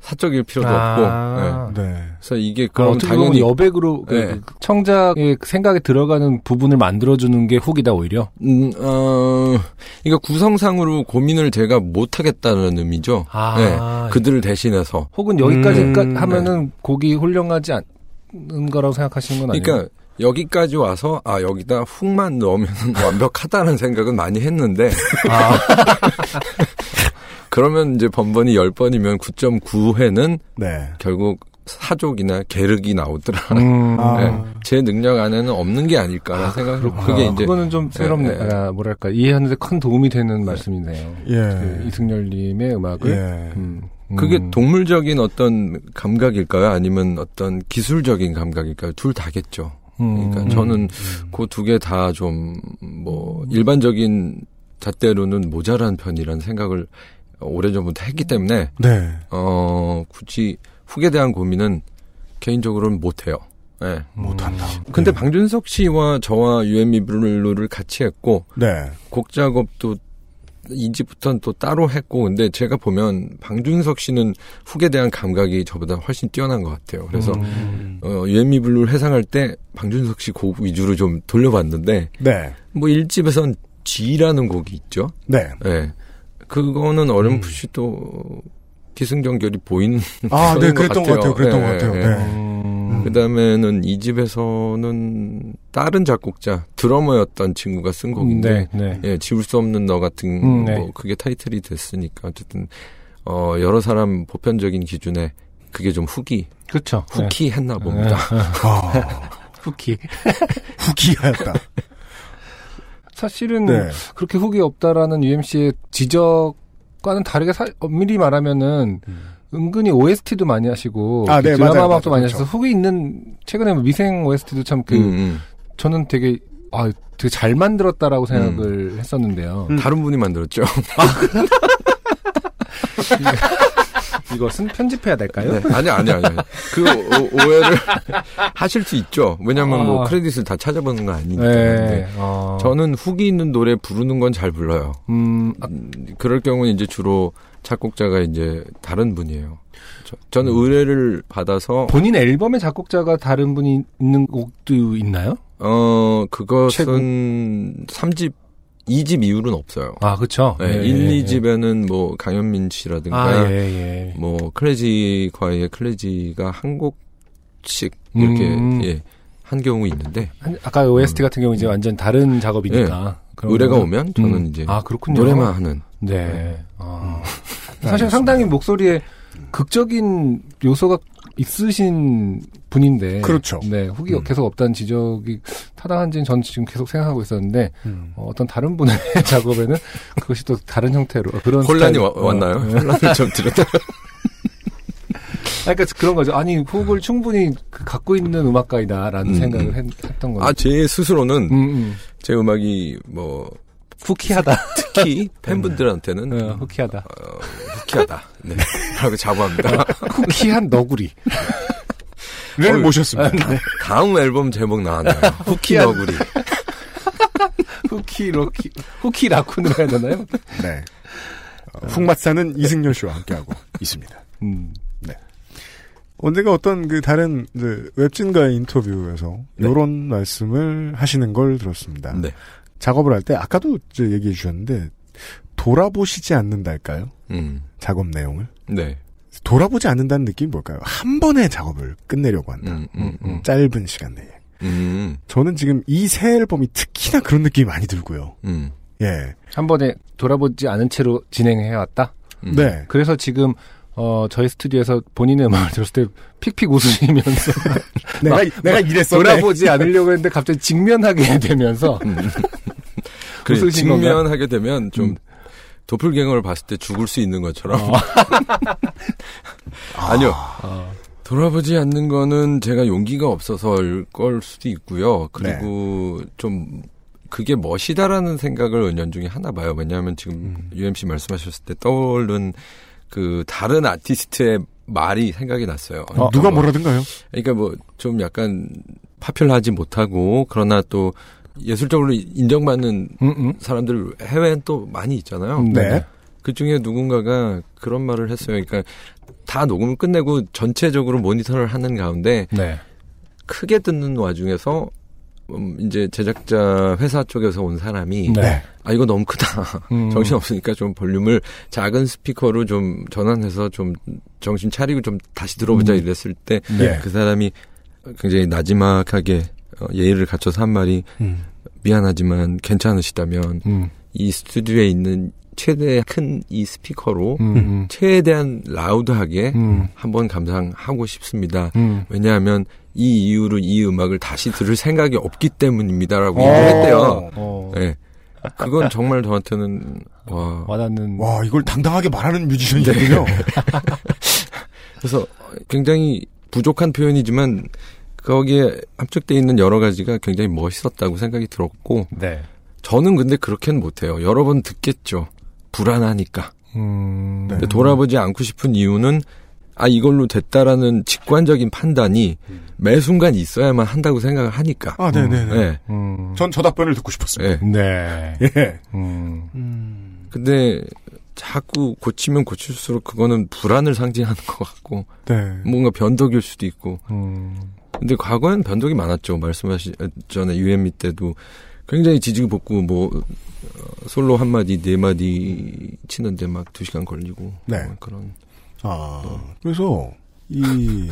사적일 필요도 아. 없고. 네. 네. 그래서 이게 그럼 보면 당연히 여백으로 그 네. 청작의 생각에 들어가는 부분을 만들어주는 게 훅이다 오히려. 음, 어, 이거 구성상으로 고민을 제가 못 하겠다는 의미죠. 아. 네. 그들을 대신해서. 혹은 여기까지 음, 하면은 곡이 훌륭하지 않은 거라고 생각하시는 건 아니에요? 그러니까 여기까지 와서 아 여기다 훅만 넣으면 완벽하다는 생각은 많이 했는데 아. 그러면 이제 번번이 10번이면 9.9회는 네. 결국 사족이나 계륵이 나오더라. 음, 아. 네. 제 능력 안에는 없는 게 아닐까라는 생각. 그렇구나. 그게 이제 그거는 좀 새롭네. 네, 네. 아, 뭐랄까 이해하는데 큰 도움이 되는 말씀이네요. 예. 그 이승열님의 음악을. 예. 음, 그게 음. 동물적인 어떤 감각일까요? 아니면 어떤 기술적인 감각일까요? 둘 다겠죠. 그러니까 음. 저는 그 두 개 다 좀 뭐 일반적인 잣대로는 모자란 편이라는 생각을 오래전부터 했기 때문에 네. 어 굳이 훅에 대한 고민은 개인적으로는 못 해요. 예. 못한다. 근데 네. 방준석 씨와 저와 유앤미 블루를 같이 했고 네. 곡 작업도 이집부터는 또 따로 했고 근데 제가 보면 방준석 씨는 훅에 대한 감각이 저보다 훨씬 뛰어난 것 같아요. 그래서 음. 어, 유앤미 블루를 해상할 때 방준석 씨 곡 위주로 좀 돌려봤는데 네. 뭐 1집에선 G라는 곡이 있죠. 네. 예. 그거는 어렴풋이 또 기승전결이 보이는 아, 네, 그랬던 것 같아요. 그랬던 예, 것 같아요. 예, 네. 음. 그 다음에는 이 집에서는 다른 작곡자 드러머였던 친구가 쓴 곡인데 네, 네. 예, 지울 수 없는 너 같은 음, 네. 뭐 그게 타이틀이 됐으니까 어쨌든 어 여러 사람 보편적인 기준에 그게 좀 후기 그렇죠. 후키 했나 봅니다. 아, 후키. 후기였다. 사실은 네. 그렇게 훅이 없다라는 UMC의 지적과는 다르게 사, 엄밀히 말하면은 은근히 OST도 많이 하시고 아, 네, 드라마 음악도. 많이 하셔서 훅이 있는 최근에 뭐 미생 OST도 참그 음, 음. 저는 되게 아 되게 잘 만들었다라고 생각을 했었는데요. 음. 다른 분이 만들었죠. 이것은 편집해야 될까요? 네. 아니 아니 아니. 그 오, 오해를 하실 수 있죠. 왜냐면 뭐 아. 크레딧을 다 찾아보는 거 아니니까. 네. 근데 어, 저는 후기 있는 노래 부르는 건 잘 불러요. 음, 아, 음, 그럴 경우는 이제 주로 작곡자가 이제 다른 분이에요. 저, 음. 저는 의뢰를 받아서 본인 앨범의 작곡자가 다른 분이 있는 곡도 있나요? 어 그것은 3집 2집 이후로는 없어요. 아, 그렇죠. 네, 1, 2집에는 뭐 강현민 씨라든가 아, 예, 예. 뭐 클래지 과의 클래지가 한 곡씩 이렇게 음. 예, 한 경우 있는데 한- 아까 OST 같은 경우 이제 완전 다른 작업이니까. 의뢰가 거는- 오면 저는 음. 이제 아, 그렇군요. 노래만 하는 네. 아. 네, 사실 상당히 목소리에 극적인 요소가 있으신 분인데. 그렇죠. 네. 후기가 음. 계속 없다는 지적이 타당한지는 저는 지금 계속 생각하고 있었는데, 음. 어, 떤 다른 분의 작업에는 그것이 또 다른 형태로, 그런. 혼란이 스타일- 와- 어, 왔나요? 네. 혼란을 좀 드렸다. 아, 그러니까 그런 거죠. 아니, 훅을 충분히 그 갖고 있는 음악가이다라는 음, 생각을 했, 던 거죠. 아, 제 스스로는 음, 음. 제 음악이 뭐 후키하다. 특히 팬분들한테는 어, 후키하다. 어, 후키하다. 네. 라고 자부합니다. 후키한 너구리. 를 어, 모셨습니다. 다음 앨범 제목 나왔나요? 후키 너구리. 후키, 로키, 후키 라쿤으로 해야 되나요? 네. 어, 훅맛사는 이승열 씨와 함께하고 있습니다. 음. 언젠가 어떤 그 다른 그 웹진과의 인터뷰에서 네. 이런 말씀을 하시는 걸 들었습니다. 네. 작업을 할 때 아까도 얘기해 주셨는데 돌아보시지 않는달까요? 음. 작업 내용을 네. 돌아보지 않는다는 느낌이 뭘까요? 한 번에 작업을 끝내려고 한다. 음, 음, 음. 짧은 시간 내에. 음. 저는 지금 이 새 앨범이 특히나 그런 느낌이 많이 들고요. 음. 예. 한 번에 돌아보지 않은 채로 진행해 왔다. 음. 네. 그래서 지금 어 저희 스튜디오에서 본인의 음악을 들었을 때 픽픽 웃으시면서 내가 내가 이랬었네. 돌아보지 않으려고 했는데 갑자기 직면하게 되면서 그 웃으신 건가요? 직면하게 되면 좀 음. 도플갱어를 봤을 때 죽을 수 있는 것처럼 어, 아니요 어, 돌아보지 않는 거는 제가 용기가 없어서일 걸 수도 있고요. 그리고 좀 그게 멋이다라는 생각을 은연중에 하나 봐요. 왜냐하면 지금 음. UMC 말씀하셨을 때 떠오른 그 다른 아티스트의 말이 생각이 났어요. 누가 그러니까 뭐- 뭐라든가요? 그러니까 뭐 좀 약간 파퓰하지 못하고 그러나 또 예술적으로 인정받는 음, 음. 사람들 해외엔 또 많이 있잖아요. 네. 그 중에 누군가가 그런 말을 했어요. 그러니까 다 녹음을 끝내고 전체적으로 모니터를 하는 가운데 네. 크게 듣는 와중에서 음, 이제 제작자 회사 쪽에서 온 사람이 네. 아 이거 너무 크다. 음. 정신 없으니까 좀 볼륨을 작은 스피커로 좀 전환해서 좀 정신 차리고 좀 다시 들어보자 음. 이랬을 때그 네. 사람이 굉장히 나지막하게 어, 예의를 갖춰서 한 말이 음. 미안하지만 괜찮으시다면 음. 이 스튜디오에 있는 최대 큰 이 스피커로 음. 음. 최대한 라우드하게 음. 한번 감상하고 싶습니다. 음. 왜냐하면 이 이후로 이 음악을 다시 들을 생각이 없기 때문입니다라고 어. 얘기를 했대요. 어. 예. 그건 정말 저한테는 와. 와닿는. 와, 이걸 당당하게 말하는 뮤지션이군요. 그래서 굉장히 부족한 표현이지만 거기에 함축돼 있는 여러 가지가 굉장히 멋있었다고 생각이 들었고 네. 저는 근데 그렇게는 못해요. 여러 번 듣겠죠. 불안하니까. 음. 근데 돌아보지 않고 싶은 이유는 아 이걸로 됐다라는 직관적인 판단이 매 순간 있어야만 한다고 생각을 하니까. 아, 네네네. 네. 음. 전저 답변을 듣고 싶었습니다. 네. 네. 예. 음. 근데 자꾸 고치면 고칠수록 그거는 불안을 상징하는 것 같고 네. 뭔가 변덕일 수도 있고. 음. 근데 과거엔 변덕이 많았죠. 말씀하시 전에 UME 때도 굉장히 지지고 볶고 뭐 어, 솔로 한 마디 네 마디 치는데 막 두 시간 걸리고 네. 뭐 그런. 아, 그래서, 이,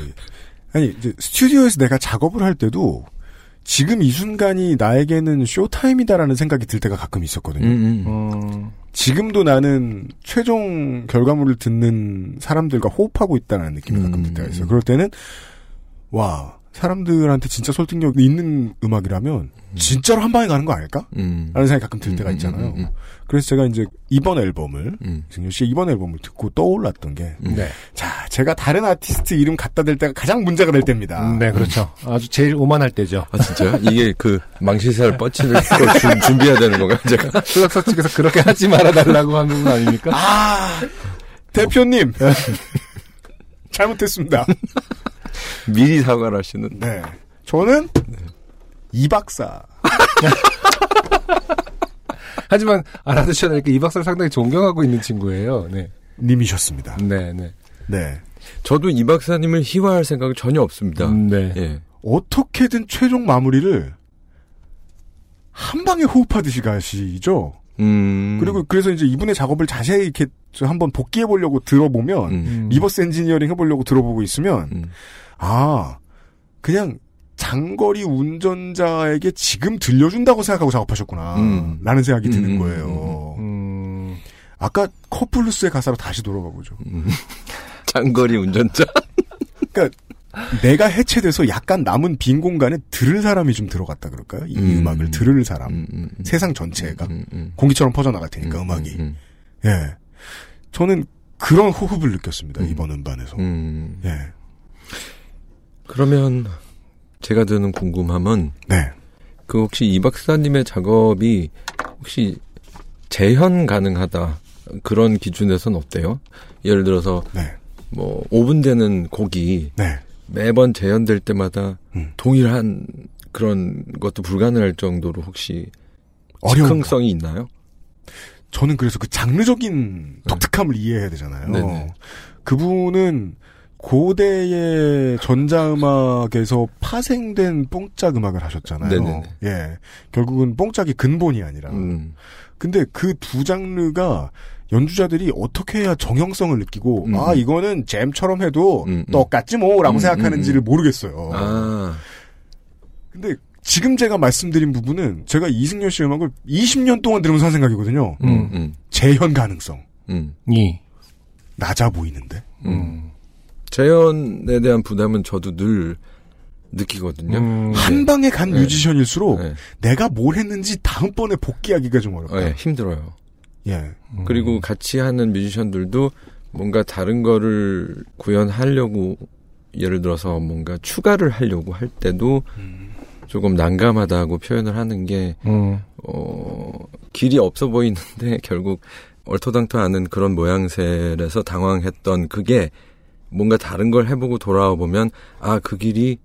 아니, 이제 스튜디오에서 내가 작업을 할 때도 지금 이 순간이 나에게는 쇼타임이다라는 생각이 들 때가 가끔 있었거든요. 음, 음. 음. 지금도 나는 최종 결과물을 듣는 사람들과 호흡하고 있다는 느낌이 가끔 들 때가 있어요. 그럴 때는, 와, 사람들한테 진짜 설득력 있는 음악이라면 진짜로 한 방에 가는 거 아닐까? 음. 라는 생각이 가끔 들 때가 음, 있잖아요. 음, 음, 그래서 제가 이제 이번 앨범을, 음. 승윤 씨의 이번 앨범을 듣고 떠올랐던 게, 음. 네. 자, 제가 다른 아티스트 이름 갖다 댈 때가 가장 문제가 될 때입니다. 네, 그렇죠. 아주 제일 오만할 때죠. 아 진짜요? 이게 그 망치살 뻗치를 걸 준- 준비해야 되는 건가요? 제가 수락서 측에서 그렇게 하지 말아 달라고 하는 건 아닙니까? 아, 대표님. 잘못했습니다. 미리 사과를 하시는. 네. 저는 이 박사. 하지만 알아두셔야 될 게 이 박사를 상당히 존경하고 있는 친구예요. 네. 님이셨습니다. 네, 네. 네. 저도 이 박사님을 희화할 생각은 전혀 없습니다. 음, 네. 예. 어떻게든 최종 마무리를 한 방에 호흡하듯이 가시죠. 음. 그리고 그래서 이제 이분의 작업을 자세히 이렇게 저 한번 복기해 보려고 들어보면 음. 음. reverse engineering 해보려고 들어보고 있으면 음. 아 그냥 장거리 운전자에게 지금 들려준다고 생각하고 작업하셨구나 음. 라는 생각이 음, 드는 음, 거예요. 음, 아까 커플루스의 가사로 다시 돌아가 보죠. 음. 장거리 운전자. 그러니까 내가 해체돼서 약간 남은 빈 공간에 들을 사람이 좀 들어갔다 그럴까요? 이 음. 음. 악을 들을 사람. 음, 음, 음. 세상 전체가 음, 음. 공기처럼 퍼져나갈 테니까 음, 악이 음, 음, 예. 저는 그런 호흡을 느꼈습니다. 음. 이번 음반에서. 음. 예. 그러면 제가 드는 궁금함은 네. 그 혹시 이 박사님의 작업이 혹시 재현 가능하다 그런 기준에서는 어때요? 예를 들어서 네. 뭐 5분 되는 곡이 네. 매번 재현될 때마다 음. 동일한 그런 것도 불가능할 정도로 혹시. 즉흥성이 있나요? 저는 그래서 그 장르적인 독특함을 이해해야 되잖아요. 네네. 그분은 고대의 전자음악에서 파생된 뽕짝 음악을 하셨잖아요. 네네네. 예. 결국은 뽕짝이 근본이 아니라. 음. 근데 그 두 장르가 연주자들이 어떻게 해야 정형성을 느끼고 음. 아 이거는 잼처럼 해도 음, 음. 똑같지 뭐 라고 음, 생각하는지를 음, 음. 모르겠어요. 아, 근데 지금 제가 말씀드린 부분은 제가 이승열 씨 음악을 20년 동안 들으면서 한 생각이거든요. 재현 가능성 음, 이. 낮아 보이는데. 음. 재현에 대한 부담은 저도 늘 느끼거든요. 음, 한 방에 간 네. 뮤지션일수록 네. 내가 뭘 했는지 다음번에 복귀하기가 좀 어렵다. 네, 힘들어요. 예. 음. 그리고 같이 하는 뮤지션들도 뭔가 다른 거를 구현하려고 예를 들어서 뭔가 추가를 하려고 할 때도 조금 난감하다고 표현을 하는 게 음. 어, 길이 없어 보이는데 결국 얼토당토 않은 그런 모양새라서 당황했던 그게 뭔가 다른 걸 해보고 돌아와 보면 아 그 길이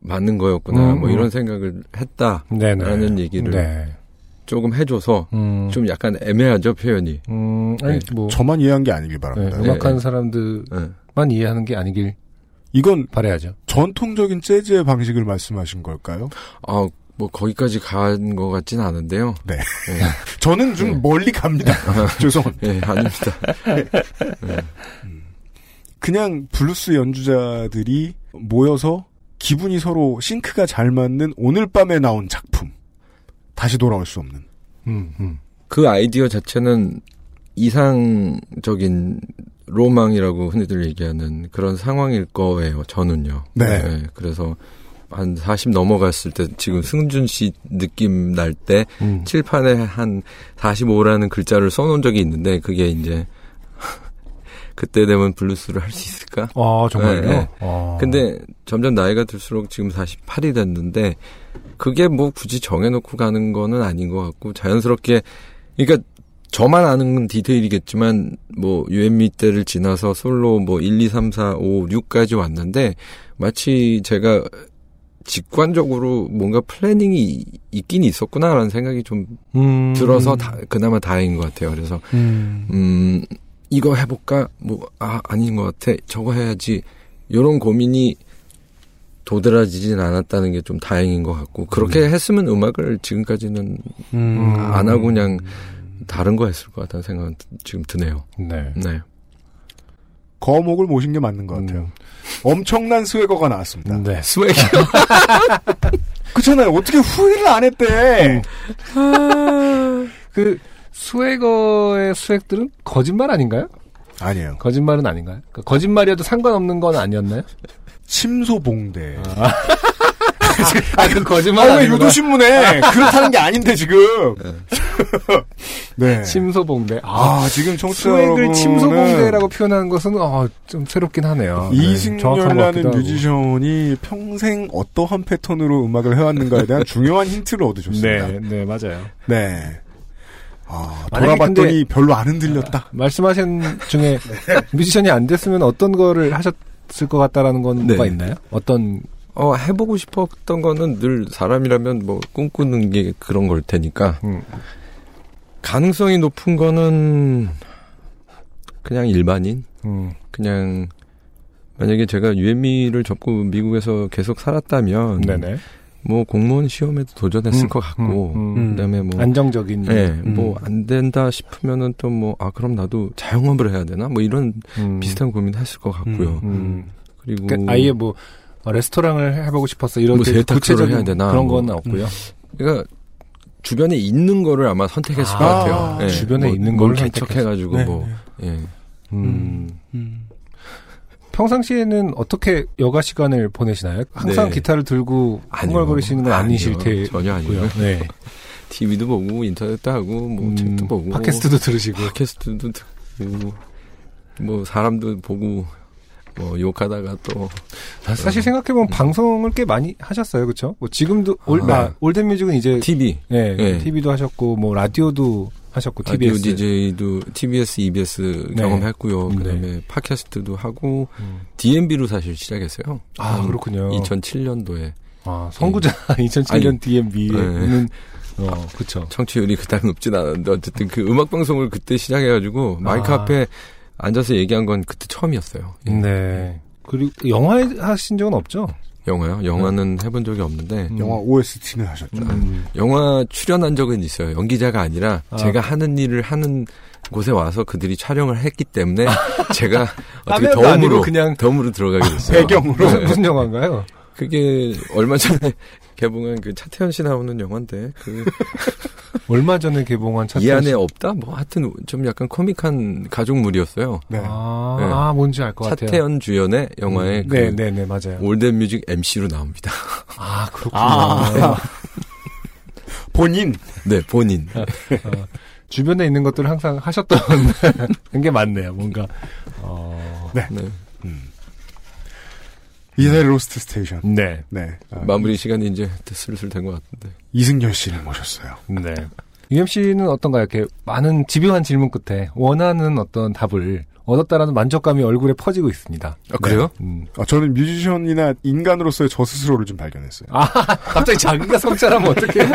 맞는 거였구나 음, 뭐 음. 이런 생각을 했다 네네. 라는 얘기를 네. 조금 해줘서 음. 좀 약간 애매하죠 표현이 음, 아니, 네. 뭐. 저만 이해한 게 아니길 네, 바랍니다. 음악하는 네. 사람들만 예. 이해하는 게 아니길 이건 바라야죠. 전통적인 재즈의 방식을 말씀하신 걸까요? 아, 뭐 거기까지 간 것 같진 않은데요. 네. 예, 저는 좀 네. 멀리 갑니다. 죄송합니다. 예, 아닙니다. 그냥 블루스 연주자들이 모여서 기분이 서로 sync가 잘 맞는 오늘 밤에 나온 작품. 다시 돌아올 수 없는. 음, 음. 그 아이디어 자체는 이상적인 로망이라고 흔히들 얘기하는 그런 상황일 거예요. 저는요. 네. 그래서 한 40 넘어갔을 때 지금 승준 씨 느낌 날때 음. 칠판에 한 45라는 글자를 써놓은 적이 있는데 그게 이제 그때 되면 블루스를 할 수 있을까? 아, 정말요? 네, 네. 아. 근데 점점 나이가 들수록 지금 48이 됐는데 그게 뭐 굳이 정해놓고 가는 거는 아닌 것 같고 자연스럽게 그러니까 저만 아는 디테일이겠지만 뭐 유엔미 때를 지나서 솔로 뭐 1, 2, 3, 4, 5, 6까지 왔는데 마치 제가 직관적으로 뭔가 플래닝이 있긴 있었구나라는 생각이 좀 음. 들어서 다, 그나마 다행인 것 같아요. 그래서 음. 음, 이거 해볼까? 뭐, 아, 아닌 것 같아. 저거 해야지. 요런 고민이 도드라지진 않았다는 게 좀 다행인 것 같고, 그렇게 했으면 음악을 지금까지는 음. 안 하고 그냥 다른 거 했을 것 같다는 생각은 지금 드네요. 네. 네. 거목을 모신 게 맞는 것 같아요. 엄청난 스웨거가 나왔습니다. 네. 스웨기. 그렇잖아요. 어떻게 후회를 안 했대. 그, 스웨거의 수액들은 거짓말 아닌가요? 아니에요. 거짓말은 아닌가요? 그 거짓말이어도 상관없는 건 아니었나요? 침소봉대. 아, 그 거짓말 아, 왜. 요도신문에 그렇다는 게 아닌데, 지금. 네. 침소봉대. 아, 아, 지금 청취자 수액을 침소봉대라고 표현하는 것은 어, 좀 새롭긴 하네요. 네, 이승열이라는 하고. 뮤지션이 평생 어떠한 패턴으로 음악을 해왔는가에 대한 중요한 힌트를 얻으셨습니다. 네, 네, 맞아요. 네. 아, 돌아봤더니 별로 안 흔들렸다. 말씀하신 중에 뮤지션이 안 됐으면 어떤 거를 하셨을 것 같다라는 건 네. 뭐가 있나요? 어떤 어, 해보고 싶었던 거는 늘 사람이라면 뭐 꿈꾸는 게 그런 걸 테니까. 음. 가능성이 높은 거는 그냥 일반인? 음, 그냥 만약에 제가 유엔미를 접고 미국에서 계속 살았다면 네네 뭐 공무원 시험에도 도전했을 음, 것 같고 음, 음. 그다음에 뭐 안정적인 예, 음. 뭐안 된다 싶으면은 또 뭐 아 그럼 나도 자영업을 해야 되나 뭐 이런 음, 비슷한 고민 했을 것 같고요. 음. 그리고 그러니까 아예 뭐 어, 레스토랑을 해보고 싶었어 이런 뭐 구체적인 해야 되나, 그런 뭐. 건 없고요. 그러니까 주변에 있는 거를 아마 선택했을 아, 것 같아요. 예, 주변에 뭐 있는 뭘 거를 개척해가지고 네, 뭐 네. 예. 음. 평상시에는 어떻게 여가 시간을 보내시나요? 항상 네. 기타를 들고. 흥얼거리시는 건 아니실. 테고요. 전혀 아니고요. 네. TV도 보고 인터넷도 하고 뭐 음, 책도 보고 팟캐스트도 들으시고. 팟캐스트도 듣고 뭐 사람도 보고 뭐 욕하다가 또 사실 생각해보면 방송을 꽤 많이 하셨어요, 그렇죠? 뭐 지금도 올, 아, 네. 아, 올드뮤직은 이제 TV 네, 네. TV도 하셨고 뭐 라디오도 하셨고 라디오 TBS DJ도 TBS, EBS 네. 경험했고요. 음, 그다음에 팟캐스트도 하고 음. DMB로 사실 시작했어요. 아한 그렇군요. 2007년도에 아 선구자 2007년 DMB는 어 그렇죠. 청취율이 그다음 높진 않았는데 어쨌든 그 음악 방송을 그때 시작해가지고 마이크 아. 앞에 앉아서 얘기한 건 그때 처음이었어요. 예. 네. 그리고 영화 하신 적은 없죠? 영화요? 영화는 해본 적이 없는데 음. 영화 OST는 하셨죠. 음. 영화 출연한 적은 있어요. 연기자가 아니라 아. 제가 하는 일을 하는 곳에 와서 그들이 촬영을 했기 때문에 제가 어떻게 덤으로 그냥 덤으로 들어가게 됐어요. 배경으로. 네. 무슨 영화인가요? 그게 얼마 전에 개봉한 그 차태현 씨 나오는 영화인데 그이 얼마 전에 개봉한 차태현 안에 씨- 없다? 뭐 하여튼 좀 약간 코믹한 가족물이었어요. 네. 아, 네. 아, 뭔지 알 것 같아요. 차태현 주연의 영화에 음, 그 네, 네, 네, 맞아요. 올드뮤직 MC로 나옵니다. 아, 그렇군요. 아. 본인. 네, 본인. 어, 주변에 있는 것들을 항상 하셨던 게 맞네요. 뭔가 어, 네. 음. 이사의 로스트 스테이션. 네. 네. 아, 마무리 시간이 이제 슬슬 된 것 같은데. 이승열 씨를 모셨어요. 네. UMC는 어떤가요? 이렇게 많은 집요한 질문 끝에 원하는 어떤 답을 얻었다라는 만족감이 얼굴에 퍼지고 있습니다. 아, 그래요? 음. 아, 저는 뮤지션이나 인간으로서의 저 스스로를 좀 발견했어요. 아, 갑자기 자기가 성찰하면 어떡해.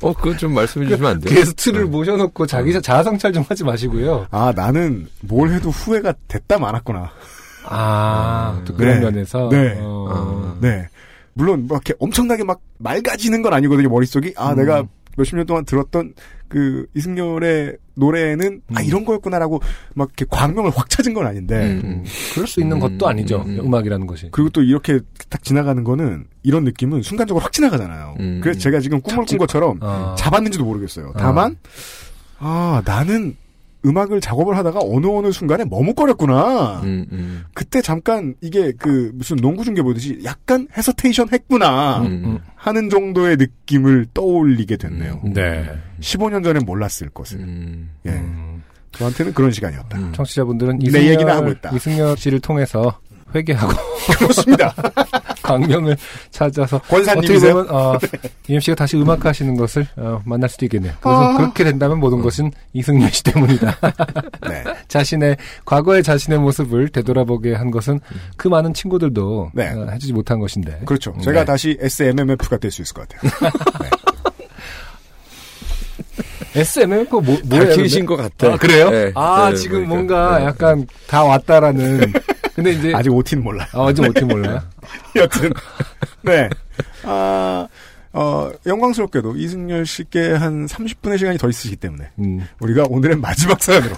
어, 그거 좀 말씀해 주시면 안 돼요? 게스트를 모셔놓고 자기 자아성찰 좀 하지 마시고요. 아, 나는 뭘 해도 후회가 됐다 많았구나. 아, 또 그런 네. 면에서. 네. 어, 네. 물론, 막 이렇게 엄청나게 막 맑아지는 건 아니거든요, 머릿속이. 아, 음. 내가 몇십 년 동안 들었던 그 이승열의 노래는 아, 음. 이런 거였구나라고 막 이렇게 광명을 확 찾은 건 아닌데. 음, 음, 그럴 수 있는 음, 것도 아니죠. 음, 음, 음. 악이라는 것이. 그리고 또 이렇게 딱 지나가는 거는 이런 느낌은 순간적으로 확 지나가잖아요. 음. 그래서 제가 지금 꿈을 꾼 것처럼 아, 잡았는지도 모르겠어요. 다만, 아, 나는 음악을 작업을 하다가 어느 어느 순간에 머뭇거렸구나. 음, 음. 그때 잠깐 이게 그 무슨 농구 중계 보듯이 약간 헤서테이션 했구나 음, 음. 하는 정도의 느낌을 떠올리게 됐네요. 네. 15년 전에 몰랐을 것을. 음. 예. 음, 저한테는 그런 시간이었다. 음. 청취자분들은 내 이승열, 얘기나 하고 있다. 이승열 씨를 통해서 회개하고 그렇습니다. 광명을 찾아서 어떻게 권사님이세요? 보면 어, 이엠 씨가 다시 음악 하시는 것을 어, 만날 수도 있겠네요. 그래서 아. 그렇게 된다면 모든 것은 이승열 씨 때문이다. 네. 자신의 과거의 자신의 모습을 되돌아보게 한 것은 그 많은 친구들도 네. 어, 해주지 못한 것인데. 그렇죠. 네. 제가 다시 SMMF가 될 수 있을 것 같아요. SMM 그 뭐, 뭐예요? 밝히신 근데? 것 같아. 아, 그래요? 네. 아, 네, 지금 보니까. 뭔가 네. 약간 다 왔다라는. 근데 이제. 아직 OT는 몰라요. 아, 아직 어떻게 몰라요? 여튼 네. 아, 어, 영광스럽게도 이승열 씨께 한 30분의 시간이 더 있으시기 때문에 음. 우리가 오늘의 마지막 사연으로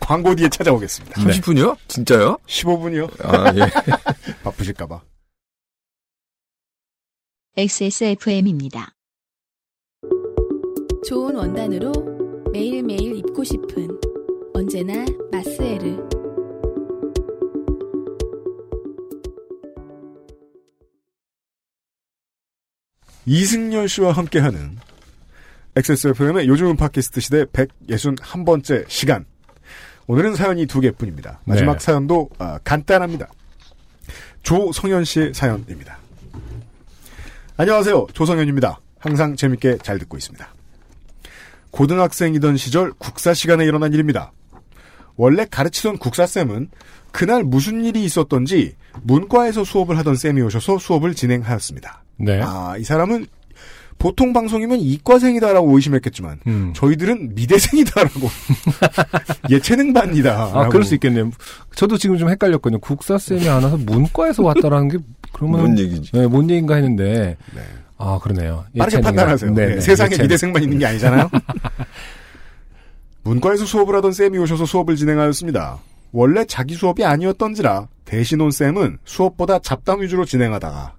광고 뒤에 찾아오겠습니다. 30분이요? 진짜요? 15분이요? 아, 예. 바쁘실까 봐. XSFM입니다. 좋은 원단으로 매일매일 입고 싶은 언제나 마스에르. 이승열 씨와 함께하는 XSFM의 요즘은 팟캐스트 시대 161번째 시간. 오늘은 사연이 두 개뿐입니다. 마지막 네. 사연도 아, 간단합니다. 조성현 씨의 사연입니다. 안녕하세요. 조성현입니다. 항상 재밌게 잘 듣고 있습니다. 고등학생이던 시절 국사 시간에 일어난 일입니다. 원래 가르치던 국사쌤은 그날 무슨 일이 있었던지 문과에서 수업을 하던 쌤이 오셔서 수업을 진행하였습니다. 네. 아, 이 사람은 보통 방송이면 이과생이다라고 의심했겠지만 음. 저희들은 미대생이다라고 예체능반이다. 아, 그럴 수 있겠네요. 저도 지금 좀 헷갈렸거든요. 국사 쌤이 안 와서 문과에서 왔다라는 게, 그러면. 뭔 얘기지? 네, 뭔 얘기인가 했는데. 네. 아, 그러네요. 빠르게. 판단하세요. 네, 네, 네, 세상에 예체능. 미대생만 있는 게 아니잖아요. 문과에서 수업을 하던 쌤이 오셔서 수업을 진행하였습니다. 원래 자기 수업이 아니었던지라 대신 온 쌤은 수업보다 잡담 위주로 진행하다가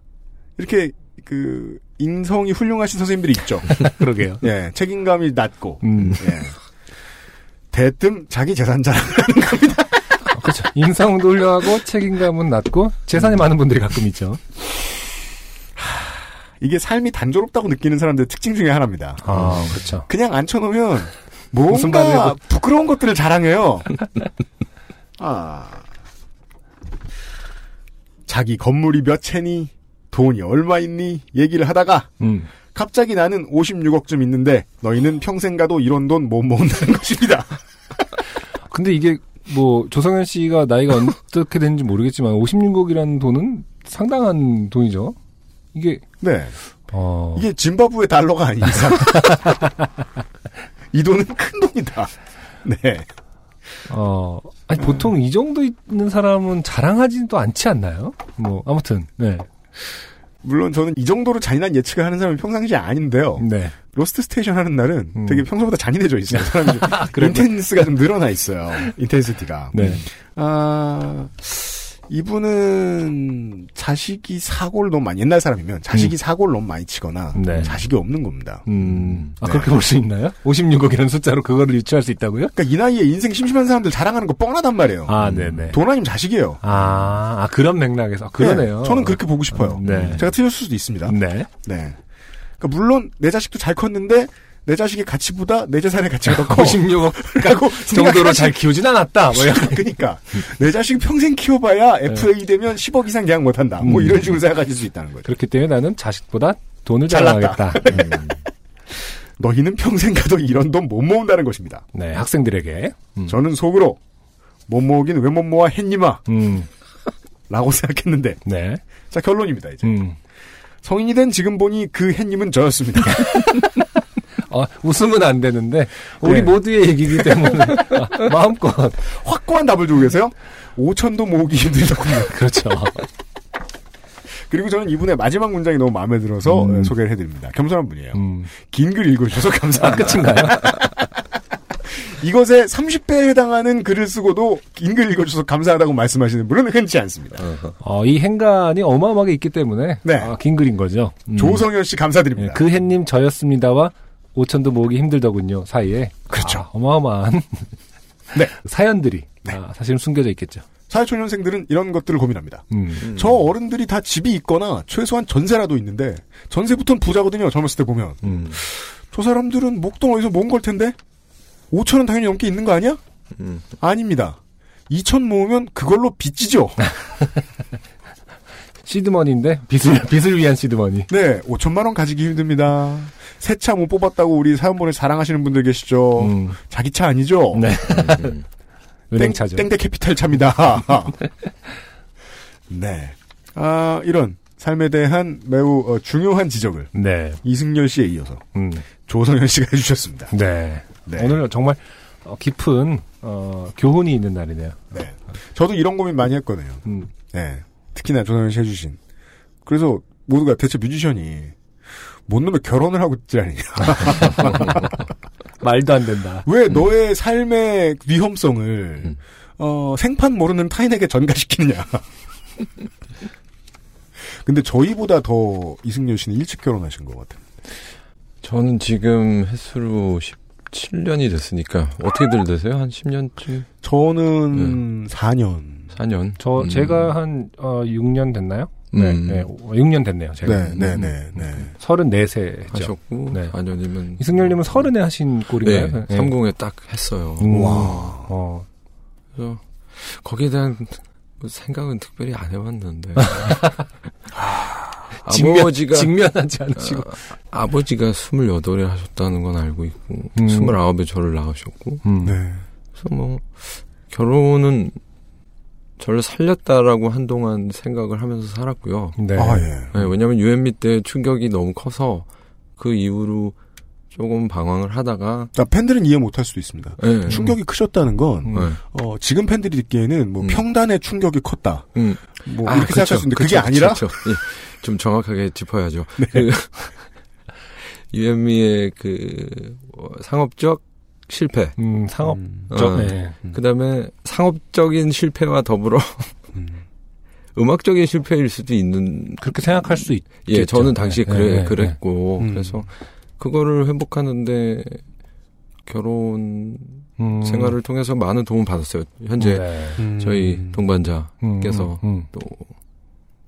이렇게 그 인성이 훌륭하신 선생님들이 있죠. 그러게요. 예, 책임감이 낮고 음. 예. 대뜸 자기 재산 자랑 그렇죠. 인성도 훌륭하고 책임감은 낮고 재산이 많은 분들이 가끔 있죠. 이게 삶이 단조롭다고 느끼는 사람들의 특징 중에 하나입니다. 아, 그렇죠. 그냥 앉혀놓으면 뭔가 해도- 부끄러운 것들을 자랑해요. 아. 자기 건물이 몇 채니, 돈이 얼마 있니, 얘기를 하다가 음. 갑자기 나는 56억쯤 있는데 너희는 평생 가도 이런 돈 못 모은다는 것입니다. 근데 이게 뭐 조성현 씨가 나이가 어떻게 되는지 모르겠지만 56억이라는 돈은 상당한 돈이죠. 이게 네. 어 이게 짐바브웨 달러가 아닌 이상. 이 돈은 큰 돈이다. 네. 어, 아니, 보통 이 정도 있는 사람은 자랑하지도 않지 않나요? 뭐, 아무튼, 네. 물론 저는 이 정도로 잔인한 예측을 하는 사람이 평상시에 아닌데요. 네. 로스트 스테이션 하는 날은 음. 되게 평소보다 잔인해져 있어요. 사람이 그래요? intense가 좀 늘어나 있어요. intensity가. 네. 아, 이분은 자식이 사고를 너무 많이, 옛날 사람이면 자식이 사고를 너무 많이 치거나 네. 자식이 없는 겁니다. 음, 아, 네. 그렇게 볼 수 있나요? 56억이라는 숫자로 그거를 유추할 수 있다고요? 그러니까 이 나이에 인생 심심한 사람들 자랑하는 거 뻔하단 말이에요. 아, 네네. 돈 아니면 자식이에요. 아, 아, 그런 맥락에서. 아, 그러네요. 네, 저는 그렇게 보고 싶어요. 네. 제가 틀렸을 수도 있습니다. 네. 네. 그러니까 물론 내 자식도 잘 컸는데 내 자식의 가치보다 내 재산의 가치가 더 커. 56억 라고 정도로 잘 키우진 않았다. 뭐. 그러니까 내 자식 평생 키워봐야 FA 되면 10억 이상 계약 못한다. 뭐 음. 이런 식으로 생각하실 수 있다는 거죠. 그렇기 때문에 나는 자식보다 돈을. 자랑하겠다. 음. 너희는 평생 가도 이런 돈 못 모은다는 것입니다. 네, 학생들에게. 음. 저는 속으로 못 모으긴 왜 못 모아 했니마 음, 라고 생각했는데 네. 자 결론입니다 이제 음. 성인이 된 지금 보니 그 햇님은 저였습니다. 어, 웃으면 안 되는데, 우리 네. 모두의 얘기이기 때문에, 아, 마음껏. 확고한 답을 주고 계세요. 5천도 모으기 힘들더군요. 그렇죠. 그리고 저는 이분의 마지막 문장이 너무 마음에 들어서 음. 어, 소개를 해드립니다. 겸손한 분이에요. 음. 긴글 읽어주셔서 감사합니다. 끝인가요? 이것에 30배에 해당하는 글을 쓰고도 긴글 읽어주셔서 감사하다고 말씀하시는 분은 흔치 않습니다. 어, 이 행간이 어마어마하게 있기 때문에, 네. 아, 긴 글인 거죠. 음. 조성현 씨 예, 감사드립니다. 그 햇님 저였습니다와 5천도 모으기 힘들더군요, 사이에. 그렇죠. 아, 어마어마한 네. 사연들이 아, 사실은 숨겨져 있겠죠. 사회초년생들은 이런 것들을 고민합니다. 음. 저 어른들이 다 집이 있거나 최소한 전세라도 있는데 전세부터는 부자거든요. 젊었을 때 보면. 음. 저 사람들은 목돈 어디서 모은 걸 텐데 5천원 당연히 넘게 있는 거 아니야? 음. 아닙니다. 2천 모으면 그걸로 빚지죠. 시드머니인데, 빚을, 빚을 위한 시드머니. 네, 5천만 원 가지기 힘듭니다. 새 차 못 뽑았다고 우리 사연 보내 자랑하시는 분들 계시죠. 음. 자기 차 아니죠? 네. 음. 은행 차죠. 땡, 땡 캐피탈 차입니다. 네. 아, 이런 삶에 대한 매우 어, 중요한 지적을 네. 이승열 씨에 이어서 음. 조성현 씨가 해주셨습니다. 네. 네. 오늘 정말 어, 깊은 어, 교훈이 있는 날이네요. 네. 저도 이런 고민 많이 했거든요. 음. 네. 특히나 조성현 씨 해주신. 그래서 모두가 대체 뮤지션이 뭔 놈의 결혼을 하고 지랄이냐. 말도 안 된다. 왜 너의 삶의 위험성을 음. 어, 생판 모르는 타인에게 전가시키느냐. 근데 저희보다 더 이승열 씨는 일찍 결혼하신 것 같아요. 저는 지금 횟수로 17년이 됐으니까 어떻게들 되세요? 한 10년쯤? 저는 4년. 4년? 저 음. 제가 한 어, 6년 됐나요? 음. 네, 네, 6년 됐네요. 제가. 네, 네, 네, 네. 34세 했죠. 하셨고 네. 4년이면 이승열님은 서른에 하신 꼴인가요? 네, 30에 딱 했어요. 음. 와. 어, 그래서 거기에 대한 뭐 생각은 특별히 안 해봤는데 직면, 아버지가 직면하지 않으시고. 아, 버지가 28에 하셨다는 건 알고 있고 음. 29에 저를 낳으셨고 음. 네. 그래서 뭐 결혼은 저를 살렸다라고 한동안 생각을 하면서 살았고요. 네. 아, 예. 네, 왜냐하면 유엔미 때 충격이 너무 커서 그 이후로 조금 방황을 하다가 나 팬들은 이해 못할 수도 있습니다. 네, 충격이 크셨다는 건, 음. 네. 어, 지금 팬들이 듣기에는 뭐 음. 평단의 충격이 컸다. 음. 뭐 아, 이렇게 그쵸, 생각할 수 있는데 그쵸, 그게 아니라 그쵸, 그쵸. 예, 좀 정확하게 짚어야죠. 네. 그 유엔미의 그 어, 상업적 실패, 음, 상업. 음. 저, 어. 네. 그다음에 상업적인 실패와 더불어 음. 음악적인 실패일 수도 있는. 그렇게 생각할 수 있. 예. 저는 당시에 네, 그래 네, 네. 그랬고 음. 그래서 그거를 회복하는데 결혼 음. 생활을 통해서 많은 도움 받았어요. 현재 네. 음. 저희 동반자 음, 께서 음, 또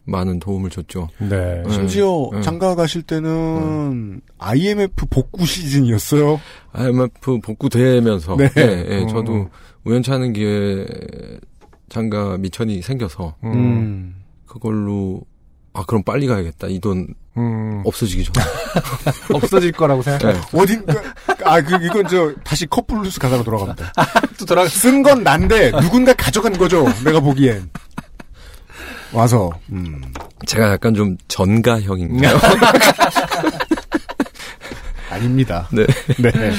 많은 도움을 줬죠. 음. 네. 네. 심지어 네. 장가 가실 때는 IMF 복구 시즌이었어요. IMF 복구 되면서 네. 예, 예, 음. 저도 우연치 않은 기회에 장가 미천이 생겨서 음. 음. 그걸로 아 그럼 빨리 가야겠다 이돈 음. 없어지기 전에 없어질 거라고 생각해. 네. 어딘가 아그 이건 저 다시 커플루스 가사가 돌아갑니다. 또 돌아가. 쓴건 난데 누군가 가져간 거죠. 내가 보기엔 와서 음. 제가 약간 좀 전가형인가요? 아닙니다. 네. 네.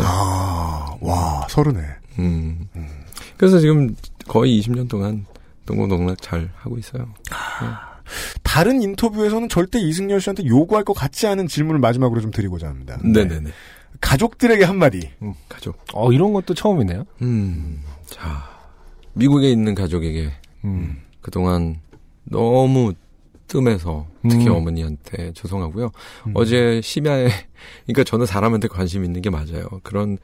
아, 와, 서른에. 음. 그래서 지금 거의 20년 동안 동고동락 잘 하고 있어요. 다른 인터뷰에서는 절대 이승열 씨한테 요구할 것 같지 않은 질문을 마지막으로 좀 드리고자 합니다. 네네네. 가족들에게 한마디. 가족. 어, 이런 것도 처음이네요. 음. 자 미국에 있는 가족에게 음. 그동안 너무 뜸해서 특히 음. 어머니한테 죄송하고요. 어제 심야에 그러니까 저는 사람한테 관심 있는 게 맞아요. 그런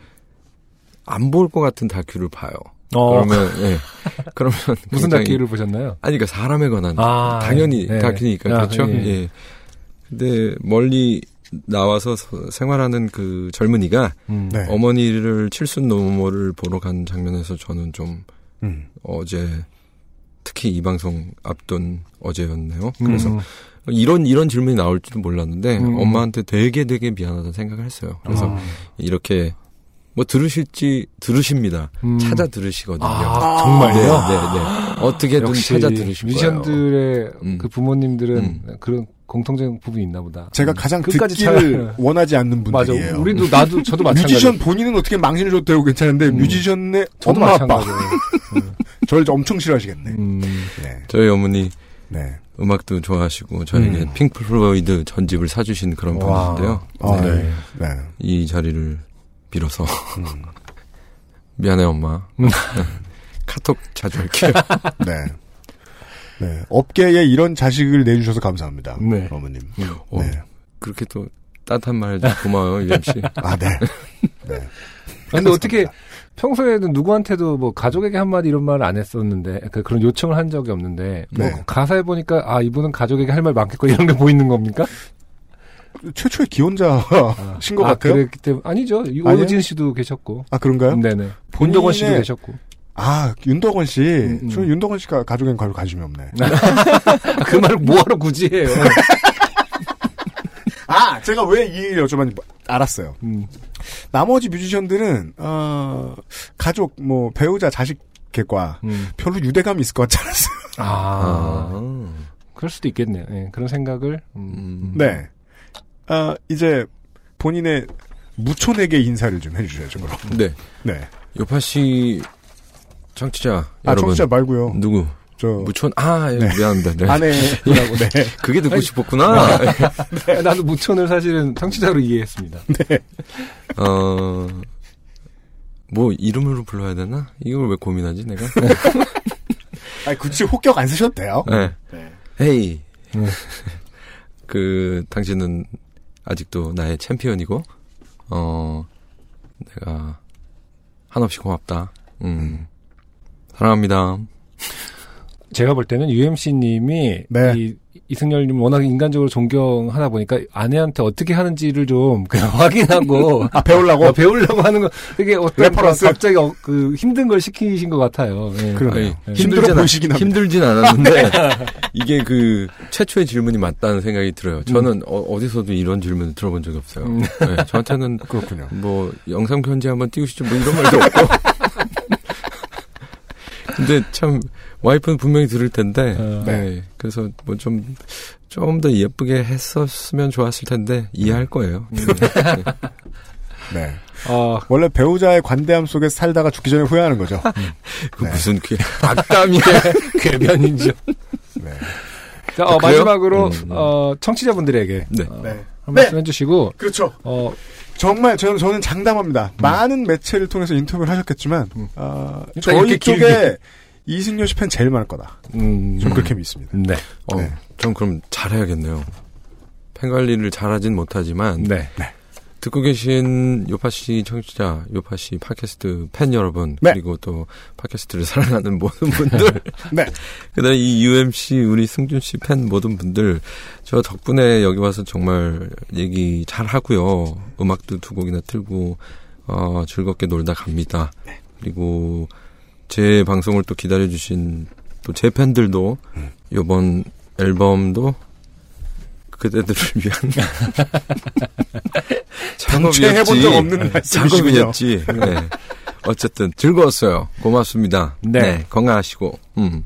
안 볼 것 같은 다큐를 봐요. 어, 그러면 예. 그러면 무슨 다큐를 보셨나요? 아니 그러니까 사람에 관한 아, 당연히 네. 다큐니까 아, 그렇죠. 예. 예. 근데 멀리 나와서 서- 생활하는 그 젊은이가 음. 네. 어머니를 칠순 노모를 보러 간 장면에서 저는 좀 음. 어제 특히 이 방송 앞둔 어제였네요. 그래서 음. 이런 이런 질문이 나올지도 몰랐는데 음. 엄마한테 되게 되게 미안하다는 생각을 했어요. 그래서 아. 이렇게 뭐 들으실지 들으십니다. 음. 찾아 들으시거든요. 아, 네, 정말요? 네, 네. 어떻게든 역시 찾아 들으실 거예요. 뮤지션들의 음. 그 부모님들은 음. 그런 공통적인 부분이 있나 보다. 제가 가장 끝까지 듣기를 차- 원하지 않는 맞아. 분들이에요. 우리도 나도 저도 마찬가지. 뮤지션 본인은 어떻게 망신을 줘도 되고 괜찮은데 음. 뮤지션의 저도 엄마 아빠 마찬가지예요. 저를 엄청 싫어하시겠네. 음. 네. 저희 어머니 네. 음악도 좋아하시고 저에게 음. 핑크 플로이드 전집을 사주신 그런 와. 분인데요. 아, 네. 네. 네. 이 자리를 빌어서 음. 미안해 엄마. 카톡 자주 할게요. 네. 네. 업계에 이런 자식을 내주셔서 감사합니다. 네. 어머님. 어, 네. 그렇게 또 따뜻한 말 고마워요 유엠 씨. 아, 네. 네. 근데 어떻게 평소에는 누구한테도 뭐 가족에게 한마디 이런 말을 안 했었는데 그 그런 요청을 한 적이 없는데 뭐 네. 가사에 보니까 아 이분은 가족에게 할 말 많겠고 이런 게 보이는 겁니까? 최초의 기혼자신 것 아, 같아요. 그랬기 때문에 아니죠. 오진 씨도 계셨고. 아, 그런가요? 네네. 윤덕원 씨도 본인의- 계셨고. 아, 윤덕원 씨. 음. 저는 윤덕원 씨가 가족엔 별 관심이 없네. 아, 그 말을 뭐하러 굳이 해요. 아, 제가 왜 이 얘기를 여쭤봤는지 알았어요. 음. 나머지 뮤지션들은, 어, 가족, 뭐, 배우자, 자식과 음. 별로 유대감이 있을 것 같지 않았어요. 아, 아. 그럴 수도 있겠네요. 예, 그런 생각을. 음. 음. 네. 아, 이제 본인의 무촌에게 인사를 좀 해주셔야죠, 그럼. 네. 네. 요파 씨 청취자 아, 여러분 청취자 말고요. 누구 저, 무촌 아 예, 네. 미안합니다. 네. 아내라고, 네. 그게 듣고 아니, 싶었구나. 아, 나도 무촌을 사실은 청취자로 이해했습니다. 어. 뭐 이름으로 불러야 되나? 이걸 왜 고민하지 내가? 아니, 굳이 혹격 안 쓰셔도 돼요. 네. 네. 헤이. 네. 그 당신은 아직도 나의 챔피언이고 어 내가 한없이 고맙다. 음. 사랑합니다. 제가 볼 때는 UMC님이 네. 이 이승열님 워낙 인간적으로 존경하다 보니까 아내한테 어떻게 하는지를 좀 그냥 확인하고 아, 배우려고? 어, 배우려고 하는 거 되게 어떤 reference? 갑자기 어, 그 힘든 걸 시키신 것 같아요. 예. 그러네요. 아니, 힘들어 힘들진, 보이시긴 합니다. 힘들진 않았는데 이게 그 최초의 질문이 맞다는 생각이 들어요. 저는 어디서도 이런 질문을 들어본 적이 없어요. 음. 네, 저한테는 그렇군요. 뭐 영상 편지 한번 띄우시죠 뭐 이런 말도 없고. 근데 참 와이프는 분명히 들을 텐데. 어. 네. 그래서 뭐 좀 좀 더 예쁘게 했었으면 좋았을 텐데 이해할 거예요. 음. 네. 어, 원래 배우자의 관대함 속에 살다가 죽기 전에 후회하는 거죠. 그 네. 무슨 그 악담이야. 궤변인죠. 네. 자, 어, 아? 마지막으로 음. 어, 청취자분들에게 네. 어, 네. 한 말씀 해주시고 그렇죠. 어, 정말 저는 저는 장담합니다. 많은 매체를 통해서 인터뷰를 하셨겠지만 음. 어, 일단 저희 쪽에 길게. 이승열 씨 팬 제일 많을 거다. 음, 전 그렇게 믿습니다. 네, 어, 네. 전 그럼 잘해야겠네요. 팬 관리를 잘하진 못하지만 네, 듣고 계신 요파 씨 청취자, 요파 씨 팟캐스트 팬 여러분, 네. 그리고 또 팟캐스트를 사랑하는 모든 분들, 네. 그다음 이 UMC 우리 승준 씨 팬 모든 분들, 저 덕분에 여기 와서 정말 얘기 잘 하고요. 음악도 두 곡이나 틀고 어, 즐겁게 놀다 갑니다. 그리고 제 방송을 또 기다려주신 또 제 팬들도 이번 앨범도 그대들을 위한 당최 해본 적 없는. 작업이었지. 네. 어쨌든 즐거웠어요. 고맙습니다. 네. 네. 건강하시고. 음.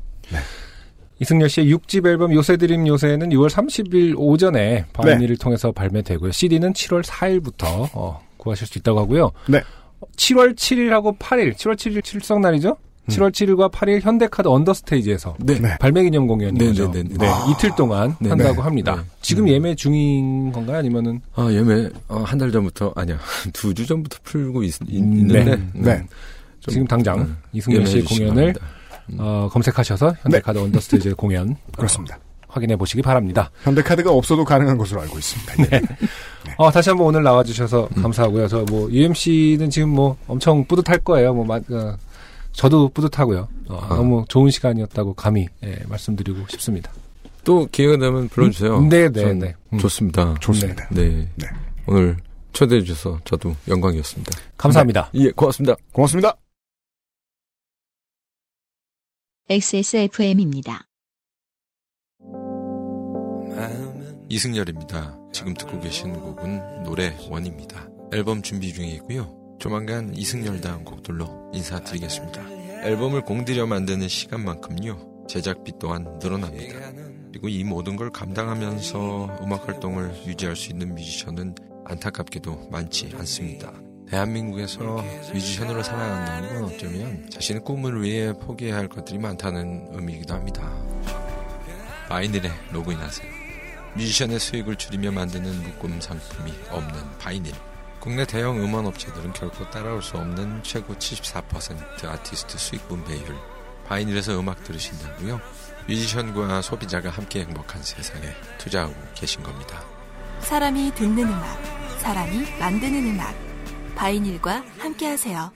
이승열 씨의 6집 앨범 요새 드림 요새는 6월 30일 오전에 바이닐을 통해서 발매되고요. CD는 7월 4일부터 어, 구하실 수 있다고 하고요. 네. 7월 7일하고 8일, 7월 7일 칠성날이죠? 7월 7일과 8일 현대카드 언더스테이지에서 네. 네. 발매 기념 공연이 네, 죠 네, 네, 네. 네, 이틀 동안 네, 한다고 네. 합니다. 네. 지금 음. 예매 중인 건가요? 아니면은 아, 예매, 어, 한달 전부터, 아니야. 두 주 전부터 풀고 있, 있, 음. 네. 네. 좀, 지금 당장 음, 이승열 예매해 씨의 공연을 바랍니다. 어, 검색하셔서 현대카드 언더스테이지 공연 그렇습니다. 확인해 보시기 바랍니다. 현대카드가 없어도 가능한 것으로 알고 있습니다. 네. 어, 다시 한번 오늘 나와주셔서 감사하고요. 저 뭐 UMC는 지금 뭐 엄청 뿌듯할 거예요. 뭐 마- 어, 저도 뿌듯하고요. 어, 아. 너무 좋은 시간이었다고 감히 예, 말씀드리고 싶습니다. 또 기회가 되면 불러주세요. 음, 네, 네, 전 네. 음. 좋습니다. 좋습니다. 네. 네. 오늘 초대해 주셔서 저도 영광이었습니다. 감사합니다. 예, 고맙습니다. 고맙습니다. XSFM입니다. 이승열입니다. 지금 듣고 계신 곡은 노래 원입니다. 앨범 준비 중이고요. 조만간 이승열다운 곡들로 인사드리겠습니다. 앨범을 공들여 만드는 시간만큼요. 제작비 또한 늘어납니다. 그리고 이 모든 걸 감당하면서 음악 활동을 유지할 수 있는 뮤지션은 안타깝게도 많지 않습니다. 대한민국에서 뮤지션으로 살아간다는 건 어쩌면 자신의 꿈을 위해 포기해야 할 것들이 많다는 의미이기도 합니다. 바이닐에 로그인하세요. 뮤지션의 수익을 줄이며 만드는 묶음 상품이 없는 바이닐. 국내 대형 음원 업체들은 결코 따라올 수 없는 최고 74% 아티스트 수익 분배율. 바이닐에서 음악 들으신다고요? 뮤지션과 소비자가 함께 행복한 세상에 투자하고 계신 겁니다. 사람이 듣는 음악, 사람이 만드는 음악. 바이닐과 함께 하세요.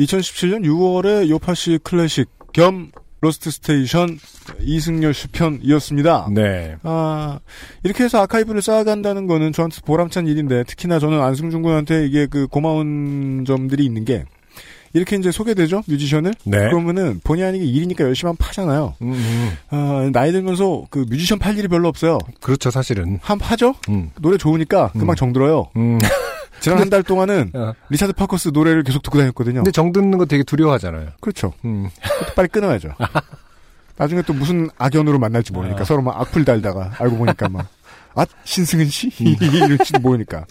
2017년 6월에 요파시 클래식 겸 로스트 스테이션 이승열 씨 편이었습니다. 네. 아, 이렇게 해서 아카이브를 쌓아간다는 거는 저한테 보람찬 일인데, 특히나 저는 안승준 군한테 이게 그 고마운 점들이 있는 게, 이렇게 이제 소개되죠? 뮤지션을? 네. 그러면은 본의 아니게 일이니까 열심히 하면 파잖아요. 음, 음. 아, 나이 들면서 그 뮤지션 팔 일이 별로 없어요. 그렇죠, 사실은. 안 파죠? 음. 노래 좋으니까 금방 음. 정들어요. 음. 지난 한 달 동안은 어. 리차드 파커스 노래를 계속 듣고 다녔거든요. 근데 정드는 거 되게 두려워하잖아요. 그렇죠. 음. 빨리 끊어야죠. 나중에 또 무슨 악연으로 만날지 모르니까 아. 서로 막 악플 달다가 알고 보니까 막, 아, 신승은 씨? 이럴지도 모르니까.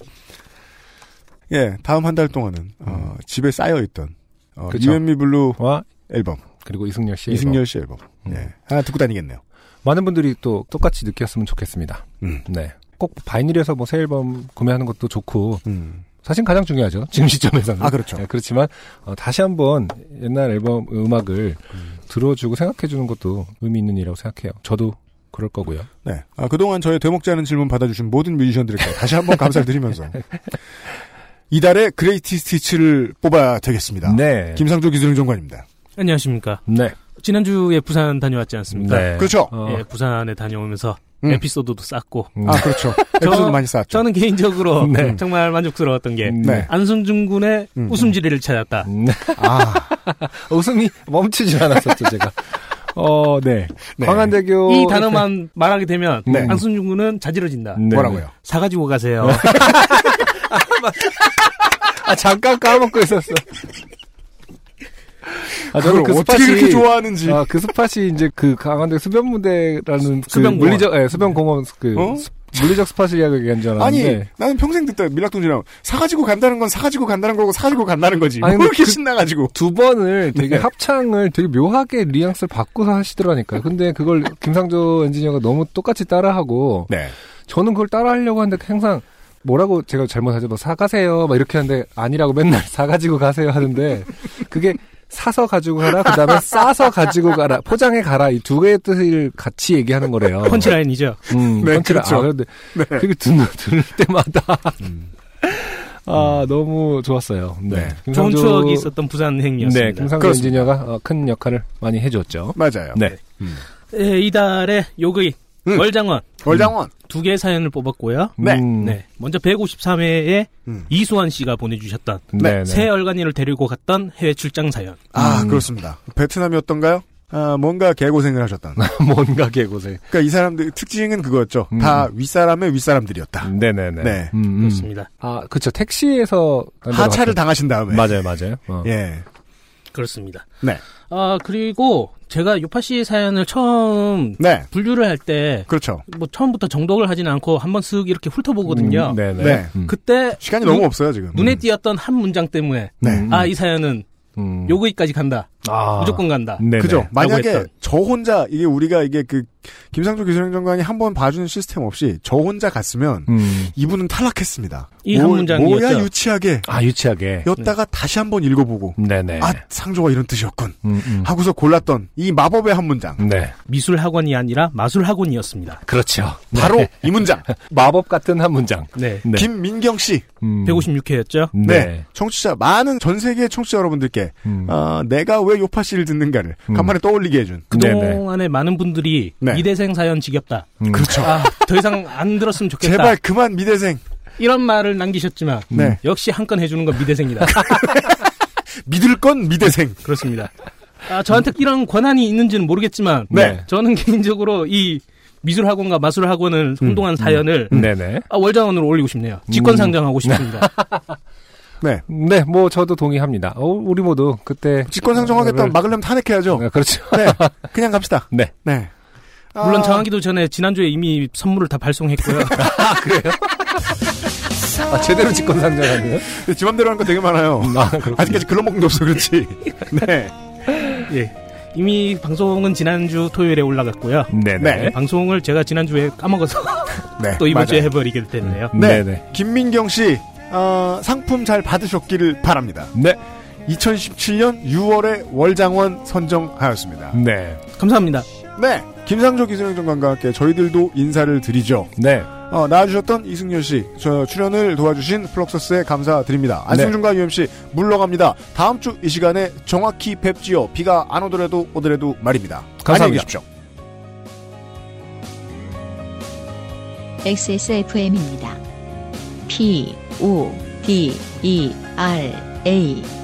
예, 다음 한 달 동안은, 어, 집에 쌓여 있던, 어, 그쵸. 유앤미 블루 와, 앨범, 그리고 이승열 씨. 이승열 씨 앨범. 음. 예, 하나 듣고 다니겠네요. 많은 분들이 또 똑같이 느꼈으면 좋겠습니다. 음. 네. 꼭 바이닐에서 뭐 새 앨범 구매하는 것도 좋고, 음. 사실 가장 중요하죠. 지금 시점에서는. 아, 그렇죠. 네, 그렇지만, 어, 다시 한번 옛날 앨범 음악을 음. 들어주고 생각해주는 것도 의미 있는 일이라고 생각해요. 저도 그럴 거고요. 네. 아, 그동안 저의 되먹지 않은 질문 받아주신 모든 뮤지션들께 다시 한번 감사를 드리면서. 이달의 그레이티 스티치를 뽑아야 되겠습니다. 네. 김상조 기술행정관입니다. 안녕하십니까. 네. 지난주에 부산 다녀왔지 않습니까? 네. 그렇죠. 어, 예, 부산에 다녀오면서 음. 에피소드도 쌓고 음. 아, 그렇죠. 에피소드 많이 쌓았죠. 저는 개인적으로 네. 정말 만족스러웠던 게 네. 안승준 군의 음. 웃음 지뢰를 찾았다. 음. 아, 웃음이 멈추질 않았었죠, 제가. 어, 네. 네. 광안대교. 이 단어만 말하게 되면 네. 안승준 군은 자지러진다. 네. 뭐라고요? 사가지고 가세요. 아, 잠깐 까먹고 있었어. 아, 저는 그 어떻게 spot이, 그렇게 좋아하는지. 아, 그 spot이 이제 그 광안리 수변 무대라는 그 수변공원. 물리적, 예, 수변 공원 그 어? 스- 물리적 spot을 이야기한 줄 아니, 알았는데. 나는 평생 듣다 밀락동지랑 사가지고 간다는 건 사가지고 간다는 거고 사가지고 간다는 거지. 아니, 뭐 이렇게 그- 신나가지고. 두 번을 되게 네. 합창을 되게 묘하게 뉘앙스를 바꿔서 하시더라니까요. 근데 그걸 김상조 엔지니어가 너무 똑같이 따라하고 네. 저는 그걸 따라하려고 하는데 항상 뭐라고 제가 잘못하죠. 뭐 사가세요. 막 이렇게 하는데 아니라고 맨날 사가지고 가세요 하는데 그게 사서 가지고 가라. 그 다음에 싸서 가지고 가라. 포장해 가라. 이 두 개의 뜻을 같이 얘기하는 거래요. 펀치라인이죠. 음, 네, 펀치라. 그렇죠. 아, 근데 네. 그게 듣는, 들을 때마다 음. 아, 너무 좋았어요. 네. 네. 좋은 김상조- 추억이 있었던 부산 행이었습니다. 네, 김상조. 엔지니어가 어, 큰 역할을 많이 해줬죠. 맞아요. 네. 예, 이달의 요의 음. 월장원 월장원. 두 개의 사연을 뽑았고요. 네. 음, 네. 먼저 153회에 음. 이수환 씨가 보내주셨던 네. 네. 새 얼간이를 데리고 갔던 해외 출장 사연. 아, 음. 그렇습니다. 베트남이었던가요? 아, 뭔가 개고생을 하셨던. 뭔가 개고생. 그러니까 이 사람들 특징은 그거였죠. 음. 다 윗사람의 윗사람들이었다. 네네네. 네. 음, 음. 그렇습니다. 아, 그쵸. 택시에서. 하차를 당하신 다음에. 맞아요, 맞아요. 어. 예. 그렇습니다. 네. 아, 그리고 제가 요파 씨 사연을 처음 네. 분류를 할 때, 그렇죠. 뭐 처음부터 정독을 하진 않고 한번 쓱 이렇게 훑어보거든요. 음, 네네. 네. 음. 그때 시간이 눈- 너무 없어요, 지금. 눈에 띄었던 한 문장 때문에 네. 음. 아, 이 사연은 음. 요거기까지 간다. 아. 무조건 간다. 네네. 그죠. 만약에 했던. 저 혼자 이게 우리가 이게 그 김상조 기술행정관이 한 번 봐주는 시스템 없이 저 혼자 갔으면 음. 이분은 탈락했습니다. 이한 뭐- 문장이었죠. 뭐야 유치하게 아, 유치하게. 였다가 다시 한 번 읽어보고 네네. 아 상조가 이런 뜻이었군 음, 음. 하고서 골랐던 이 마법의 한 문장 네. 미술 학원이 아니라 마술 학원이었습니다. 그렇죠. 바로 네. 이 문장 마법 같은 한 문장. 네. 네. 김민경 씨 음. 156회였죠. 네. 청취자 많은 전 세계 청취자 여러분들께 음. 어, 내가 왜왜 요파 씨를 듣는가를 음. 간만에 떠올리게 해준. 그동안에 많은 분들이 네. 미대생 사연 지겹다. 음. 그렇죠. 아, 더 이상 안 들었으면 좋겠다. 제발 그만 미대생. 이런 말을 남기셨지만 네. 역시 한 건 해주는 건 미대생이다. 믿을 건 미대생. 그렇습니다. 아, 저한테 이런 권한이 있는지는 모르겠지만 네. 저는 개인적으로 이 미술학원과 마술학원을 혼동한 사연을 네네. 아, 월장원으로 올리고 싶네요. 직권 상정하고 싶습니다. 네. 네, 뭐 저도 동의합니다. 어, 우리 모두 그때 직권 상정하겠다면 막으려면 탄핵해야죠. 아, 그렇죠. 네. 그냥 갑시다. 네. 네. 물론 아, 정하기도 전에 지난주에 이미 선물을 다 발송했고요. 아, 제대로 직권 상정하네요. 지 맘대로 하는 거 되게 많아요. 아. 아직까지 글러먹는 게 없어 그렇지. 네. 예. 이미 방송은 지난주 토요일에 올라갔고요. 네네. 네. 방송을 제가 지난주에 까먹어서 네. 또 이번 맞아요. 주에 해버리게 됐네요. 네. 네네. 김민경 씨, 어, 상품 잘 받으셨기를 바랍니다. 네. 2017년 6월에 월장원 선정하였습니다. 네. 감사합니다. 네. 김상조 기술행정관과 함께 저희들도 인사를 드리죠. 네. 어, 나와주셨던 이승열 씨, 저 출연을 도와주신 플럭서스에 감사드립니다. 안승준과 UMC 물러갑니다. 다음 주 이 시간에 정확히 뵙지요. 비가 안 오더라도 오더라도 말입니다. 감사합니다. 안녕히 계십시오. XSFM입니다. P, O, D, E, R, A.